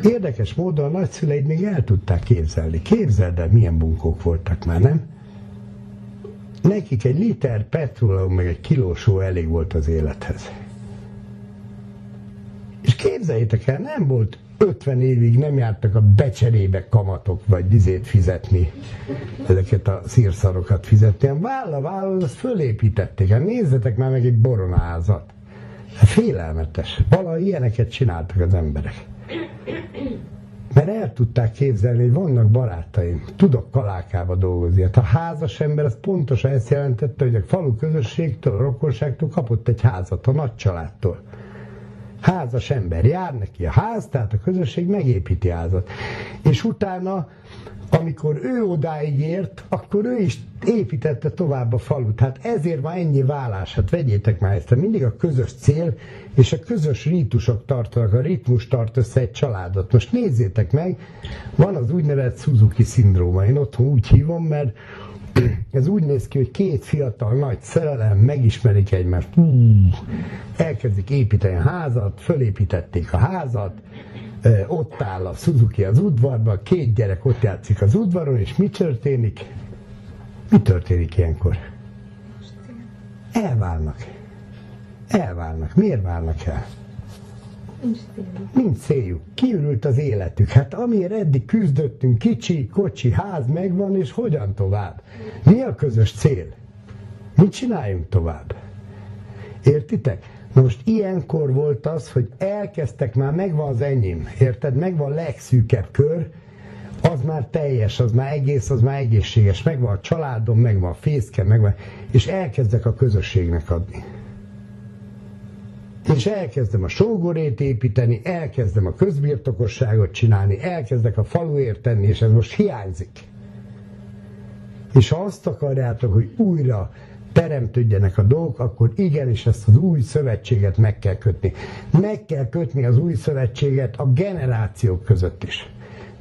Érdekes módon a nagyszüleid még el tudták képzelni. Képzeld el, milyen bunkók voltak már, nem? Nekik egy liter petróleum, meg egy kilósó elég volt az élethez. És képzeljétek el, nem volt 50 évig nem jártak a becserébe kamatok, vagy dizét fizetni, ezeket a szírszarokat fizetni, hanem válla, válla, azt fölépítették. Hát nézzetek már meg egy boronázat. Hát félelmetes. Valahogy ilyeneket csináltak az emberek. Mert el tudták képzelni, hogy vannak barátaim, tudok kalákába dolgozni. Hát a házas ember az pontosan ezt jelentette, hogy a falu közösségtől, a rokonságtól kapott egy házat, a nagy családtól házas ember jár neki a ház, tehát a közösség megépíti házat. És utána, amikor ő odáig ért, akkor ő is építette tovább a falut. Hát ezért van ennyi vállás. Hát vegyétek már ezt, mindig a közös cél és a közös rítusok tartanak, a ritmus tart össze egy családot. Most nézzétek meg, van az úgynevezett Suzuki szindróma. Én otthon úgy hívom, mert ez úgy néz ki, hogy két fiatal nagy szerelem megismerik egymást, elkezdik építeni a házat, fölépítették a házat, ott áll a Suzuki az udvarban, két gyerek ott játszik az udvaron, és mi történik? Mi történik ilyenkor? Elválnak. Elválnak. Miért válnak el? Nincs céljuk. Nincs céljuk. Kiürült az életük. Hát amiért eddig küzdöttünk, kicsi, kocsi, ház megvan, és hogyan tovább? Mi a közös cél? Mit csináljunk tovább? Értitek? Na most ilyenkor volt az, hogy elkezdtek már, megvan az enyém, érted? Megvan a legszűkebb kör, az már teljes, az már egész, az már egészséges, megvan a családom, megvan a fészke, megvan, és elkezdek a közösségnek adni és elkezdem a sógorét építeni, elkezdem a közbirtokosságot csinálni, elkezdek a faluért tenni, és ez most hiányzik. És ha azt akarjátok, hogy újra teremtődjenek a dolgok, akkor igenis ezt az új szövetséget meg kell kötni. Meg kell kötni az új szövetséget a generációk között is.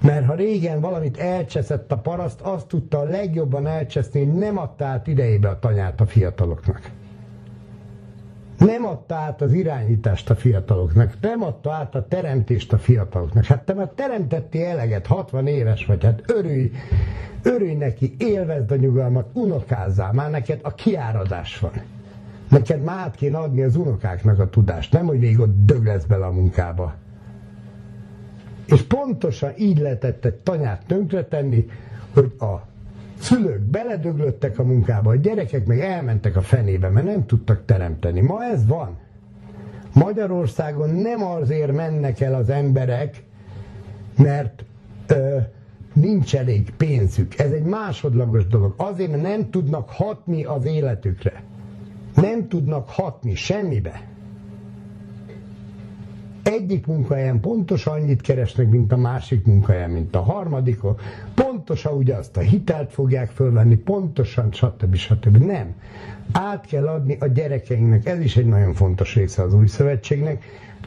Mert ha régen valamit elcseszett a paraszt, azt tudta a legjobban elcseszni, hogy nem adta át idejébe a tanyát a fiataloknak. Nem adta át az irányítást a fiataloknak, nem adta át a teremtést a fiataloknak. Hát te már teremtettél eleget, 60 éves vagy, hát örülj, örülj neki, élvezd a nyugalmat, unokázzál, már neked a kiáradás van. Neked már át kéne adni az unokáknak a tudást, nem hogy végig ott dög lesz bele a munkába. És pontosan így lehetett egy tanyát tönkretenni, hogy a szülők beledöglöttek a munkába, a gyerekek meg elmentek a fenébe, mert nem tudtak teremteni. Ma ez van. Magyarországon nem azért mennek el az emberek, mert ö, nincs elég pénzük. Ez egy másodlagos dolog. Azért, nem tudnak hatni az életükre. Nem tudnak hatni semmibe egyik munkahelyen pontosan annyit keresnek, mint a másik munkahelyen, mint a harmadikon, pontosan ugyanazt a hitelt fogják fölvenni, pontosan, stb. stb. Nem. Át kell adni a gyerekeinknek, ez is egy nagyon fontos része az új szövetségnek,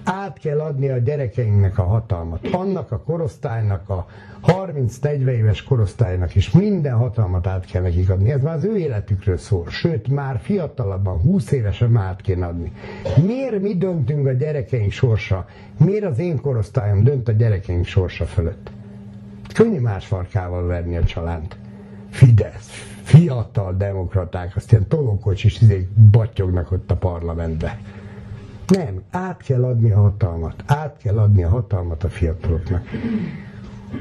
át kell adni a gyerekeinknek a hatalmat. Annak a korosztálynak, a 30-40 éves korosztálynak is minden hatalmat át kell nekik adni. Ez már az ő életükről szól. Sőt, már fiatalabban, 20 évesen már át kéne adni. Miért mi döntünk a gyerekeink sorsa? Miért az én korosztályom dönt a gyerekeink sorsa fölött? könnyű más farkával verni a csalánt. Fidesz, fiatal demokraták, azt ilyen tolókocs is izé battyognak ott a parlamentbe. Nem, át kell adni a hatalmat. Át kell adni a hatalmat a fiataloknak.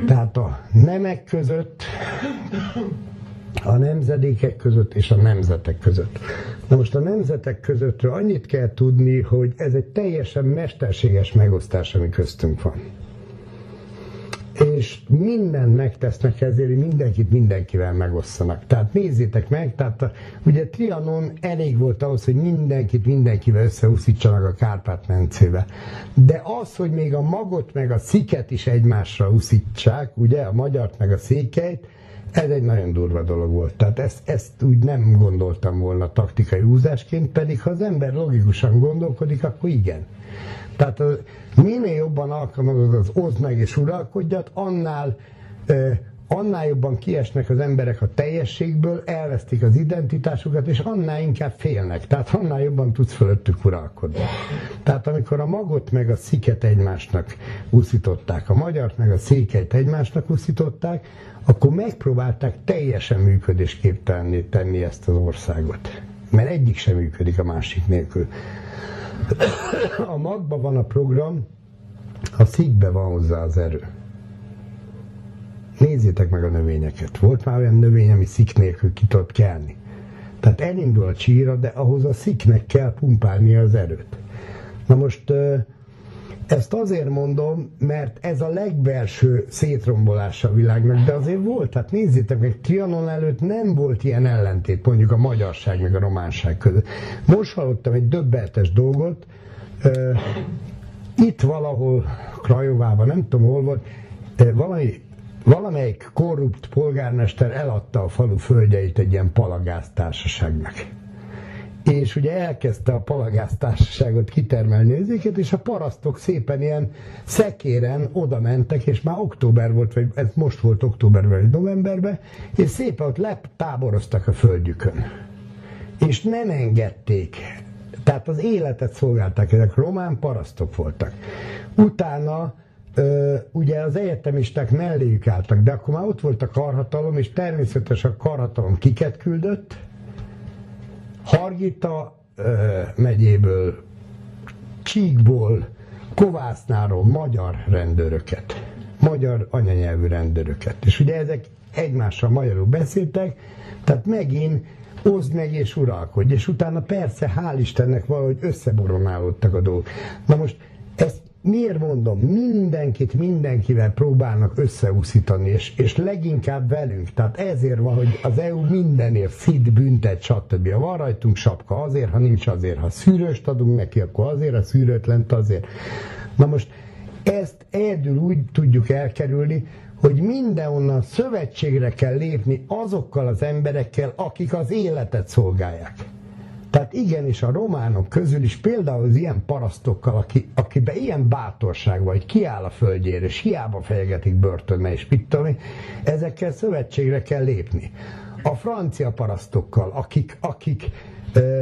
Tehát a nemek között, a nemzedékek között és a nemzetek között. Na most a nemzetek közöttről annyit kell tudni, hogy ez egy teljesen mesterséges megosztás, ami köztünk van és mindent megtesznek ezért, hogy mindenkit mindenkivel megosszanak. Tehát nézzétek meg, tehát ugye Trianon elég volt ahhoz, hogy mindenkit mindenkivel összeúszítsanak a Kárpát-mencébe. De az, hogy még a magot meg a sziket is egymásra úszítsák, ugye, a magyart meg a székelyt, ez egy nagyon durva dolog volt. Tehát ezt, ezt úgy nem gondoltam volna taktikai úzásként, pedig ha az ember logikusan gondolkodik, akkor igen. Tehát az, minél jobban alkalmazod az oszd meg és uralkodjat, annál annál jobban kiesnek az emberek a teljességből, elvesztik az identitásukat, és annál inkább félnek. Tehát annál jobban tudsz fölöttük uralkodni. Tehát amikor a magot meg a sziket egymásnak úszították, a magyart meg a székelyt egymásnak úszították, akkor megpróbálták teljesen működésképtelenné tenni ezt az országot. Mert egyik sem működik a másik nélkül. A magban van a program, a szikbe van hozzá az erő. Nézzétek meg a növényeket. Volt már olyan növény, ami szik nélkül ki tudott kelni. Tehát elindul a csíra, de ahhoz a sziknek kell pumpálni az erőt. Na most ezt azért mondom, mert ez a legbelső szétrombolása a világnak, de azért volt, hát nézzétek meg, Trianon előtt nem volt ilyen ellentét, mondjuk a magyarság meg a románság között. Most hallottam egy döbbenetes dolgot, itt valahol Krajovában, nem tudom hol volt, valami, valamelyik korrupt polgármester eladta a falu földjeit egy ilyen palagáztársaságnak és ugye elkezdte a palagáztársaságot kitermelni ezeket, és a parasztok szépen ilyen szekéren oda mentek, és már október volt, vagy ez most volt októberben, vagy novemberben, és szépen ott leptáboroztak a földjükön. És nem engedték. Tehát az életet szolgálták, ezek román parasztok voltak. Utána Ö, ugye az egyetemisták melléjük álltak, de akkor már ott volt a karhatalom, és természetesen a karhatalom kiket küldött, Hargita megyéből, Csíkból, Kovásznáról magyar rendőröket, magyar anyanyelvű rendőröket. És ugye ezek egymással magyarul beszéltek, tehát megint oszd meg és uralkodj. És utána persze, hál' Istennek valahogy összeboronálódtak a dolgok. Na most miért mondom, mindenkit mindenkivel próbálnak összeúszítani, és, és leginkább velünk. Tehát ezért van, hogy az EU mindenért szid, büntet, stb. Ha van rajtunk sapka, azért, ha nincs azért. Ha szűrőst adunk neki, akkor azért, a szűrőtlent azért. Na most ezt egyedül úgy tudjuk elkerülni, hogy mindenonnan szövetségre kell lépni azokkal az emberekkel, akik az életet szolgálják. Tehát igenis a románok közül is például az ilyen parasztokkal, aki, akiben ilyen bátorság vagy, kiáll a földjére, és hiába fejegetik börtönbe, és mit tudom ezekkel szövetségre kell lépni. A francia parasztokkal, akik, akik ö,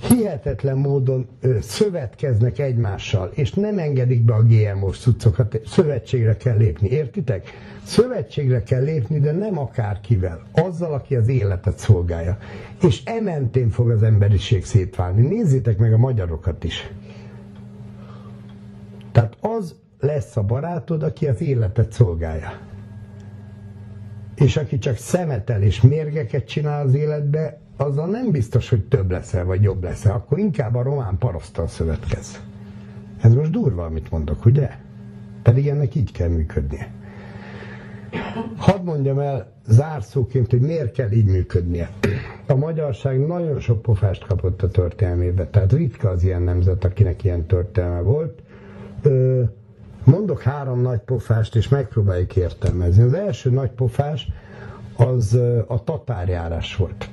hihetetlen módon szövetkeznek egymással, és nem engedik be a GMO-s cuccokat, szövetségre kell lépni, értitek? Szövetségre kell lépni, de nem akárkivel, azzal, aki az életet szolgálja. És ementén fog az emberiség szétválni. Nézzétek meg a magyarokat is. Tehát az lesz a barátod, aki az életet szolgálja. És aki csak szemetel és mérgeket csinál az életbe, azzal nem biztos, hogy több leszel, vagy jobb leszel. Akkor inkább a román parasztal szövetkez. Ez most durva, amit mondok, ugye? Pedig ennek így kell működnie. Hadd mondjam el zárszóként, hogy miért kell így működnie. A magyarság nagyon sok pofást kapott a történelmébe, tehát ritka az ilyen nemzet, akinek ilyen történelme volt. Mondok három nagy pofást, és megpróbáljuk értelmezni. Az első nagy pofás az a tatárjárás volt.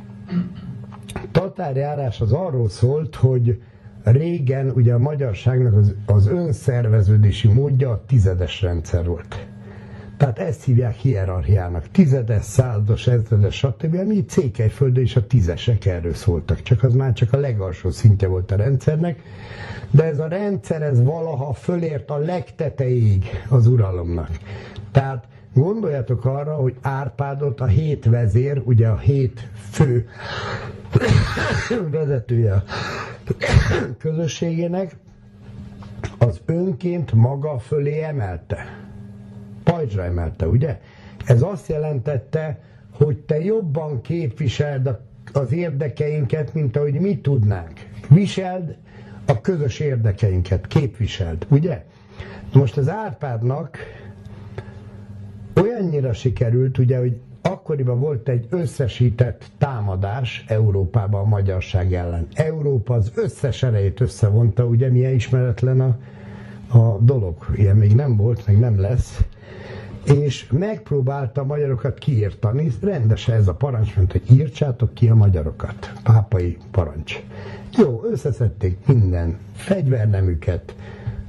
Tatárjárás az arról szólt, hogy régen ugye a magyarságnak az, az önszerveződési módja a tizedes rendszer volt. Tehát ezt hívják hierarchiának. Tizedes, százados, ezredes, stb. Ami Cékelyföldön is a tízesek erről szóltak. Csak az már csak a legalsó szintje volt a rendszernek. De ez a rendszer, ez valaha fölért a legtetejéig az uralomnak. Tehát Gondoljatok arra, hogy Árpádot a hét vezér, ugye a hét fő vezetője a közösségének, az önként maga fölé emelte. Pajzsra emelte, ugye? Ez azt jelentette, hogy te jobban képviseld az érdekeinket, mint ahogy mi tudnánk. Viseld a közös érdekeinket, képviseld, ugye? Most az Árpádnak olyannyira sikerült, ugye, hogy akkoriban volt egy összesített támadás Európában a magyarság ellen. Európa az összes erejét összevonta, ugye milyen ismeretlen a, a dolog. Ilyen még nem volt, meg nem lesz. És megpróbálta a magyarokat kiírtani, rendesen ez a parancs, mert hogy írtsátok ki a magyarokat. Pápai parancs. Jó, összeszedték minden fegyvernemüket,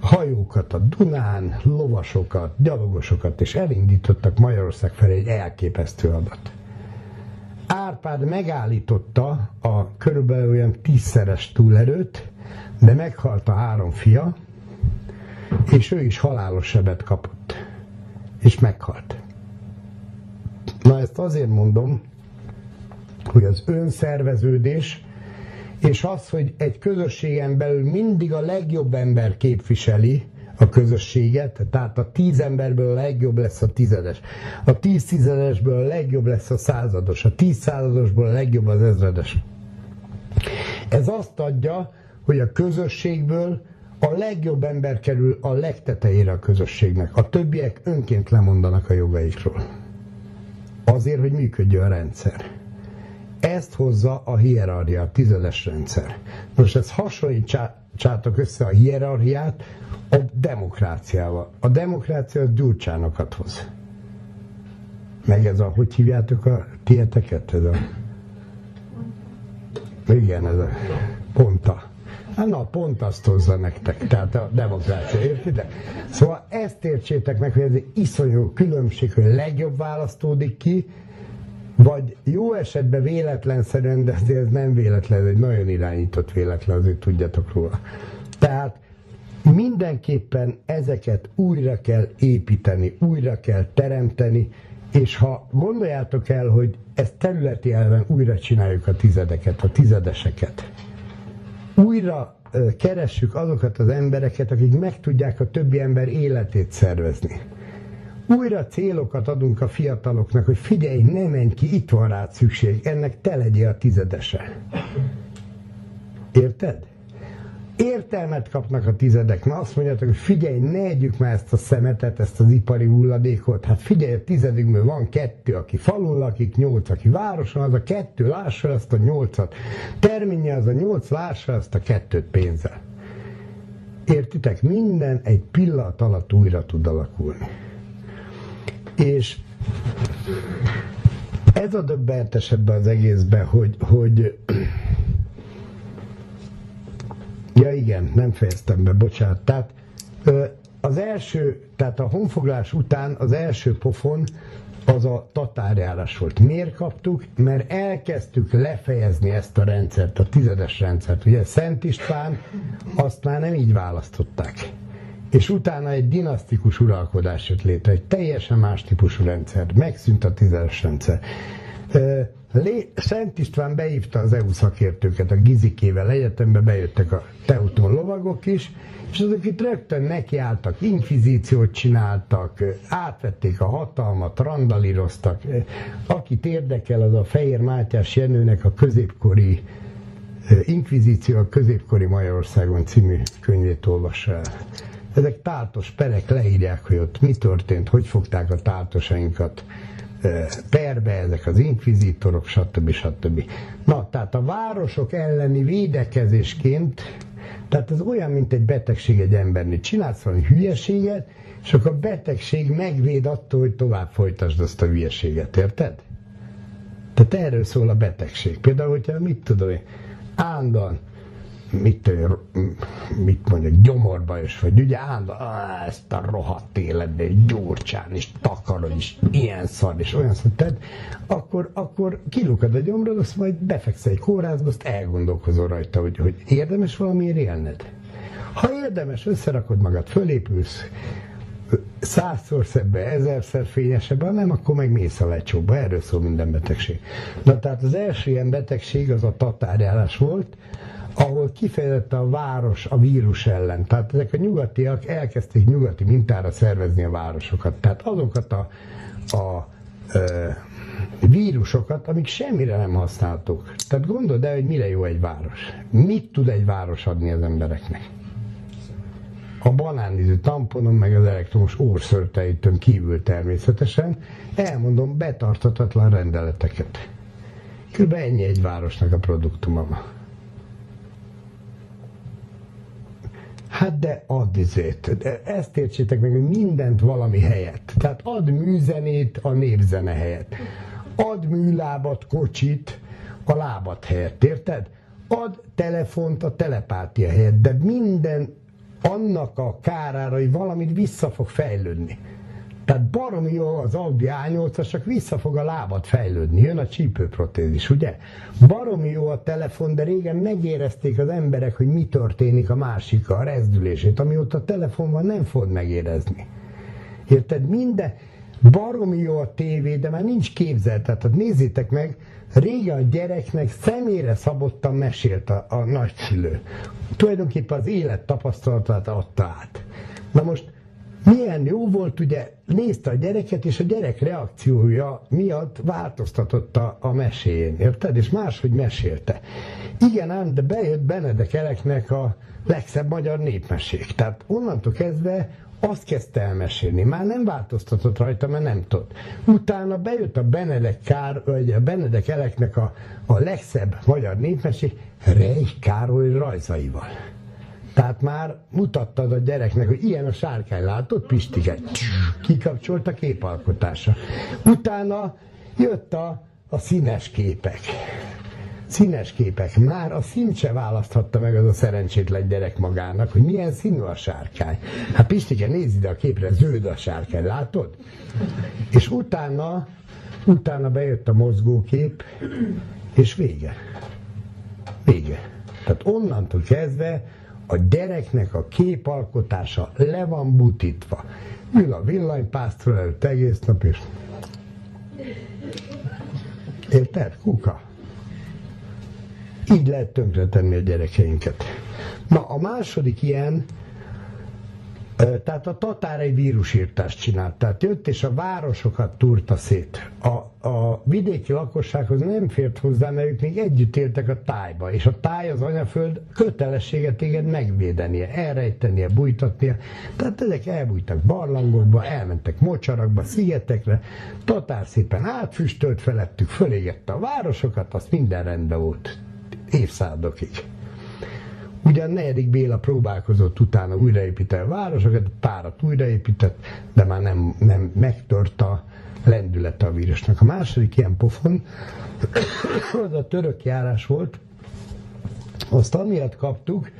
hajókat a Dunán, lovasokat, gyalogosokat, és elindítottak Magyarország felé egy elképesztő adat. Árpád megállította a körülbelül olyan tízszeres túlerőt, de meghalt a három fia, és ő is halálos sebet kapott. És meghalt. Na ezt azért mondom, hogy az önszerveződés és az, hogy egy közösségen belül mindig a legjobb ember képviseli a közösséget, tehát a tíz emberből a legjobb lesz a tizedes, a tíz tizedesből a legjobb lesz a százados, a tíz századosból a legjobb az ezredes. Ez azt adja, hogy a közösségből a legjobb ember kerül a legtetejére a közösségnek. A többiek önként lemondanak a jogaikról. Azért, hogy működjön a rendszer. Ezt hozza a hierarchia, a tizedes rendszer. Most ezt hasonlítsátok össze a hierarchiát a demokráciával. A demokrácia az gyurcsánokat hoz. Meg ez a, hogy hívjátok a tieteket? Ez a... Igen, ez a ponta. Hát na, pont azt hozza nektek, tehát a demokrácia, értitek? Szóval ezt értsétek meg, hogy ez egy iszonyú különbség, hogy legjobb választódik ki, vagy jó esetben véletlenszerűen, de ez nem véletlen, egy nagyon irányított véletlen, azért tudjatok róla. Tehát mindenképpen ezeket újra kell építeni, újra kell teremteni, és ha gondoljátok el, hogy ezt területi elven újra csináljuk a tizedeket, a tizedeseket, újra keressük azokat az embereket, akik meg tudják a többi ember életét szervezni újra célokat adunk a fiataloknak, hogy figyelj, ne menj ki, itt van rád szükség, ennek te legyél a tizedese. Érted? Értelmet kapnak a tizedek. Na azt mondjátok, hogy figyelj, ne együk már ezt a szemetet, ezt az ipari hulladékot. Hát figyelj, a tizedünkből van kettő, aki falun lakik, nyolc, aki városon, az a kettő, lássa ezt a nyolcat. Terménye az a nyolc, lássa ezt a kettőt pénzzel. Értitek? Minden egy pillanat alatt újra tud alakulni. És ez a döbbentesebb az egészben, hogy, hogy ja igen, nem fejeztem be, bocsánat. Tehát az első, tehát a honfoglás után az első pofon az a tatárjárás volt. Miért kaptuk? Mert elkezdtük lefejezni ezt a rendszert, a tizedes rendszert. Ugye Szent István azt már nem így választották és utána egy dinasztikus uralkodás jött létre, egy teljesen más típusú rendszer, megszűnt a tízes rendszer. Szent István beívta az EU szakértőket, a Gizikével egyetembe bejöttek a Teuton lovagok is, és azok itt rögtön nekiálltak, inkvizíciót csináltak, átvették a hatalmat, randalíroztak. Akit érdekel, az a Fehér Mátyás Jenőnek a középkori Inkvizíció a középkori Magyarországon című könyvét olvassa el. Ezek táltos perek leírják, hogy ott mi történt, hogy fogták a táltosainkat perbe, ezek az inkvizítorok, stb. stb. Na, tehát a városok elleni védekezésként, tehát ez olyan, mint egy betegség egy embernél. Csinálsz valami hülyeséget, és akkor a betegség megvéd attól, hogy tovább folytasd azt a hülyeséget, érted? Tehát erről szól a betegség. Például, hogyha mit tudom én, állandóan mit, mit mondja, gyomorbajos vagy, ugye állandóan ezt a rohadt életben, gyurcsán, és takarod, és ilyen szar, és olyan szar, tehát akkor, akkor kilukad a gyomrod, azt majd befeksz egy kórházba, azt elgondolkozol rajta, hogy, hogy érdemes valamiért élned. Ha érdemes, összerakod magad, fölépülsz, százszor szebbe, ezerszer fényesebb, nem, akkor meg mész a lecsóba. Erről szól minden betegség. Na tehát az első ilyen betegség az a tatárjárás volt, ahol kifejezette a város a vírus ellen. Tehát ezek a nyugatiak elkezdték nyugati mintára szervezni a városokat. Tehát azokat a, a, a vírusokat, amik semmire nem használtuk. Tehát gondold el, hogy mire jó egy város. Mit tud egy város adni az embereknek? A banánizű tamponon, meg az elektromos órszörteitön kívül természetesen elmondom betartatatlan rendeleteket. Körülbelül ennyi egy városnak a produktuma. Hát de add izét. De ezt értsétek meg, hogy mindent valami helyett. Tehát add műzenét a népzene helyett. Add műlábat, kocsit a lábat helyett, érted? Ad telefont a telepátia helyett, de minden annak a kárára, hogy valamit vissza fog fejlődni. Tehát baromi jó az Audi A8, csak vissza fog a lábad fejlődni, jön a csípőprotézis, ugye? Baromi jó a telefon, de régen megérezték az emberek, hogy mi történik a másik a rezdülését, amióta a telefon van, nem fog megérezni. Érted? Minden, baromi jó a tévé, de már nincs képzelt. Tehát nézzétek meg, régen a gyereknek személyre szabottan mesélt a, a nagyszülő. Tulajdonképpen az élet tapasztalatát adta át. Na most milyen jó volt, ugye nézte a gyereket, és a gyerek reakciója miatt változtatott a, mesén, érted? És máshogy mesélte. Igen ám, de bejött Benedek Eleknek a legszebb magyar népmesék. Tehát onnantól kezdve azt kezdte elmesélni. Már nem változtatott rajta, mert nem tudott. Utána bejött a Benedek, Kár, vagy a Benedek Eleknek a, a legszebb magyar népmesék Reich Károly rajzaival. Tehát már mutattad a gyereknek, hogy ilyen a sárkány, látod, Pistike? Kikapcsolt a képalkotása. Utána jött a, a színes képek. Színes képek. Már a színt se választhatta meg az a szerencsétlen gyerek magának, hogy milyen színű a sárkány. Hát Pistike, nézd ide a képre, zöld a sárkány, látod? És utána, utána bejött a mozgókép, és vége. Vége. Tehát onnantól kezdve a gyereknek a képalkotása le van butítva. Ül a villanypásztor előtt egész nap, és Érted? Kuka. Így lehet tönkretenni a gyerekeinket. Na, a második ilyen, tehát a tatár egy vírusírtást csinált. Tehát jött és a városokat túrta szét. A, a vidéki lakossághoz nem fért hozzá, mert ők még együtt éltek a tájba. És a táj, az anyaföld kötelességet téged megvédenie, elrejtenie, bújtatnia. Tehát ezek elbújtak barlangokba, elmentek mocsarakba, szigetekre. Tatár szépen átfüstölt felettük, fölégette a városokat, azt minden rendben volt évszázadokig. Ugyan negyedik Béla próbálkozott utána újraépíteni a városokat, párat újraépített, de már nem, nem megtört a lendülete a vírusnak. A második ilyen pofon az a török járás volt, azt amiatt kaptuk,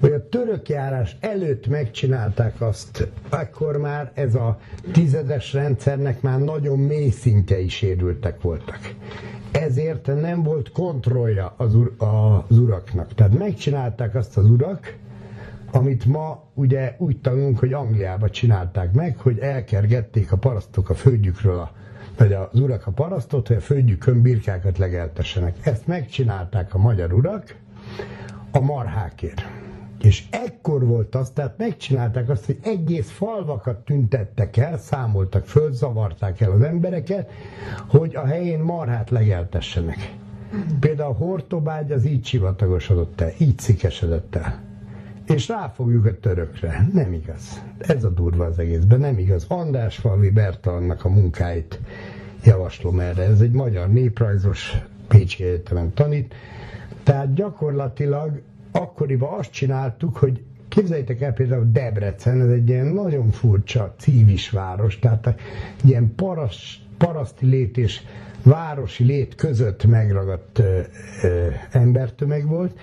hogy a török járás előtt megcsinálták azt, akkor már ez a tizedes rendszernek már nagyon mély szintjei sérültek voltak ezért nem volt kontrollja az, ur, az uraknak. Tehát megcsinálták azt az urak, amit ma ugye úgy tanulunk, hogy Angliában csinálták meg, hogy elkergették a parasztok a földjükről, a, vagy az urak a parasztot, hogy a földjükön birkákat legeltessenek. Ezt megcsinálták a magyar urak a marhákért. És ekkor volt az, tehát megcsinálták azt, hogy egész falvakat tüntettek el, számoltak föl, zavarták el az embereket, hogy a helyén marhát legeltessenek. Például a Hortobágy az így sivatagosodott el, így szikesedett el. És ráfogjuk a törökre. Nem igaz. Ez a durva az egészben, nem igaz. András Falvi Bertalannak a munkáit javaslom erre. Ez egy magyar néprajzos Pécsi Egyetemen tanít. Tehát gyakorlatilag akkoriban azt csináltuk, hogy Képzeljétek el például Debrecen, ez egy ilyen nagyon furcsa cívis város, tehát ilyen paras, paraszti lét és városi lét között megragadt ö, ö, embertömeg volt,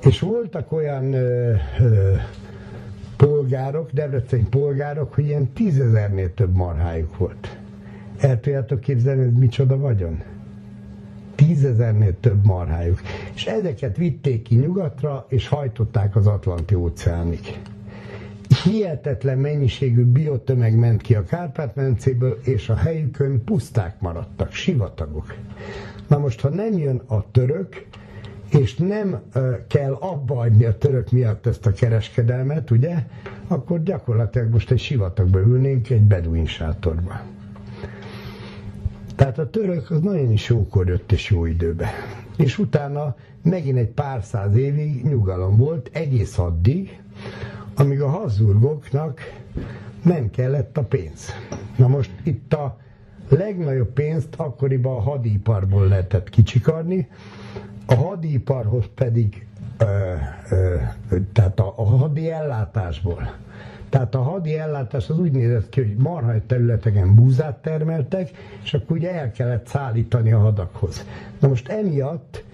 és voltak olyan ö, ö, polgárok, debreceni polgárok, hogy ilyen tízezernél több marhájuk volt. El tudjátok képzelni, hogy micsoda vagyon? Tízezernél több marhájuk. És ezeket vitték ki nyugatra, és hajtották az Atlanti óceánig. hihetetlen mennyiségű biotömeg ment ki a Kárpát-mencéből, és a helyükön puszták maradtak, sivatagok. Na most, ha nem jön a török, és nem kell abba adni a török miatt ezt a kereskedelmet, ugye, akkor gyakorlatilag most egy sivatagba ülnénk egy beduin sátorba. Tehát a török az nagyon is jókor jött és jó időbe. És utána megint egy pár száz évig nyugalom volt, egész addig, amíg a hazurgoknak nem kellett a pénz. Na most itt a legnagyobb pénzt akkoriban a hadiparból lehetett kicsikarni, a hadiparhoz pedig, ö, ö, tehát a, a hadi ellátásból. Tehát a hadi ellátás az úgy nézett ki, hogy marhaj területeken búzát termeltek, és akkor ugye el kellett szállítani a hadakhoz. Na most emiatt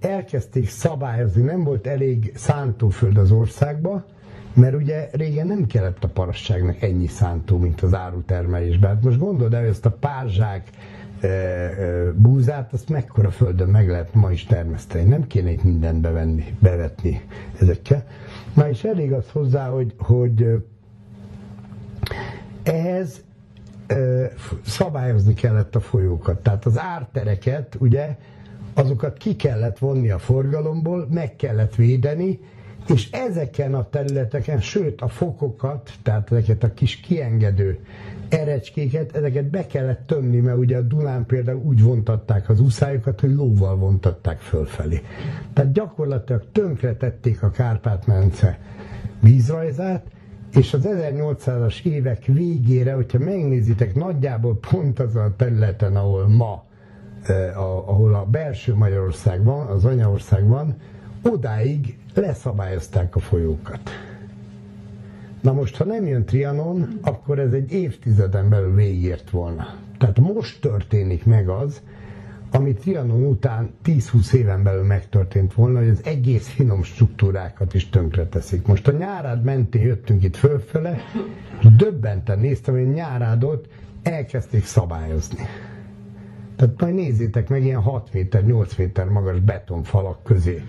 elkezdték szabályozni, nem volt elég szántóföld az országba, mert ugye régen nem kellett a parasságnak ennyi szántó, mint az árutermelésben. Hát most gondold el, hogy ezt a párzsák e, e, búzát, azt mekkora földön meg lehet ma is termeszteni. Nem kéne itt mindent bevenni, bevetni ezekkel. Na és elég az hozzá, hogy, hogy ehhez szabályozni kellett a folyókat. Tehát az ártereket, ugye, azokat ki kellett vonni a forgalomból, meg kellett védeni, és ezeken a területeken, sőt a fokokat, tehát ezeket a kis kiengedő erecskéket, ezeket be kellett tömni, mert ugye a Dunán például úgy vontatták az uszályokat, hogy lóval vontatták fölfelé. Tehát gyakorlatilag tönkretették a Kárpát-mence vízrajzát, és az 1800-as évek végére, hogyha megnézitek, nagyjából pont az a területen, ahol ma, eh, ahol a belső Magyarország van, az anyaország van, odáig leszabályozták a folyókat. Na most, ha nem jön Trianon, akkor ez egy évtizeden belül végért volna. Tehát most történik meg az, ami Trianon után 10-20 éven belül megtörtént volna, hogy az egész finom struktúrákat is tönkreteszik. Most a nyárád mentén jöttünk itt fölfele, döbbenten néztem, hogy nyárádot elkezdték szabályozni. Tehát majd nézzétek meg, ilyen 6 méter, 8 méter magas betonfalak közé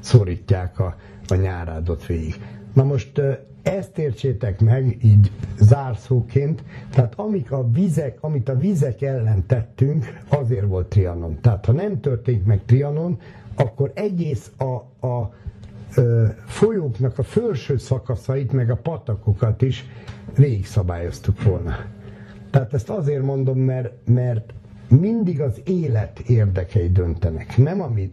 szorítják a, a nyárádot végig. Na most ezt értsétek meg így zárszóként, tehát amik a vizek, amit a vizek ellen tettünk, azért volt Trianon. Tehát ha nem történt meg Trianon, akkor egész a, a folyóknak a felső szakaszait, meg a patakokat is végig szabályoztuk volna. Tehát ezt azért mondom, mert, mert mindig az élet érdekei döntenek, nem ami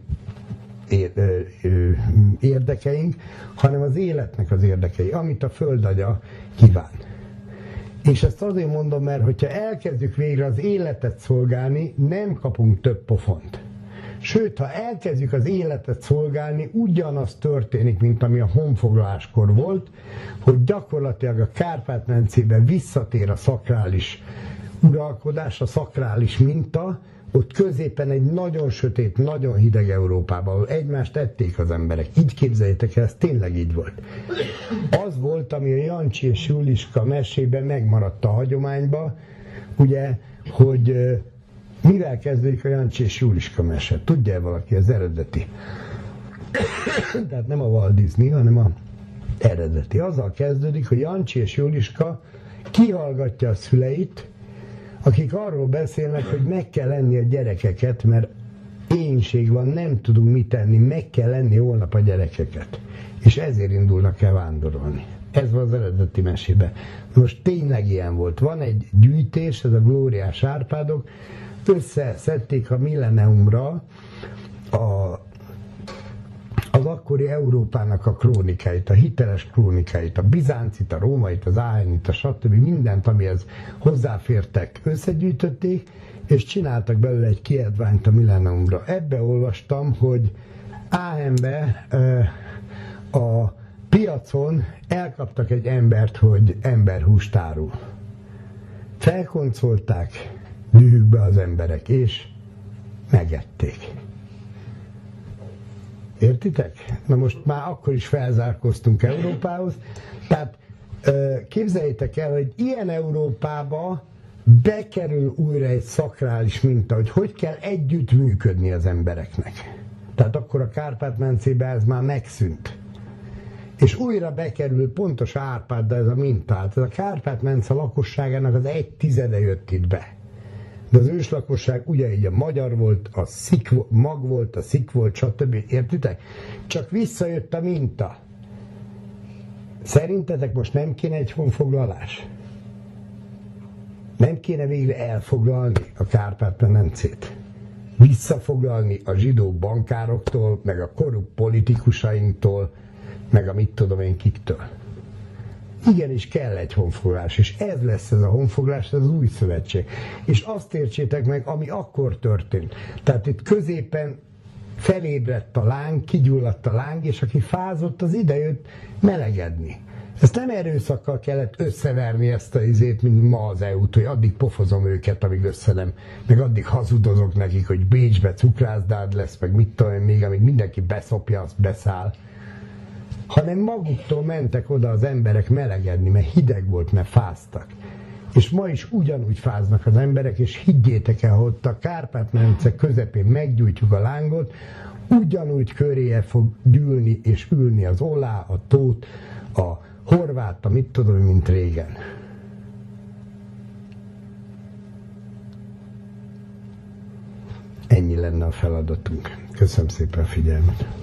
érdekeink, hanem az életnek az érdekei, amit a földagya kíván. És ezt azért mondom, mert hogyha elkezdjük végre az életet szolgálni, nem kapunk több pofont. Sőt, ha elkezdjük az életet szolgálni, ugyanaz történik, mint ami a honfoglaláskor volt, hogy gyakorlatilag a Kárpát-mencében visszatér a szakrális uralkodás, a szakrális minta, ott középen egy nagyon sötét, nagyon hideg Európában, ahol egymást ették az emberek. Így képzeljétek el, ez tényleg így volt. Az volt, ami a Jancsi és Juliska mesében megmaradt a hagyományba, ugye, hogy mivel kezdődik a Jancsi és Juliska mese? Tudja valaki az eredeti? Tehát nem a Walt Disney, hanem a eredeti. Azzal kezdődik, hogy Jancsi és Juliska kihallgatja a szüleit, akik arról beszélnek, hogy meg kell lenni a gyerekeket, mert énség van, nem tudunk mit tenni, meg kell lenni holnap a gyerekeket. És ezért indulnak el vándorolni. Ez van az eredeti mesébe. Most tényleg ilyen volt. Van egy gyűjtés, ez a Glóriás Árpádok, összeszedték a milleniumra a az akkori Európának a krónikáit, a hiteles krónikáit, a bizáncit, a rómait, az áhenit, a stb. mindent, amihez hozzáfértek, összegyűjtötték, és csináltak belőle egy kiadványt a Millenniumra. Ebbe olvastam, hogy Áhenbe a piacon elkaptak egy embert, hogy emberhúst árul. Felkoncolták dühükbe az emberek, és megették. Értitek? Na most már akkor is felzárkoztunk Európához. Tehát képzeljétek el, hogy ilyen Európába bekerül újra egy szakrális minta, hogy hogy kell együtt működni az embereknek. Tehát akkor a Kárpát-mencében ez már megszűnt. és újra bekerül pontos Árpád, de ez a mintát. Ez a Kárpát-mence lakosságának az egy tizede jött itt be. De az őslakosság ugyanígy a magyar volt, a szik, mag volt, a szik volt, stb. Értitek? Csak visszajött a minta. Szerintetek most nem kéne egy honfoglalás? Nem kéne végre elfoglalni a Kárpát-menencét? Visszafoglalni a zsidó bankároktól, meg a korrupt politikusainktól, meg a mit tudom én kiktől. Igenis kell egy honfoglalás, és ez lesz ez a honfoglalás, ez az új szövetség. És azt értsétek meg, ami akkor történt. Tehát itt középen felébredt a láng, kigyulladt a láng, és aki fázott, az idejött melegedni. Ezt nem erőszakkal kellett összeverni ezt a izét, mint ma az EU-t, hogy addig pofozom őket, amíg össze nem, meg addig hazudozok nekik, hogy Bécsbe cukrászdád lesz, meg mit tudom én még, amíg mindenki beszopja, azt beszáll hanem maguktól mentek oda az emberek melegedni, mert hideg volt, mert fáztak. És ma is ugyanúgy fáznak az emberek, és higgyétek el, hogy a Kárpát-medence közepén meggyújtjuk a lángot, ugyanúgy köréje fog gyűlni és ülni az olá, a tót, a horvát, a mit tudom, mint régen. Ennyi lenne a feladatunk. Köszönöm szépen a figyelmet.